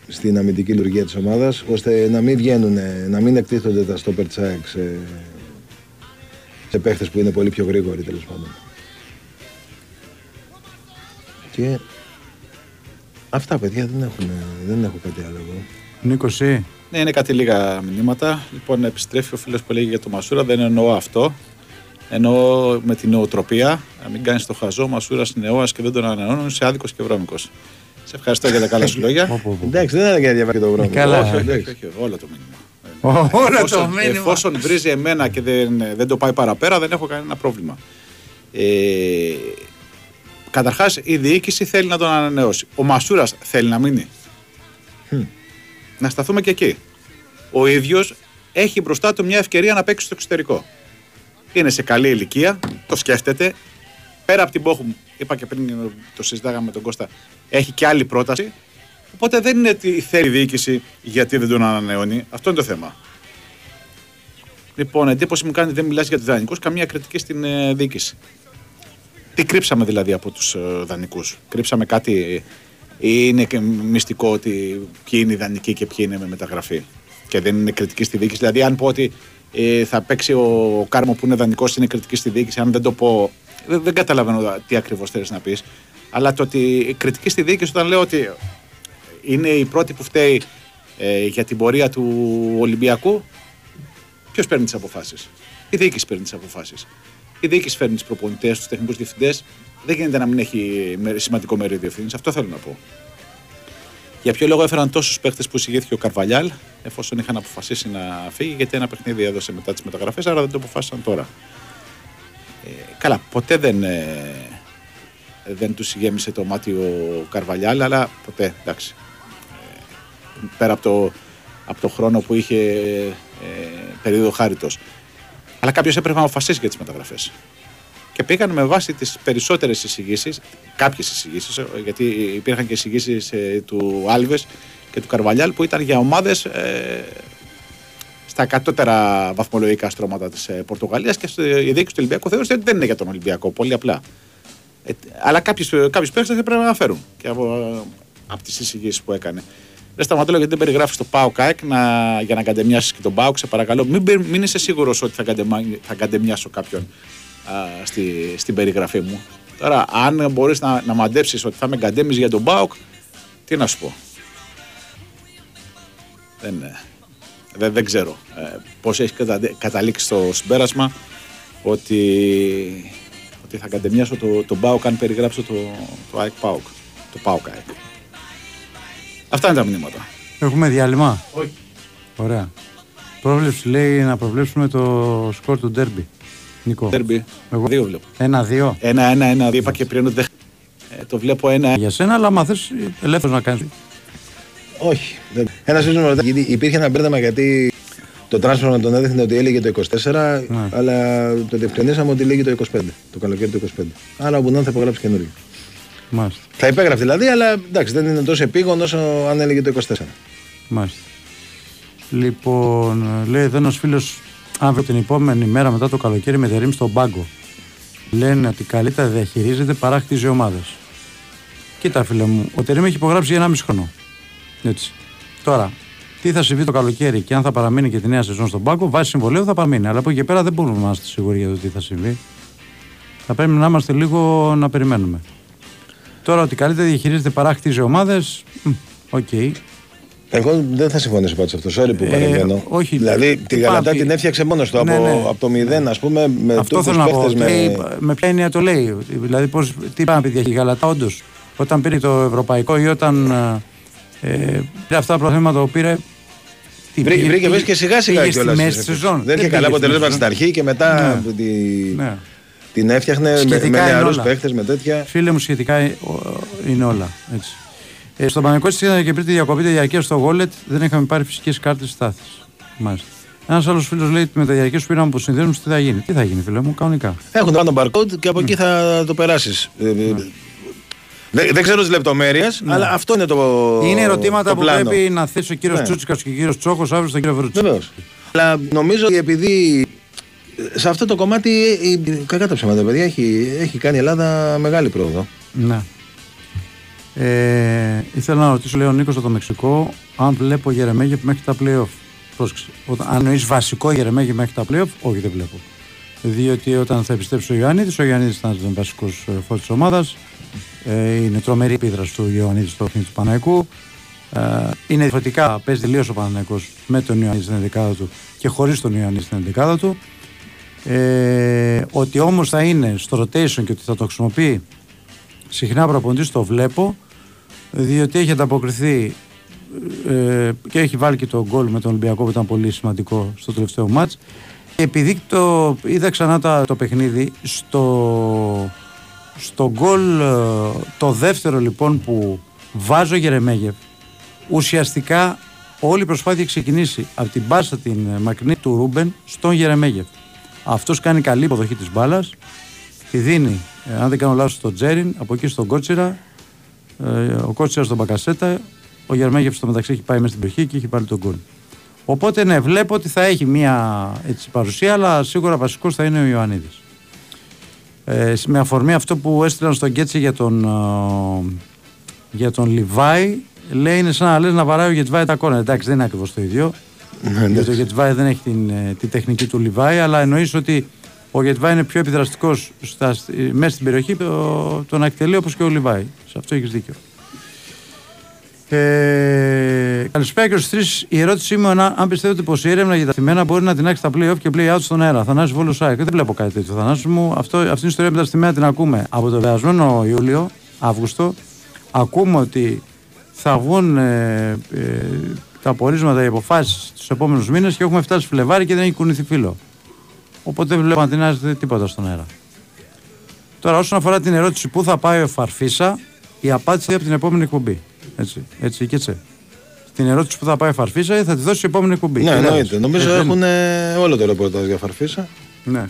στην αμυντική λειτουργία της ομάδας ώστε να μην βγαίνουν, να μην εκτίθονται τα στο περτσάκ σε, σε παίχτες που είναι πολύ πιο γρήγοροι τέλος πάντων. Και αυτά παιδιά δεν, έχουν, δεν έχω κάτι άλλο εγώ. Νίκος, εσύ. Ναι, είναι κάτι λίγα μηνύματα. Λοιπόν, επιστρέφει ο φίλος που λέγει για το Μασούρα. Δεν εννοώ αυτό. Εννοώ με την νοοτροπία. Να μην κάνεις το χαζό. Μασούρας νεόα και δεν τον ανανεώνουν. Είσαι άδικος και βρώμικος. Σε ευχαριστώ για τα καλά σου λόγια. Πω, πω, πω. Εντάξει, δεν είναι για να διαβάσει το βρώμικο. καλά. όχι, όχι, εντάξει. όχι, όχι, όλο το μήνυμα. Ω, Όλο το εφόσον, μήνυμα. εφόσον βρίζει εμένα και δεν, δεν το πάει παραπέρα, δεν έχω κανένα πρόβλημα. Ε, Καταρχάς, η διοίκηση θέλει να τον ανανεώσει. Ο Μασούρας θέλει να μείνει. Να σταθούμε και εκεί. Ο ίδιος έχει μπροστά του μια ευκαιρία να παίξει στο εξωτερικό. Είναι σε καλή ηλικία, το σκέφτεται. Πέρα από την Πόχουμ, είπα και πριν το συζητάγαμε με τον Κώστα, έχει και άλλη πρόταση. Οπότε δεν είναι ότι θέλει η διοίκηση γιατί δεν τον ανανεώνει. Αυτό είναι το θέμα. Λοιπόν, εντύπωση μου κάνει ότι δεν μιλάς για τους δανεικούς, καμία κριτική στην ε, διοίκηση. Τι κρύψαμε δηλαδή από τους ε, δανεικούς; Κρύψαμε κάτι. Ή είναι και μυστικό ότι ποιοι είναι οι δανεικοί και ποιοι είναι με μεταγραφή; Και δεν είναι κριτική στη διοίκηση; Δηλαδή, αν πω ότι ε, θα παίξει ο Κάρμο που είναι δανεικός, είναι κριτική στη διοίκηση. Αν δεν το πω. Δεν, δεν καταλαβαίνω τι ακριβώς θέλεις να πεις. Αλλά το ότι κριτική στη διοίκηση όταν λέω ότι είναι η πρώτη που φταίει ε, για την πορεία του Ολυμπιακού, ποιος παίρνει τις αποφάσεις; Η διοίκηση παίρνει τις αποφάσεις. Η διοίκηση φέρνει τους προπονητές, τους τεχνικούς διευθυντές. Δεν γίνεται να μην έχει με- σημαντικό μερίδιο ευθύνη. Αυτό θέλω να πω. Για ποιο λόγο έφεραν τόσους παίχτε που εισηγήθηκε ο Καρβαλιάλ, εφόσον είχαν αποφασίσει να φύγει, γιατί ένα παιχνίδι έδωσε μετά τις μεταγραφές, άρα δεν το αποφάσισαν τώρα. Ε, καλά, ποτέ δεν, ε, δεν τους γέμισε το μάτι ο Καρβαλιάλ, αλλά ποτέ, εντάξει. Ε, πέρα από το από το χρόνο που είχε ε, περίοδο χάριτος. Αλλά κάποιος έπρεπε να αποφασίσει για τις μεταγραφές. Και πήγαν με βάση τις περισσότερες εισηγήσεις, κάποιες εισηγήσεις, γιατί υπήρχαν και εισηγήσεις ε, του Άλβες και του Καρβαλιάλ που ήταν για ομάδες ε, στα κατώτερα βαθμολογικά στρώματα της ε, Πορτογαλίας και στο, η διοίκηση του Ολυμπιακού θεώρησε ότι δεν είναι για τον Ολυμπιακό. Πολύ απλά. Ε, αλλά κάποιου παίχτες έπρεπε να αναφέρουν και από, από τις εισηγήσεις που έκανε. Δεν σταματώ γιατί δεν περιγράφεις το Πάο ΚΑΕΚ να, για να καντεμιάσεις και τον Πάο. Σε παρακαλώ, μην, μπε- μην είσαι σίγουρος ότι θα, καντεμα, θα καντεμιάσω κάποιον α, στη, στην περιγραφή μου. Τώρα, αν μπορείς να, να μαντέψεις ότι θα με καντέμεις για τον Πάοκ, τι να σου πω. Δεν, ε, δεν, δεν ξέρω ε, πώς έχεις κατα- καταλήξει στο συμπέρασμα ότι, ότι θα καντεμιάσω το, τον Πάοκ αν περιγράψω το, το ΑΕΚ Πάοκ. Το Πάοκ ΑΕΚ. Αυτά είναι τα μηνύματα. Έχουμε διάλειμμα; Όχι. Ωραία. Πρόβλεψη λέει να προβλέψουμε το σκορ του ντέρμπι. Νικό. Derby. Εγώ. Δύο βλέπω. Ένα-δύο. Ένα, ένα, ένα. Είπα και πριν ότι δεν- ε, το βλέπω ένα. Για σένα, αλλά άμα θες ελεύθερος να κάνεις. Όχι. δεν- Ένα σύντομο με ρωτάει, γιατί υπήρχε ένα μπέρδεμα γιατί το transfer να τον έδειχνε ότι έλεγε το 24, Ναι. αλλά το διευκρινίσαμε ότι λέγει το 25. Το καλοκαίρι του 25. Άρα ο Μπουνάν θα υπογράψει καινούριο. Μάλιστα. Θα υπέγραφε δηλαδή, αλλά εντάξει, δεν είναι τόσο επίγον όσο αν έλεγε το 24. Μάλιστα. Λοιπόν, λέει εδώ ένας φίλος, αύριο την επόμενη μέρα μετά το καλοκαίρι με τερίμ στον πάγκο. Λένε ότι καλύτερα διαχειρίζεται παρά χτίζει ομάδες. Κοίτα, φίλε μου, ο Τερίμ έχει υπογράψει για ένα μισό χρόνο. Έτσι. Τώρα, τι θα συμβεί το καλοκαίρι και αν θα παραμείνει και τη νέα σεζόν στον πάγκο, βάσει συμβολέου θα παραμείνει. Αλλά από εκεί και πέρα δεν μπορούμε να είμαστε σίγουροι για το τι θα συμβεί. Θα πρέπει να είμαστε λίγο να περιμένουμε. Τώρα ότι καλύτερα διαχειρίζεται παρά χτίζει ομάδες, οκ. Εγώ δεν θα συμφωνήσω πάντως σε αυτό. Sorry που Ε, παρεμβαίνω. όχι, Δηλαδή τη τι Γαλατά πάει- την έφτιαξε μόνος του Ναι, από, ναι. από το 0, ας πούμε, με Αυτό τούτους θέλω να πω. παίχτε. Με... Με... με ποια έννοια το λέει. Δηλαδή, πώς, τι πάει να πει η Γαλατά, όντως. Όταν πήρε το ευρωπαϊκό ή όταν ε, ε, πήρε αυτά τα προθέματα που πήρε. τι, Βρήκε, πήγε- βρήκε μέσα και σιγά σιγά πήγε στη κιόλας μέση στη της σεζόν. Δεν είχε πήγε καλά στη αποτελέσματα μέση στην της αρχή και μετά Ναι. τη, Ναι. Την έφτιαχνε με, Σχετικά με είναι νεαρούς όλα. παίχτες, με τέτοια. Φίλε μου, σχετικά ε, ο- είναι όλα. Έτσι. Ε, στον Παναγικό της είδαμε και πριν τη διακοπή τη διαρκεία στο Wallet δεν είχαμε πάρει φυσικές κάρτες στάθης. Μάλιστα. Ένας άλλος φίλος λέει ότι με τα διαρκεία που πήραμε από συνδέσμου τι θα γίνει. Τι θα γίνει, φίλε μου, κανονικά. Έχουν το barcode και από εκεί θα το περάσεις. Δεν, δεν ξέρω τις λεπτομέρειες, αλλά αυτό είναι το. είναι ερωτήματα το που πλάνο. πρέπει να θέσει ο κύριος Ναι. Τσούτσικας και ο κύριος Τσόχος αύριο στον κύριο Βρούτση. Βεβαίως. Αλλά νομίζω ότι επειδή σε αυτό το κομμάτι, η, κακά τα ψέματα, παιδιά, έχει, έχει κάνει η Ελλάδα μεγάλη πρόοδο. Ναι. Ε, ήθελα να ρωτήσω, λέει ο Νίκος από το Μεξικό, αν βλέπω Γερεμέγεφ μέχρι τα playoff. Πρόσεξε. Όταν, αν εννοείς βασικό Γερεμέγεφ μέχρι τα playoff, όχι δεν βλέπω. Διότι όταν θα επιστρέψει ο Ιωαννίδης, ο Ιωαννίδης ήταν βασικός φόρ της ομάδας. Ε, είναι τρομερή επίδραση του Ιωαννίδη στο παιχνίδι του Παναϊκού. Ε, είναι διαφορετικά, παίζει τελείως ο Παναϊκό με τον Ιωαννίδη στην δεκάδα του και χωρίς τον Ιωαννίδη στην δεκάδα του. Ε, ότι όμως θα είναι στο rotation και ότι θα το χρησιμοποιεί. Συχνά προπονητής το βλέπω διότι έχει ανταποκριθεί ε, και έχει βάλει και το γκολ με τον Ολυμπιακό που ήταν πολύ σημαντικό στο τελευταίο μάτς και επειδή το είδα ξανά το, το παιχνίδι στο, στο γκολ ε, το δεύτερο λοιπόν που βάζω Γερεμέγεφ ουσιαστικά όλη η προσπάθεια έχει ξεκινήσει από την μπάσα την ε, μακρινή του Ρούμπεν στον Γερεμέγεφ αυτός κάνει καλή υποδοχή της μπάλας τη δίνει, ε, αν δεν κάνω λάθος, στον Τζέριν, από εκεί στον Κότσιρα, ε, ο Κότσιρας στον Μπακασέτα, ο Γερμέγεφ στο μεταξύ έχει πάει μέσα στην περιοχή και έχει πάρει τον γκολ. Οπότε ναι, βλέπω ότι θα έχει μια έτσι, παρουσία, αλλά σίγουρα βασικός θα είναι ο Ιωαννίδης. Ε, με αφορμή αυτό που έστειλαν στον Γκέτσι για τον, ε, για τον Λιβάη, λέει είναι σαν να λες να βαράει ο Γετβάη τα κόρνα. Εντάξει, δεν είναι ακριβώς το ίδιο. Γιατί ο Γετβάη δεν έχει την, ε, τη τεχνική του Λιβάη, αλλά εννοείς ότι ο Γετβάη είναι πιο επιδραστικός στα, ε, μέσα στην περιοχή το, το να εκτελεί όπως και ο Λιβάη. Σε αυτό έχεις δίκιο. Ε, καλησπέρα και στους τρεις. Η ερώτησή μου είναι αν πιστεύετε πως η έρευνα για τα θυμένα μπορεί να την άξει τα play-off και play-out στον αέρα. Θανάσι Βόλο Σάικ. Δεν βλέπω κάτι τέτοιο. Θανάσι μου, αυτό, αυτή την ιστορία με τα θυμένα την ακούμε από το περασμένο Ιούλιο, Αύγουστο. Ακούμε ότι θα βγουν ε, ε, τα απορίσματα, οι αποφάσεις του επόμενους μήνες και έχουμε φτάσει Φλεβάρι και δεν έχει κουνηθεί φύλλο. Οπότε δεν βλέπω να τεινάζεται τίποτα στον αέρα. Τώρα, όσον αφορά την ερώτηση πού θα πάει ο Φαρφίσα, η απάντηση είναι από την επόμενη εκπομπή. Έτσι, έτσι και έτσι. την ερώτηση που θα πάει Φαρφίσα ή θα τη δώσει η επόμενη κουμπί. Ναι, Τι εννοείται. λες; Νομίζω Ε, δεν- έχουν ε, όλο το ρεπορτάζ για Φαρφίσα. Ναι.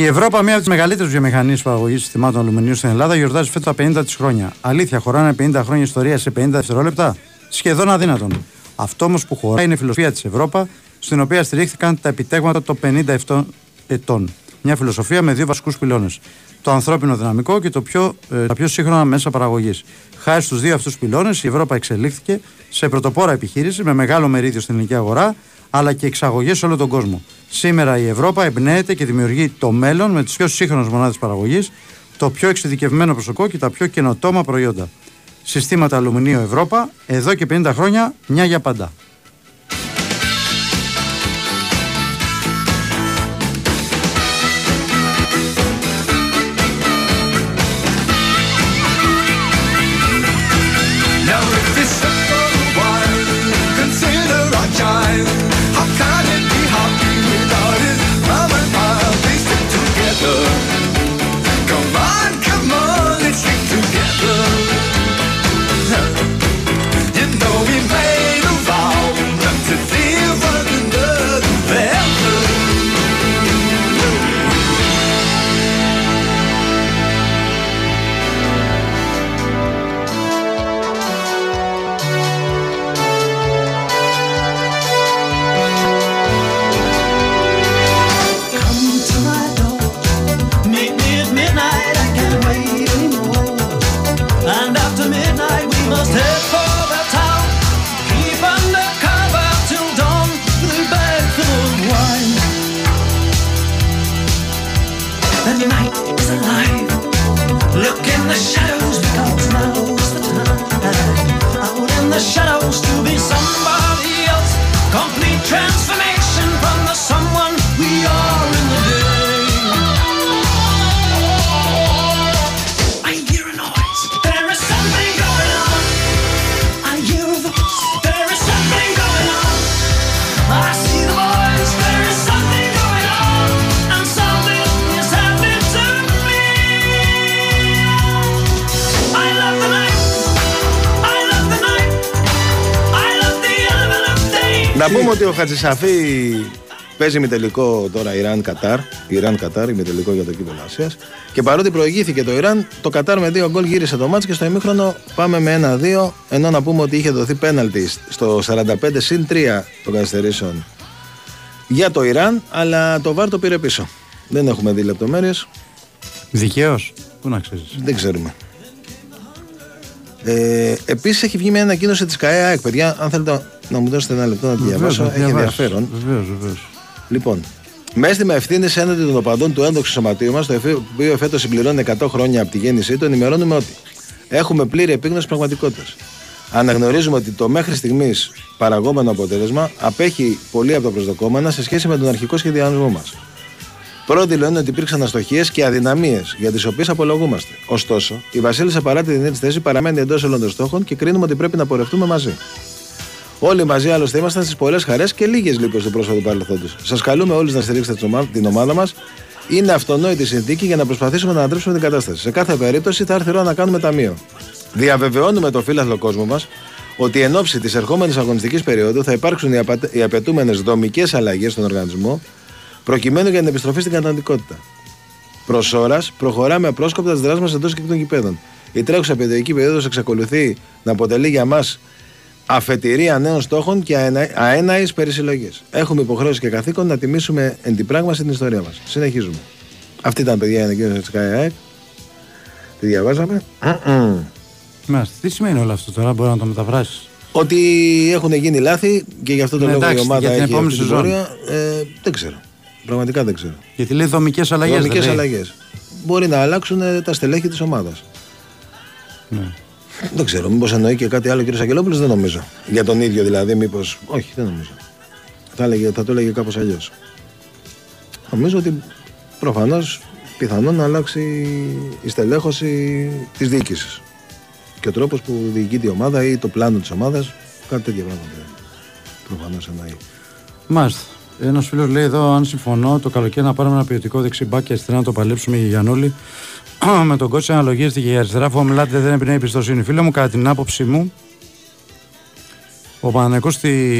Η Ευρώπη, μία από τις μεγαλύτερες βιομηχανίες παραγωγής συστημάτων αλουμινίου στην Ελλάδα, γιορτάζει φέτος τα 50 της χρόνια. Αλήθεια, χωράνε 50 χρόνια ιστορία σε 50 δευτερόλεπτα; Σχεδόν αδύνατον. Αυτό όμως που χωράει είναι η φιλοσοφία της Ευρώπη, στην οποία στηρίχθηκαν τα επιτέγματα των 57 ετών. Μια φιλοσοφία με δύο βασικούς πυλώνες. Το ανθρώπινο δυναμικό και το πιο, ε, τα πιο σύγχρονα μέσα παραγωγής. Χάρη στους δύο αυτούς πυλώνες, η Ευρώπη εξελίχθηκε σε πρωτοπόρα επιχείρηση με μεγάλο μερίδιο στην ελληνική αγορά, αλλά και εξαγωγές σε όλο τον κόσμο. Σήμερα η Ευρώπη εμπνέεται και δημιουργεί το μέλλον με τις πιο σύγχρονες μονάδες παραγωγής, το πιο εξειδικευμένο προσωπικό και τα πιο καινοτόμα προϊόντα. Συστήματα αλουμινίου Ευρώπη, εδώ και 50 χρόνια, μια για παντά. Χατζησαφή παίζει ημιτελικό τώρα Ιράν-Κατάρ. Ιράν-Κατάρ, ημιτελικό για το κύπελο Ασίας. Και παρότι προηγήθηκε το Ιράν, το Κατάρ με δύο γκολ γύρισε το μάτς και στο ημίχρονο πάμε με 1-2. Ενώ να πούμε ότι είχε δοθεί πέναλτι στο 45 συν 3 των καθυστερήσεων για το Ιράν, αλλά το Βάρ το πήρε πίσω. Δεν έχουμε δει λεπτομέρειες. Δικαίως; Πού να ξέρεις. Δεν ξέρουμε. Ε, Επίσης έχει βγει μια ανακοίνωση της ΚαΕΑΕΚ. Παιδιά, αν θέλετε να μου δώσετε ένα λεπτό να τη διαβάσω, έχει ενδιαφέρον. Βεβαίως, βεβαίως. Λοιπόν, με αίσθημα ευθύνη έναντι των οπαδών του ένδοξου σωματείου μας, το οποίο φέτο συμπληρώνει 100 χρόνια από τη γέννησή του, ενημερώνουμε ότι έχουμε πλήρη επίγνωση πραγματικότητας. Αναγνωρίζουμε ότι το μέχρι στιγμής παραγόμενο αποτέλεσμα απέχει πολύ από τα προσδοκόμενα σε σχέση με τον αρχικό σχεδιασμό μας. Πρώτη λένε ότι υπήρξαν αστοχίες και αδυναμίες για τις οποίες απολογούμαστε. Ωστόσο, η Βασίλισσα παρά τη δινή της θέση παραμένει εντός όλων των στόχων και κρίνουμε ότι πρέπει να πορευτούμε μαζί. Όλοι μαζί άλλωστε ήμασταν στις πολλές χαρές και λίγες λύπες του πρόσφατου παρελθόντος. Σας καλούμε όλους να στηρίξετε την ομα- την ομάδα μας. Είναι αυτονόητη συνθήκη για να προσπαθήσουμε να αντρέψουμε την κατάσταση. Σε κάθε περίπτωση θα έρθει η ώρα να κάνουμε ταμείο. Διαβεβαιώνουμε το φίλαθλο κόσμο μας ότι εν ώψη της ερχόμενης αγωνιστικής περίοδου θα υπάρξουν οι, απα... οι απαιτούμενες δομικές αλλαγές στον οργανισμό προκειμένου για την επιστροφή στην καταντικότητα. Προς ώρας προχωράμε απρόσκοπτα τις δράσεις μας εντός και των γηπέδων. Η τρέχουσα παιδική περίοδος εξακολουθεί να αποτελεί για μας αφετηρία νέων στόχων και αέναης περισυλλογής. Έχουμε υποχρέωση και καθήκον να τιμήσουμε εν την πράγμαση την ιστορία μας. Συνεχίζουμε. Αυτή ήταν παιδιά η ανακοίνωση της ΚΑΕΑΕΚ. Τη διαβάζαμε. Μάλιστα. Τι σημαίνει όλο αυτό τώρα, μπορεί να το μεταφράσεις; Ότι έχουν γίνει λάθη και γι' αυτό το Ναι, λόγο η εντάξει, ομάδα για την έχει επόμενη αυτή την σεζόν. πορεία. Ε, δεν ξέρω. Πραγματικά δεν ξέρω. Γιατί λέει δομικές αλλαγές. Δομικές αλλαγές. Μπορεί να αλλάξουν ε, τα στελέχη της ομάδας. Ναι. Δεν ξέρω, μήπως εννοεί και κάτι άλλο ο κ. Αγγελόπουλο, δεν νομίζω. Για τον ίδιο δηλαδή, μήπω. Όχι, δεν νομίζω. Θα, έλεγε, θα το έλεγε κάπως αλλιώς. Νομίζω ότι προφανώς πιθανόν να αλλάξει η στελέχωση της διοίκησης. και ο τρόπος που διοικείται η ομάδα ή το πλάνο της ομάδας. Κάτι τέτοια πράγματα. Προφανώς εννοεί. Μάλιστα. Ένας φίλος λέει εδώ: Αν συμφωνώ, το καλοκαίρι να πάρουμε ένα ποιοτικό δεξιμπάκι και αριστερά να το παλέψουμε για Γιανούλη. με τον κότσο αναλογίζεται και για αριστερά, αφού ο Μιλάτε δεν εμπνέει πιστοσύνη. Φίλε μου, κατά την άποψή μου, ο Παναγενικός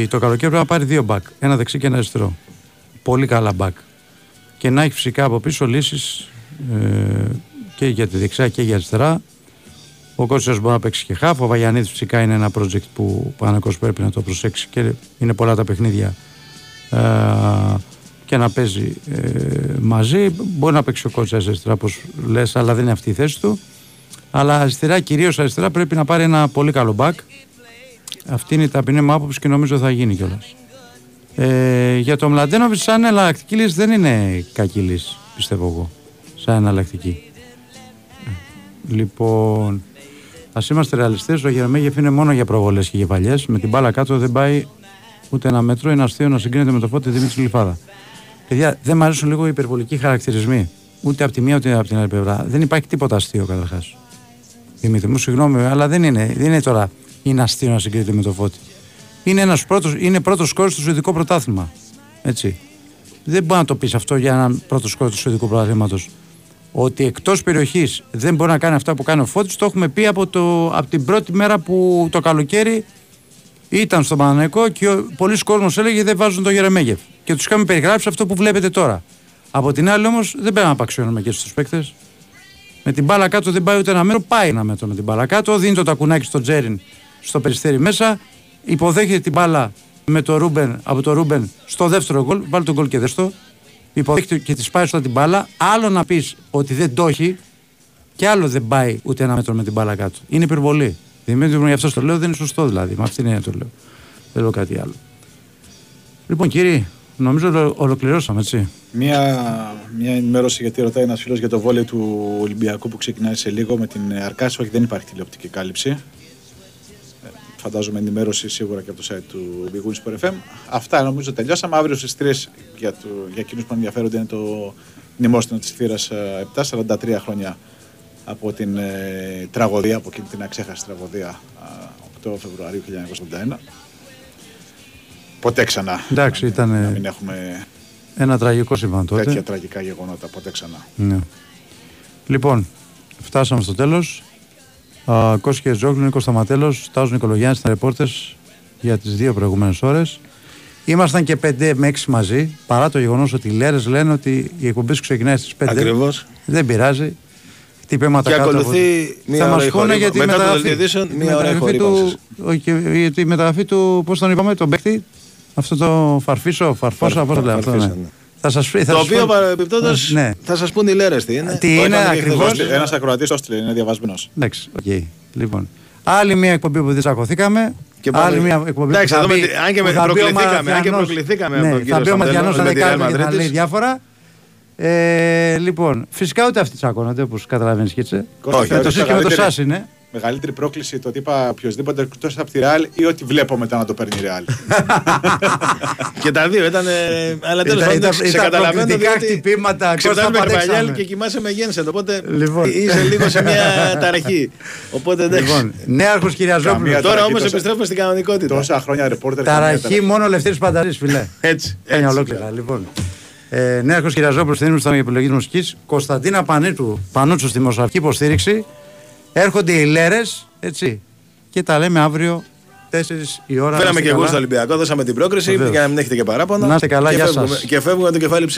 το καλοκαίρι πρέπει να πάρει δύο μπακ. Ένα δεξί και ένα αριστερό. Πολύ καλά μπακ. Και να έχει φυσικά από πίσω λύσεις ε, και για τη δεξιά και για αριστερά. Ο Κότσο μπορεί να παίξει και χάφ. Ο Βαγιανίδης φυσικά είναι ένα project που ο Παναγενικός πρέπει να το προσέξει και είναι πολλά τα παιχνίδια ε, και να παίζει ε, μαζί. Μπορεί να παίξει ο Κότσα αριστερά, όπως λες, αλλά δεν είναι αυτή η θέση του. Αλλά αριστερά, κυρίως αριστερά, πρέπει να πάρει ένα πολύ καλό back. Αυτή είναι η ταπεινή μου άποψη και νομίζω θα γίνει κιόλας. Ε, για το Μλαντένοβιτς, σαν εναλλακτική λύση δεν είναι κακή λύση, πιστεύω εγώ. Σαν εναλλακτική. Ε, Λοιπόν, ας είμαστε ρεαλιστές. Ο Γερμέγεφ είναι μόνο για προβολές και για παλιές. Με την μπάλα κάτω δεν πάει ούτε ένα μέτρο. Είναι αστείο να συγκρίνεται με το φώτι Δημήτρης Λιφάδα. Παιδιά, δεν μου αρέσουν λίγο οι υπερβολικοί χαρακτηρισμοί. Ούτε από τη μία ούτε από την άλλη πλευρά. Δεν υπάρχει τίποτα αστείο καταρχάς. Δημήτρη μου, συγγνώμη, αλλά δεν είναι, δεν είναι τώρα είναι αστείο να συγκρίνεται με το φώτι. Είναι, ένας πρώτος, είναι πρώτος σκόρ στο Σουηδικό Πρωτάθλημα. Έτσι. Δεν μπορεί να το πεις αυτό για έναν πρώτος σκόρ του Σουηδικού Πρωταθλήματος. Ότι εκτός περιοχής δεν μπορεί να κάνει αυτά που κάνει ο Φώτης το έχουμε πει από, το, από την πρώτη μέρα που το καλοκαίρι ήταν στο Παναθηναϊκό και ο- πολλοί κόσμος έλεγε δεν βάζουν το Γερεμέγεφ. Και τους είχαμε περιγράψει αυτό που βλέπετε τώρα. Από την άλλη όμως δεν πρέπει να απαξιώνουμε και στους παίκτες. Με την μπάλα κάτω δεν πάει ούτε ένα μέτρο, πάει ένα μέτρο με την μπάλα κάτω. Δίνει το τακουνάκι στο Τζέριν στο περιστέρι μέσα. Υποδέχεται την μπάλα με το Ρούμπεν, από το Ρούμπεν στο δεύτερο γκολ. Βάλει το γκολ και δες το. Υποδέχεται και της πάει στο την μπάλα. Άλλο να πεις ότι δεν το έχει και άλλο δεν πάει ούτε ένα μέτρο με την μπάλα κάτω. Είναι υπερβολή. Δημήτρη μου, γι' αυτό το λέω, δεν είναι σωστό δηλαδή. Με αυτήν την έννοια το λέω. Δεν λέω κάτι άλλο. Λοιπόν, κύριοι, νομίζω ότι ολοκληρώσαμε, έτσι. Μια, μια ενημέρωση γιατί ρωτάει ένας φίλος για το βόλιο του Ολυμπιακού που ξεκινάει σε λίγο με την Αρκάση. Όχι, δεν υπάρχει τηλεοπτική κάλυψη. Ε, Φαντάζομαι ενημέρωση σίγουρα και από το site του Big Wins Sport FM. Αυτά νομίζω τελειώσαμε. Αύριο στις 3 για, το, για εκείνους που ενδιαφέρονται είναι το μνημόσυνο της θύρα 7, 43 χρόνια από την ε, τραγωδία, από εκείνη την αξέχαστη τραγωδία α, 8 Φεβρουαρίου 1981. Ποτέ ξανά. Εντάξει, ήταν Να ε, μην έχουμε ένα τραγικό συμβάν τότε. τέτοια τραγικά γεγονότα ποτέ ξανά. Ναι. Λοιπόν, φτάσαμε στο τέλος. Κώστα και Ζόγλου, Νίκος Σταματέλος, Τάζο Νικολογιάννης ήταν ρεπόρτε για τις δύο προηγούμενες ώρες. Ήμασταν και 5 με 6 μαζί, παρά το γεγονός ότι οι Λέρες λένε ότι η εκπομπή σου ξεκινάει στις 5. Ακριβώς. Δεν πειράζει. Χτυπήματα Και κάτω από- ακολουθεί μία Θα ώρα μας η πούνε χορύπα. για τη Μετά το μεταγραφή, δελτίο ειδήσεων, τη μία ώρα η μεταγραφή χορύπανση. του, όχι, για τη μεταγραφή του, πώς τον είπαμε, τον παίκτη, αυτό το φαρφίσο, φαρφόσα, πώς το λέει αυτό. Φαρφίσα, ναι. ναι. Θα σας πει, θα Το σας οποίο πω- παρεμπιπτόντως Ναι. θα σας πούν οι λέρες τι είναι. Τι Το είναι έκανε και ακριβώς; χθες. Ένας ακροατής το έστειλε, είναι διαβασμένος. Εντάξει, οκ. Λοιπόν. Άλλη μια εκπομπή που δεν τσακωθήκαμε. Και πάμε- Άλλη μια εκπομπή Εντάξει, που θα θα δούμε πει- τι- αν και που με θα πει ο προκληθήκαμε, αν και Μαριανός. προκληθήκαμε από ναι, τον Θα κύριο πει ο Μαριανός Σαντέλο να με τη δεν Real κάνει και να Madrid λέει της. διάφορα. Ε, λοιπόν, φυσικά ούτε αυτοί τσακώνονται όπως καταλαβαίνεις κίτσε. Κώστα, το θεωρείς σύστημα το μεγαλύτερη- ΣΑΣ είναι. Μεγαλύτερη πρόκληση το ότι είπα οποιοδήποτε εκτός από τη Real ή ότι βλέπω μετά να το παίρνει η Real. Και τα δύο ήταν. ε, Αλλά τέλος Ήταν- πάντων ήταν- σε ήταν καταλαβαίνω. προκλητικά διότι χτυπήματα, Ξυπνάμε Κώστα, με πατέξαμε. Καρβαλιάλ και κοιμάσαι με Γένσεν. Οπότε Λοιπόν. είσαι λίγο σε μια ταραχή. Οπότε εντάξει. Λοιπόν, νέαρχος Κυριαζόπουλος. Καμία Τώρα ταραχή όμως τόσα- επιστρέφουμε στην κανονικότητα. Τόσα χρόνια ρεπόρτερ. Ταραχή μόνο Λευτέρης Πανταζής, φιλέ. Έτσι. Έννοια έτσι. ολόκληρα. Λοιπόν. Ε, Νέαρχος Κυριαζόπουλος, στην στην επιλογή της μουσικής. Κωνσταντίνα Πανίτου, Πανούτσου στη δημοσιογραφική υποστήριξη. Έρχονται οι λέρες, έτσι. Και τα λέμε αύριο 4 η ώρα. Να Φέραμε είστε και εγώ καλά. στο Ολυμπιακό, δώσαμε την πρόκριση Βεβαίως. για να μην έχετε και παράπονα. Να είστε καλά, Και γεια φεύγουμε- σας. Και φεύγουμε το κεφάλι ψηλά.